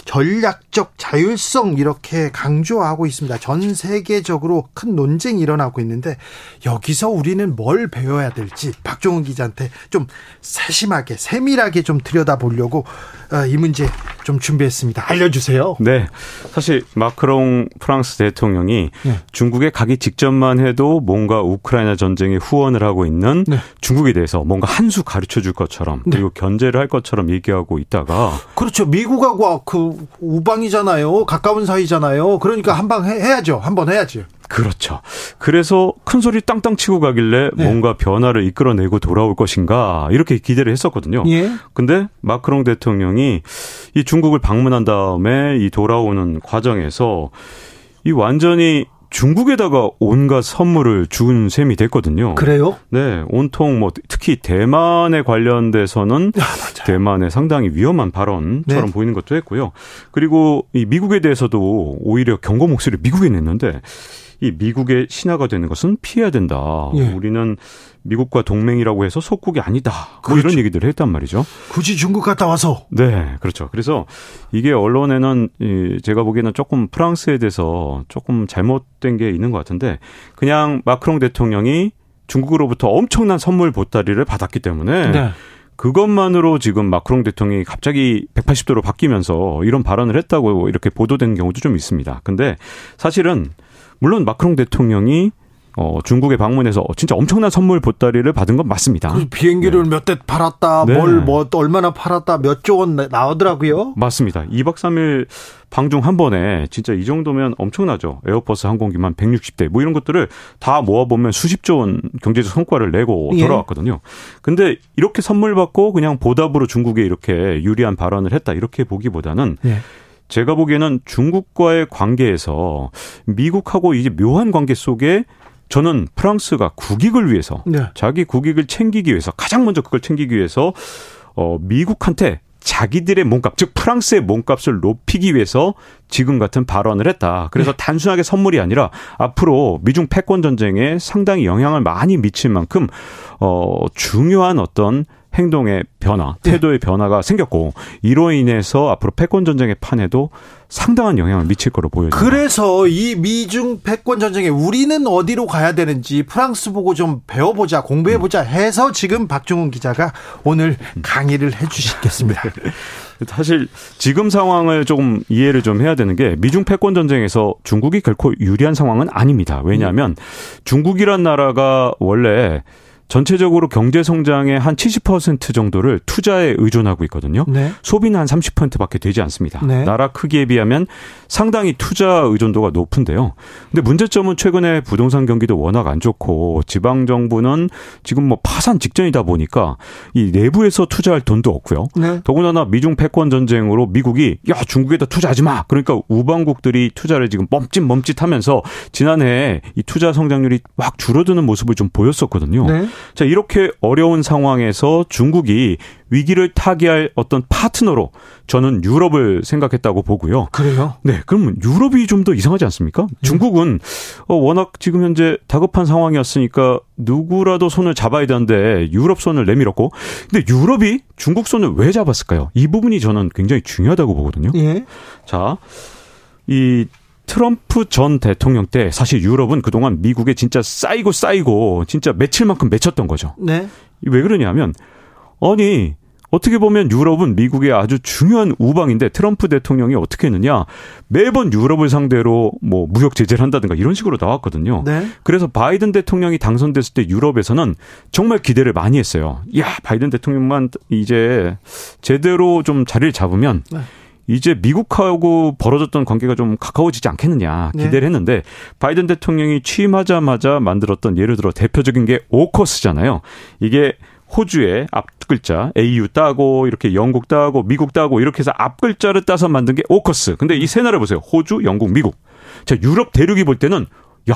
전략적 자율성 이렇게 강조하고 있습니다. 전 세계적으로 큰 논쟁이 일어나고 있는데 여기서 우리는 뭘 배워야 될지 박종훈 기자한테 좀 세심하게 세밀하게 좀 들여다보려고 어, 이 문제 좀 준비했습니다. 알려주세요. 네, 사실 마크롱 프랑스 대통령이 네. 중국에 가기 직전만 해도 뭔가 우크라이나 전쟁에 후원을 하고 있는 네. 중국에 대해서 뭔가 한 수 가르쳐 줄 것처럼 네. 그리고 견제를 할 것처럼 얘기하고 있다가 그렇죠. 미국하고 그 우방이잖아요. 가까운 사이잖아요. 그러니까 한방 해야죠. 한번 해야지. 그렇죠. 그래서 큰 소리 땅땅 치고 가길래 네. 뭔가 변화를 이끌어내고 돌아올 것인가 이렇게 기대를 했었거든요. 예. 근데 마크롱 대통령이 이 중국을 방문한 다음에 이 돌아오는 과정에서 이 완전히 중국에다가 온갖 선물을 준 셈이 됐거든요. 그래요? 네, 온통 뭐 특히 대만에 관련돼서는 야, 대만의 상당히 위험한 발언처럼 네. 보이는 것도 했고요. 그리고 이 미국에 대해서도 오히려 경고 목소리를 미국에 냈는데 이 미국의 신하가 되는 것은 피해야 된다. 예. 우리는 미국과 동맹이라고 해서 속국이 아니다. 뭐 그렇죠. 이런 얘기들을 했단 말이죠. 굳이 중국 갔다 와서. 네, 그렇죠. 그래서 이게 언론에는 제가 보기에는 조금 프랑스에 대해서 조금 잘못된 게 있는 것 같은데 그냥 마크롱 대통령이 중국으로부터 엄청난 선물 보따리를 받았기 때문에 네. 그것만으로 지금 마크롱 대통령이 갑자기 180도로 바뀌면서 이런 발언을 했다고 이렇게 보도된 경우도 좀 있습니다. 근데 사실은 물론 마크롱 대통령이 어, 중국에 방문해서 진짜 엄청난 선물 보따리를 받은 건 맞습니다. 그 비행기를 네. 몇대 팔았다, 네. 뭘 뭐 얼마나 팔았다, 몇 조 원 나오더라고요. 맞습니다. 2박 3일 방중 한 번에 진짜 이 정도면 엄청나죠. 에어버스 항공기만 160대 뭐 이런 것들을 다 모아보면 수십조 원 경제적 성과를 내고 예. 돌아왔거든요. 근데 이렇게 선물 받고 그냥 보답으로 중국에 이렇게 유리한 발언을 했다 이렇게 보기보다는 예. 제가 보기에는 중국과의 관계에서 미국하고 이제 묘한 관계 속에 저는 프랑스가 국익을 위해서 네. 자기 국익을 챙기기 위해서 가장 먼저 그걸 챙기기 위해서 어 미국한테 자기들의 몸값, 즉 프랑스의 몸값을 높이기 위해서 지금 같은 발언을 했다. 그래서 네. 단순하게 선물이 아니라 앞으로 미중 패권 전쟁에 상당히 영향을 많이 미칠 만큼 어 중요한 어떤 행동의 변화, 네. 태도의 네. 변화가 생겼고 이로 인해서 앞으로 패권 전쟁의 판에도 상당한 영향을 미칠 거로 보여요. 그래서 이 미중 패권 전쟁에 우리는 어디로 가야 되는지 프랑스 보고 좀 배워보자, 공부해보자 해서 지금 박중훈 기자가 오늘 강의를 해주시겠습니다. [LAUGHS] 사실 지금 상황을 조금 이해를 좀 해야 되는 게 미중 패권 전쟁에서 중국이 결코 유리한 상황은 아닙니다. 왜냐하면 중국이란 나라가 원래 전체적으로 경제 성장의 한 70% 정도를 투자에 의존하고 있거든요. 네. 소비는 한 30%밖에 되지 않습니다. 네. 나라 크기에 비하면 상당히 투자 의존도가 높은데요. 근데 문제점은 최근에 부동산 경기도 워낙 안 좋고 지방 정부는 지금 뭐 파산 직전이다 보니까 이 내부에서 투자할 돈도 없고요. 네. 더군다나 미중 패권 전쟁으로 미국이 야 중국에다 투자하지 마. 그러니까 우방국들이 투자를 지금 멈칫 멈칫하면서 지난해 이 투자 성장률이 확 줄어드는 모습을 좀 보였었거든요. 네. 자, 이렇게 어려운 상황에서 중국이 위기를 타개할 어떤 파트너로 저는 유럽을 생각했다고 보고요. 그래요? 네. 그러면 유럽이 좀 더 이상하지 않습니까? 네. 중국은 어, 워낙 지금 현재 다급한 상황이었으니까 누구라도 손을 잡아야 되는데 유럽 손을 내밀었고 근데 유럽이 중국 손을 왜 잡았을까요? 이 부분이 저는 굉장히 중요하다고 보거든요. 예. 자, 이 트럼프 전 대통령 때 사실 유럽은 그동안 미국에 진짜 쌓이고 쌓이고 진짜 며칠만큼 맺혔던 거죠. 네. 왜 그러냐면 아니 어떻게 보면 유럽은 미국의 아주 중요한 우방인데 트럼프 대통령이 어떻게 했느냐 매번 유럽을 상대로 뭐 무역 제재를 한다든가 이런 식으로 나왔거든요. 네. 그래서 바이든 대통령이 당선됐을 때 유럽에서는 정말 기대를 많이 했어요. 야 바이든 대통령만 이제 제대로 좀 자리를 잡으면 네. 이제 미국하고 벌어졌던 관계가 좀 가까워지지 않겠느냐 네. 기대를 네. 했는데 바이든 대통령이 취임하자마자 만들었던 예를 들어 대표적인 게 오커스잖아요. 이게 호주의 앞 글자 AU 따고 이렇게 영국 따고 미국 따고 이렇게 해서 앞 글자를 따서 만든 게 오커스. 근데 이 세 나라 보세요. 호주, 영국, 미국. 자, 유럽 대륙이 볼 때는 야,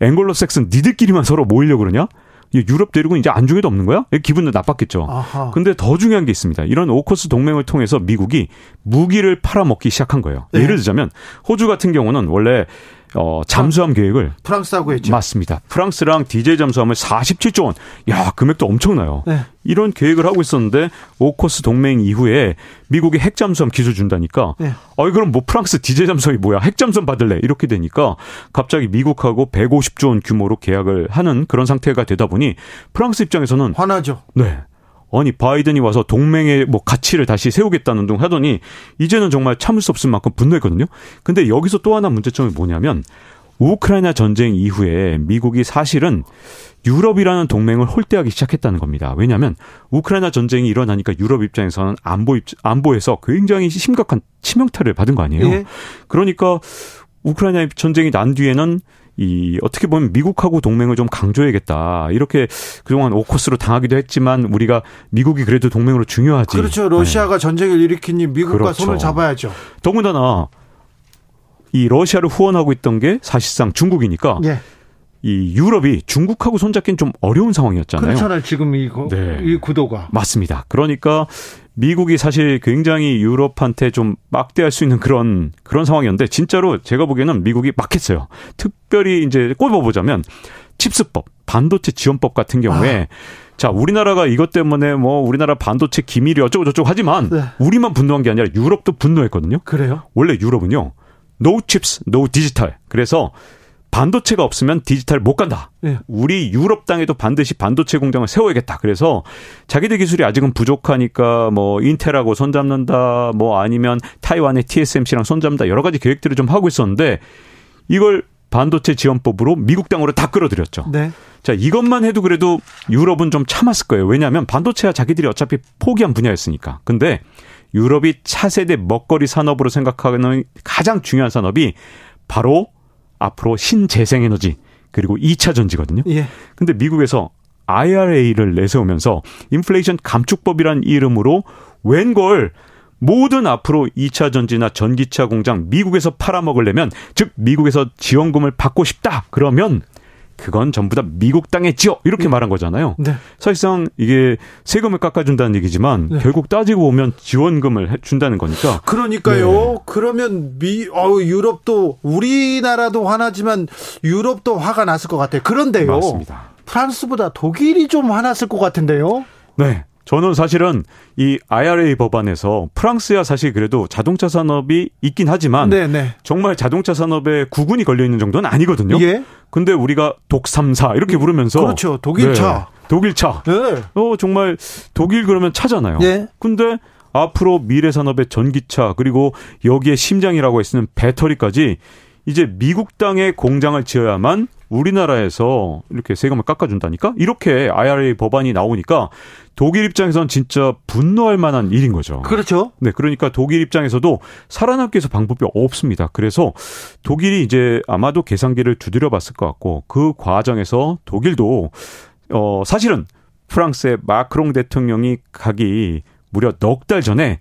앵글로 섹슨 니들끼리만 서로 모이려고 그러냐? 유럽 대륙은 이제 안중에도 없는 거야? 기분도 나빴겠죠. 아하. 근데 더 중요한 게 있습니다. 이런 오커스 동맹을 통해서 미국이 무기를 팔아먹기 시작한 거예요. 네. 예를 들자면 호주 같은 경우는 원래 어, 잠수함 계획을 프랑스하고 했죠. 맞습니다. 프랑스랑 디젤 잠수함을 47조 원. 야, 금액도 엄청나요. 네. 이런 계획을 하고 있었는데 오코스 동맹 이후에 미국이 핵 잠수함 기술 준다니까. 네. 어이 그럼 뭐 프랑스 디젤 잠수함이 뭐야? 핵 잠수함 받을래? 이렇게 되니까 갑자기 미국하고 150조 원 규모로 계약을 하는 그런 상태가 되다 보니 프랑스 입장에서는 화나죠. 네. 아니 바이든이 와서 동맹의 뭐 가치를 다시 세우겠다는 둥 하더니 이제는 정말 참을 수 없을 만큼 분노했거든요. 근데 여기서 또 하나 문제점이 뭐냐면 우크라이나 전쟁 이후에 미국이 사실은 유럽이라는 동맹을 홀대하기 시작했다는 겁니다. 왜냐하면 우크라이나 전쟁이 일어나니까 유럽 입장에서는 안보 입, 안보에서 굉장히 심각한 치명타를 받은 거 아니에요. 예. 그러니까 우크라이나 전쟁이 난 뒤에는 이 어떻게 보면 미국하고 동맹을 좀 강조해야겠다. 이렇게 그동안 오커스로 당하기도 했지만 우리가 미국이 그래도 동맹으로 중요하지. 그렇죠. 러시아가 네. 전쟁을 일으키니 미국과 그렇죠. 손을 잡아야죠. 더군다나 이 러시아를 후원하고 있던 게 사실상 중국이니까 예. 이 유럽이 중국하고 손잡기는 좀 어려운 상황이었잖아요. 그렇잖아요. 지금 이, 네. 이 구도가. 맞습니다. 그러니까 미국이 사실 굉장히 유럽한테 좀 막대할 수 있는 그런 그런 상황이었는데 진짜로 제가 보기에는 미국이 막했어요. 특별히 이제 꼽아보자면 칩스법, 반도체 지원법 같은 경우에 아. 자, 우리나라가 이것 때문에 뭐 우리나라 반도체 기밀이 어쩌고 저쩌고 하지만 네. 우리만 분노한 게 아니라 유럽도 분노했거든요. 그래요? 원래 유럽은요. no chips, no digital. 그래서 반도체가 없으면 디지털 못 간다. 네. 우리 유럽 땅에도 반드시 반도체 공장을 세워야겠다. 그래서 자기들 기술이 아직은 부족하니까 뭐 인텔하고 손잡는다. 뭐 아니면 타이완의 TSMC랑 손잡는다. 여러 가지 계획들을 좀 하고 있었는데 이걸 반도체 지원법으로 미국 땅으로 다 끌어들였죠. 네. 자, 이것만 해도 그래도 유럽은 좀 참았을 거예요. 왜냐하면 반도체가 자기들이 어차피 포기한 분야였으니까. 근데 유럽이 차세대 먹거리 산업으로 생각하는 가장 중요한 산업이 바로 앞으로 신재생에너지 그리고 2차 전지거든요. 예. 근데 미국에서 IRA를 내세우면서 인플레이션 감축법이란 이름으로 웬걸 모든 앞으로 2차 전지나 전기차 공장 미국에서 팔아먹으려면 즉 미국에서 지원금을 받고 싶다. 그러면 그건 전부 다 미국 땅에 지어 이렇게 네. 말한 거잖아요. 네. 사실상 이게 세금을 깎아준다는 얘기지만 네. 결국 따지고 보면 지원금을 준다는 거니까. 그러니까요. 네. 그러면 미 어, 유럽도 우리나라도 화나지만 유럽도 화가 났을 것 같아요. 그런데요. 맞습니다. 프랑스보다 독일이 좀 화났을 것 같은데요. 네. 저는 사실은 이 IRA 법안에서 프랑스야 사실 그래도 자동차 산업이 있긴 하지만 네네. 네. 정말 자동차 산업에 구군이 걸려 있는 정도는 아니거든요. 예. 근데 우리가 독삼사 이렇게 음, 부르면서 그렇죠. 독일차. 네. 독일차. 네. 어 정말 독일 그러면 차잖아요. 네. 근데 앞으로 미래 산업의 전기차 그리고 여기에 심장이라고 했으는 배터리까지 이제 미국 땅에 공장을 지어야만 우리나라에서 이렇게 세금을 깎아준다니까? 이렇게 IRA 법안이 나오니까 독일 입장에선 진짜 분노할 만한 일인 거죠. 그렇죠. 네, 그러니까 독일 입장에서도 살아남기 위해서 방법이 없습니다. 그래서 독일이 이제 아마도 계산기를 두드려 봤을 것 같고 그 과정에서 독일도 어 사실은 프랑스의 마크롱 대통령이 가기 무려 넉 달 전에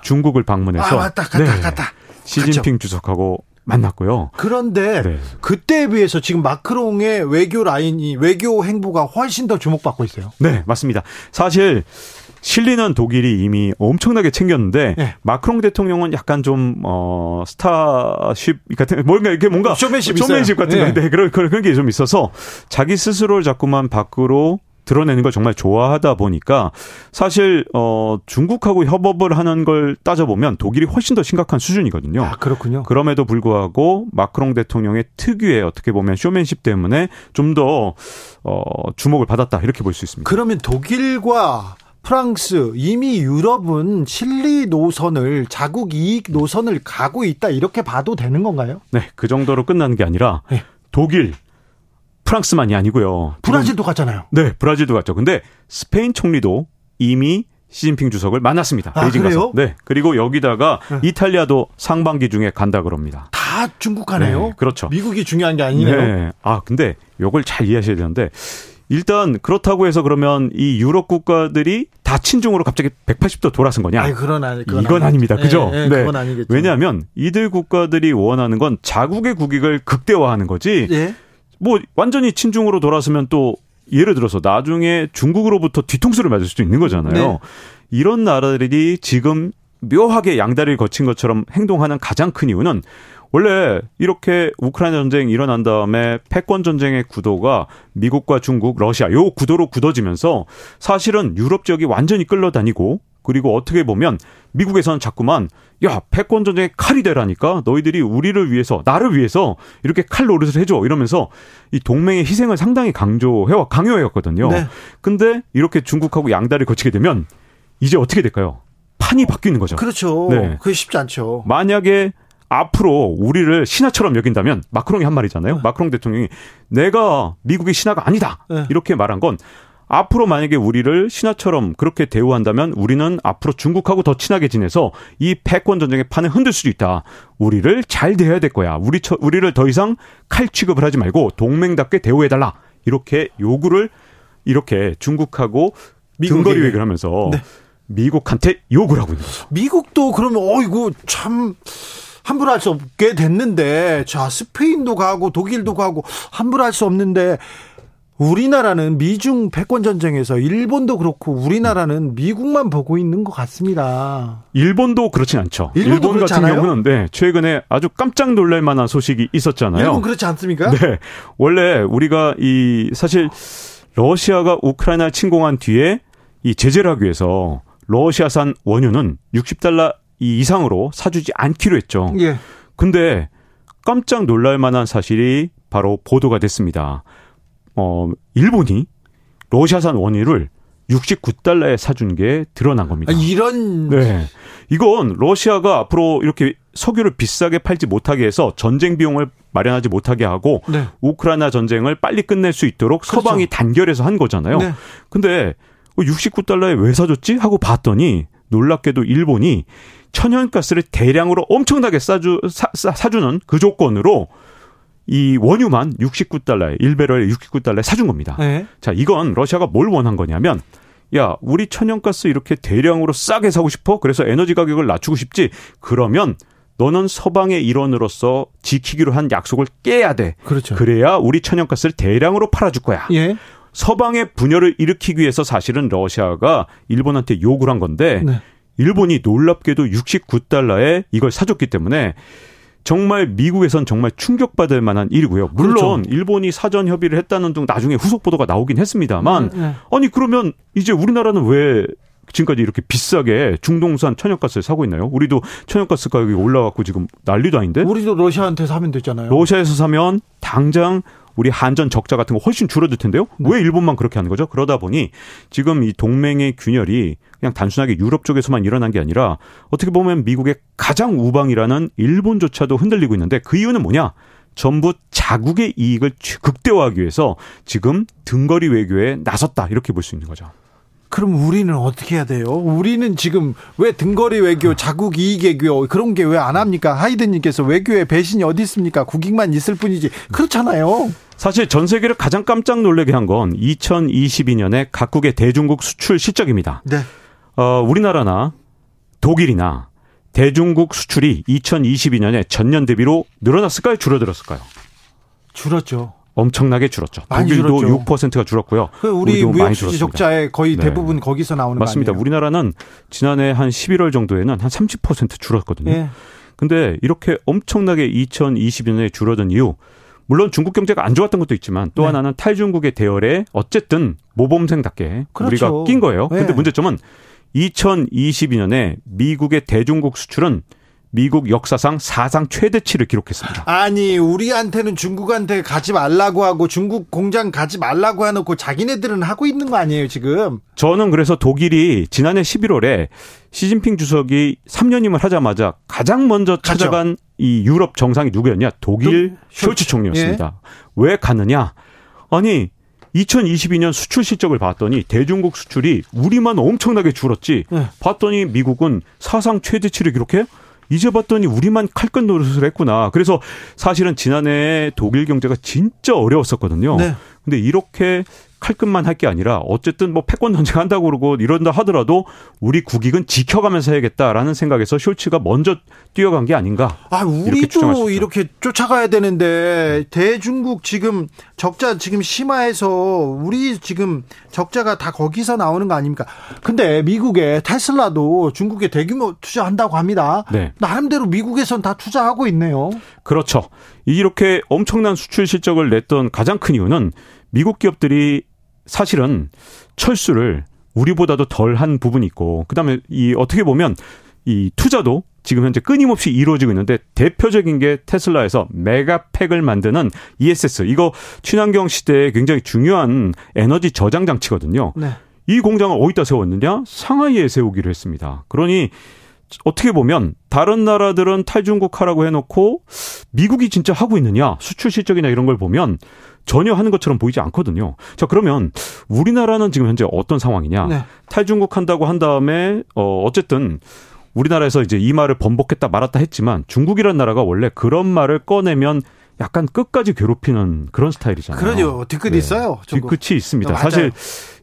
중국을 방문해서 아, 맞다, 갔다, 네, 갔다. 시진핑 주석하고 만났고요. 그런데 네. 그때에 비해서 지금 마크롱의 외교 라인이 외교 행보가 훨씬 더 주목받고 있어요. 네, 맞습니다. 사실 실리는 독일이 이미 엄청나게 챙겼는데 네. 마크롱 대통령은 약간 좀 어 starship 같은 뭔가 이렇게 뭔가 쇼맨십, 쇼맨십 같은 네. 건데 그런 그런 게 좀 있어서 자기 스스로를 자꾸만 밖으로 드러내는 걸 정말 좋아하다 보니까 사실 어 중국하고 협업을 하는 걸 따져보면 독일이 훨씬 더 심각한 수준이거든요. 아, 그렇군요. 그럼에도 불구하고 마크롱 대통령의 특유의 어떻게 보면 쇼맨십 때문에 좀 더 어, 주목을 받았다 이렇게 볼 수 있습니다. 그러면 독일과 프랑스 이미 유럽은 실리 노선을 자국 이익 노선을 가고 있다 이렇게 봐도 되는 건가요? 네, 그 정도로 끝나는 게 아니라 네. 독일, 프랑스만이 아니고요. 브라질도 갔잖아요. 네, 브라질도 갔죠. 근데 스페인 총리도 이미 시진핑 주석을 만났습니다. 아, 베이징 그래요? 가서. 네. 그리고 여기다가 네. 이탈리아도 상반기 중에 간다 그럽니다. 다 중국 가네요. 네, 그렇죠. 미국이 중요한 게 아니네요. 네. 아, 근데 요걸 잘 이해하셔야 되는데 일단 그렇다고 해서 그러면 이 유럽 국가들이 다 친중으로 갑자기 180도 돌아선 거냐? 아니, 그건 아니, 그건 이건 아닙니다. 그죠? 네, 네, 그건 아니겠죠. 왜냐하면 이들 국가들이 원하는 건 자국의 국익을 극대화하는 거지. 네. 뭐 완전히 친중으로 돌아서면 또 예를 들어서 나중에 중국으로부터 뒤통수를 맞을 수도 있는 거잖아요. 네. 이런 나라들이 지금 묘하게 양다리를 거친 것처럼 행동하는 가장 큰 이유는 원래 이렇게 우크라이나 전쟁이 일어난 다음에 패권 전쟁의 구도가 미국과 중국, 러시아 요 구도로 굳어지면서 사실은 유럽 지역이 완전히 끌려다니고 그리고 어떻게 보면 미국에서는 자꾸만 야 패권 전쟁의 칼이 되라니까 너희들이 우리를 위해서 나를 위해서 이렇게 칼 노릇을 해줘 이러면서 이 동맹의 희생을 상당히 강조해와 강요해왔거든요. 네. 근데 이렇게 중국하고 양다리를 거치게 되면 이제 어떻게 될까요? 판이 바뀌는 거죠. 그렇죠. 네. 그게 쉽지 않죠. 만약에 앞으로 우리를 신하처럼 여긴다면 마크롱이 한 말이잖아요. 네. 마크롱 대통령이 내가 미국의 신하가 아니다. 네. 이렇게 말한 건 앞으로 만약에 우리를 신하처럼 그렇게 대우한다면 우리는 앞으로 중국하고 더 친하게 지내서 이 패권 전쟁의 판을 흔들 수도 있다. 우리를 잘 대해야 될 거야. 우리 처, 우리를 더 이상 칼 취급을 하지 말고 동맹답게 대우해 달라. 이렇게 요구를 이렇게 중국하고 등거리 회의를 하면서 네. 미국한테 요구를 하고 있는 거죠. 미국도 그러면 어이구 참 함부로 할 수 없게 됐는데 자 스페인도 가고 독일도 가고 함부로 할 수 없는데 우리나라는 미중 패권 전쟁에서 일본도 그렇고 우리나라는 미국만 보고 있는 것 같습니다. 일본도 그렇진 않죠. 일본도 일본 같은 경우는 네, 최근에 아주 깜짝 놀랄 만한 소식이 있었잖아요. 일본 그렇지 않습니까? 네. 원래 우리가 이 사실 러시아가 우크라이나 침공한 뒤에 이 제재를 하기 위해서 러시아산 원유는 60달러 이상으로 사주지 않기로 했죠. 예. 근데 깜짝 놀랄 만한 사실이 바로 보도가 됐습니다. 어, 일본이 러시아산 원유를 69달러에 사준 게 드러난 겁니다. 아, 이런 네. 이건 러시아가 앞으로 이렇게 석유를 비싸게 팔지 못하게 해서 전쟁 비용을 마련하지 못하게 하고 네. 우크라이나 전쟁을 빨리 끝낼 수 있도록 그렇죠. 서방이 단결해서 한 거잖아요. 네. 근데 69달러에 왜 사줬지 하고 봤더니 놀랍게도 일본이 천연가스를 대량으로 엄청나게 싸주 사, 사주는 그 조건으로 이 원유만 69달러에 1배럴에 69달러에 사준 겁니다. 네. 자, 이건 러시아가 뭘 원한 거냐면 야, 우리 천연가스 이렇게 대량으로 싸게 사고 싶어? 그래서 에너지 가격을 낮추고 싶지? 그러면 너는 서방의 일원으로서 지키기로 한 약속을 깨야 돼. 그렇죠. 그래야 우리 천연가스를 대량으로 팔아줄 거야. 예. 서방의 분열을 일으키기 위해서 사실은 러시아가 일본한테 요구를 한 건데 네. 일본이 놀랍게도 69달러에 이걸 사줬기 때문에 정말 미국에선 정말 충격받을 만한 일이고요. 물론 그렇죠. 일본이 사전 협의를 했다는 등 나중에 후속 보도가 나오긴 했습니다만 네, 네. 아니 그러면 이제 우리나라는 왜 지금까지 이렇게 비싸게 중동산 천연가스를 사고 있나요? 우리도 천연가스 가격이 올라갔고 지금 난리도 아닌데? 우리도 러시아한테 사면 되잖아요. 러시아에서 사면 당장 우리 한전 적자 같은 거 훨씬 줄어들 텐데요. 네. 왜 일본만 그렇게 하는 거죠? 그러다 보니 지금 이 동맹의 균열이 그냥 단순하게 유럽 쪽에서만 일어난 게 아니라 어떻게 보면 미국의 가장 우방이라는 일본조차도 흔들리고 있는데 그 이유는 뭐냐? 전부 자국의 이익을 극대화하기 위해서 지금 등거리 외교에 나섰다 이렇게 볼 수 있는 거죠. 그럼 우리는 어떻게 해야 돼요? 우리는 지금 왜 등거리 외교, 자국 이익 외교 그런 게 왜 안 합니까? 하이든님께서 외교에 배신이 어디 있습니까? 국익만 있을 뿐이지 그렇잖아요. 사실 전 세계를 가장 깜짝 놀라게 한 건 2022년에 각국의 대중국 수출 실적입니다. 네. 어, 우리나라나 독일이나 대중국 수출이 2022년에 전년 대비로 늘어났을까요? 줄어들었을까요? 줄었죠. 엄청나게 줄었죠. 독일도 줄었죠. 6%가 줄었고요. 그 우리 무역수지 적자의 거의 네. 대부분 거기서 나오는 맞습니다. 우리나라는 지난해 한 11월 정도에는 한 30% 줄었거든요. 네. 근데 이렇게 엄청나게 2022년에 줄어든 이유 물론 중국 경제가 안 좋았던 것도 있지만 또 네. 하나는 탈중국의 대열에 어쨌든 모범생답게 그렇죠. 우리가 낀 거예요. 네. 근데 문제점은 2022년에 미국의 대중국 수출은 미국 역사상 사상 최대치를 기록했습니다. 아니, 우리한테는 중국한테 가지 말라고 하고 중국 공장 가지 말라고 해놓고 자기네들은 하고 있는 거 아니에요, 지금? 저는 그래서 독일이 지난해 11월에 시진핑 주석이 3년임을 하자마자 가장 먼저 찾아간 가죠. 이 유럽 정상이 누구였냐? 독일 쇼츠 총리였습니다. 예. 왜 갔느냐? 아니, 2022년 수출 실적을 봤더니 대중국 수출이 우리만 엄청나게 줄었지. 네. 봤더니 미국은 사상 최대치를 기록해 이제 봤더니 우리만 칼끝 노릇을 했구나. 그래서 사실은 지난해 독일 경제가 진짜 어려웠었거든요. 네. 근데 이렇게 칼끝만 할 게 아니라 어쨌든 뭐 패권 전쟁 한다고 그러고 이런다 하더라도 우리 국익은 지켜가면서 해야겠다라는 생각에서 숄츠가 먼저 뛰어간 게 아닌가. 아, 우리도 이렇게, 이렇게 쫓아가야 되는데 대중국 지금 적자 지금 심화해서 우리 지금 적자가 다 거기서 나오는 거 아닙니까? 근데 미국의 테슬라도 중국에 대규모 투자한다고 합니다. 네. 나름대로 미국에선 다 투자하고 있네요. 그렇죠. 이렇게 엄청난 수출 실적을 냈던 가장 큰 이유는 미국 기업들이 사실은 철수를 우리보다도 덜 한 부분이 있고 그다음에 이 어떻게 보면 이 투자도 지금 현재 끊임없이 이루어지고 있는데 대표적인 게 테슬라에서 메가팩을 만드는 ESS 이거 친환경 시대에 굉장히 중요한 에너지 저장 장치거든요. 네. 이 공장을 어디다 세웠느냐? 상하이에 세우기로 했습니다. 그러니 어떻게 보면 다른 나라들은 탈중국하라고 해놓고 미국이 진짜 하고 있느냐 수출 실적이나 이런 걸 보면 전혀 하는 것처럼 보이지 않거든요. 자 그러면 우리나라는 지금 현재 어떤 상황이냐? 네. 탈중국 한다고 한 다음에 어 어쨌든 우리나라에서 이제 이 말을 번복했다 말았다 했지만 중국이라는 나라가 원래 그런 말을 꺼내면 약간 끝까지 괴롭히는 그런 스타일이잖아요. 그러죠. 뒤끝 네. 있어요. 중국. 뒤끝이 있습니다. 어, 사실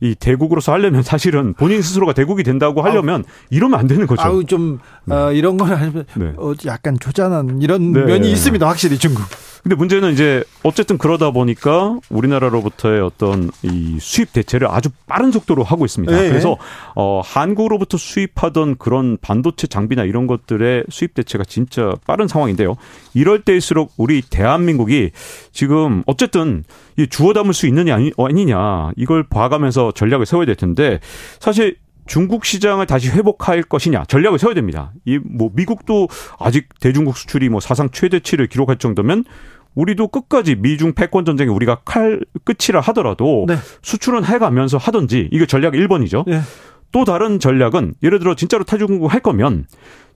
이 대국으로서 하려면 사실은 본인 스스로가 대국이 된다고 하려면 아우, 이러면 안 되는 거죠. 아우 좀 네. 어, 이런 거는 네. 어, 약간 조잔한 이런 네. 면이 있습니다. 확실히 중국. 근데 문제는 이제 어쨌든 그러다 보니까 우리나라로부터의 어떤 이 수입 대체를 아주 빠른 속도로 하고 있습니다. 네. 그래서 어 한국으로부터 수입하던 그런 반도체 장비나 이런 것들의 수입 대체가 진짜 빠른 상황인데요. 이럴 때일수록 우리 대한민국이 지금 어쨌든 이 주워 담을 수 있느냐 아니냐 이걸 봐가면서 전략을 세워야 될 텐데 사실 중국 시장을 다시 회복할 것이냐 전략을 세워야 됩니다. 이 뭐 미국도 아직 대중국 수출이 뭐 사상 최대치를 기록할 정도면 우리도 끝까지 미중 패권 전쟁에 우리가 칼 끝이라 하더라도 네. 수출은 해가면서 하든지 이게 전략 1번이죠. 네. 또 다른 전략은 예를 들어 진짜로 탈중국 할 거면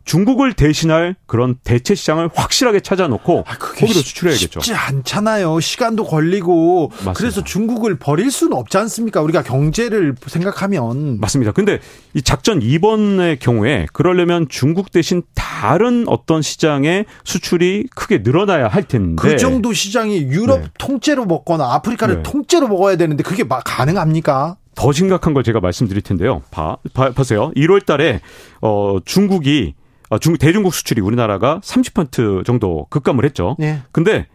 중국을 대신할 그런 대체 시장을 확실하게 찾아놓고 아, 거기로 수출해야겠죠. 쉽지 않잖아요. 시간도 걸리고 맞습니다. 그래서 중국을 버릴 수는 없지 않습니까? 우리가 경제를 생각하면 맞습니다. 근데 이 작전 2번의 경우에 그러려면 중국 대신 다른 어떤 시장의 수출이 크게 늘어나야 할 텐데 그 정도 시장이 유럽 네. 통째로 먹거나 아프리카를 네. 통째로 먹어야 되는데 그게 가능합니까? 더 심각한 걸 제가 말씀드릴 텐데요. 봐, 봐 보세요. 1월 달에 어 중국이 어, 중 대중국 수출이 우리나라가 30% 정도 급감을 했죠. 네. 근데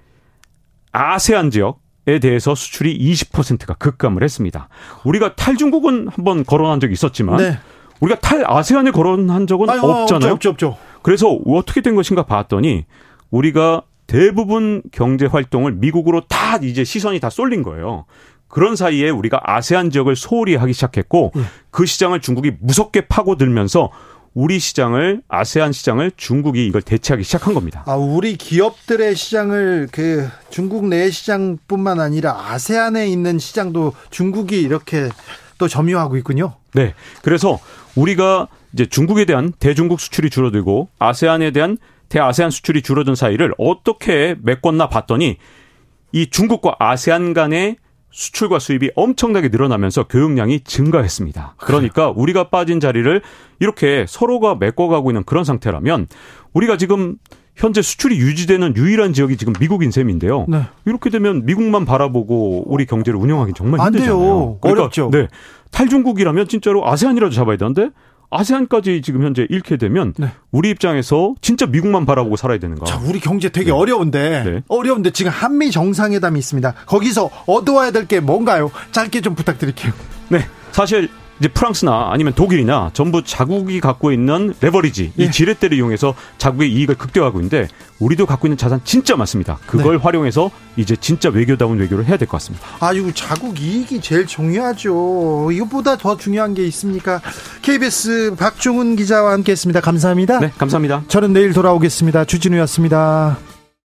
아세안 지역에 대해서 수출이 20%가 급감을 했습니다. 우리가 탈중국은 한번 거론한 적이 있었지만 네. 우리가 탈 아세안에 거론한 적은 아유, 없잖아요. 없죠, 없죠, 없죠. 그래서 어떻게 된 것인가 봤더니 우리가 대부분 경제 활동을 미국으로 다 이제 시선이 다 쏠린 거예요. 그런 사이에 우리가 아세안 지역을 소홀히 하기 시작했고 예. 그 시장을 중국이 무섭게 파고들면서 우리 시장을 아세안 시장을 중국이 이걸 대체하기 시작한 겁니다. 아, 우리 기업들의 시장을 그 중국 내 시장뿐만 아니라 아세안에 있는 시장도 중국이 이렇게 또 점유하고 있군요. 네. 그래서 우리가 이제 중국에 대한 대중국 수출이 줄어들고 아세안에 대한 대아세안 수출이 줄어든 사이를 어떻게 메꿨나 봤더니 이 중국과 아세안 간의 수출과 수입이 엄청나게 늘어나면서 교역량이 증가했습니다. 그러니까 우리가 빠진 자리를 이렇게 서로가 메꿔가고 있는 그런 상태라면 우리가 지금 현재 수출이 유지되는 유일한 지역이 지금 미국인 셈인데요. 네. 이렇게 되면 미국만 바라보고 우리 경제를 운영하기 정말 힘들잖아요. 그러니까, 어렵죠. 네. 탈중국이라면 진짜로 아세안이라도 잡아야 되는데 아세안까지 지금 현재 잃게 되면 네. 우리 입장에서 진짜 미국만 바라보고 살아야 되는 거. 자, 우리 경제 되게 네. 어려운데 네. 어려운데 지금 한미 정상회담이 있습니다. 거기서 얻어와야 될 게 뭔가요? 짧게 좀 부탁드릴게요. 네. 사실 이제 프랑스나 아니면 독일이나 전부 자국이 갖고 있는 레버리지 이 예. 지렛대를 이용해서 자국의 이익을 극대화하고 있는데 우리도 갖고 있는 자산 진짜 많습니다. 그걸 네. 활용해서 이제 진짜 외교다운 외교를 해야 될 것 같습니다. 아, 이거 자국 이익이 제일 중요하죠. 이것보다 더 중요한 게 있습니까? KBS 박종훈 기자와 함께했습니다. 감사합니다. 네, 감사합니다. 저는 내일 돌아오겠습니다. 주진우였습니다.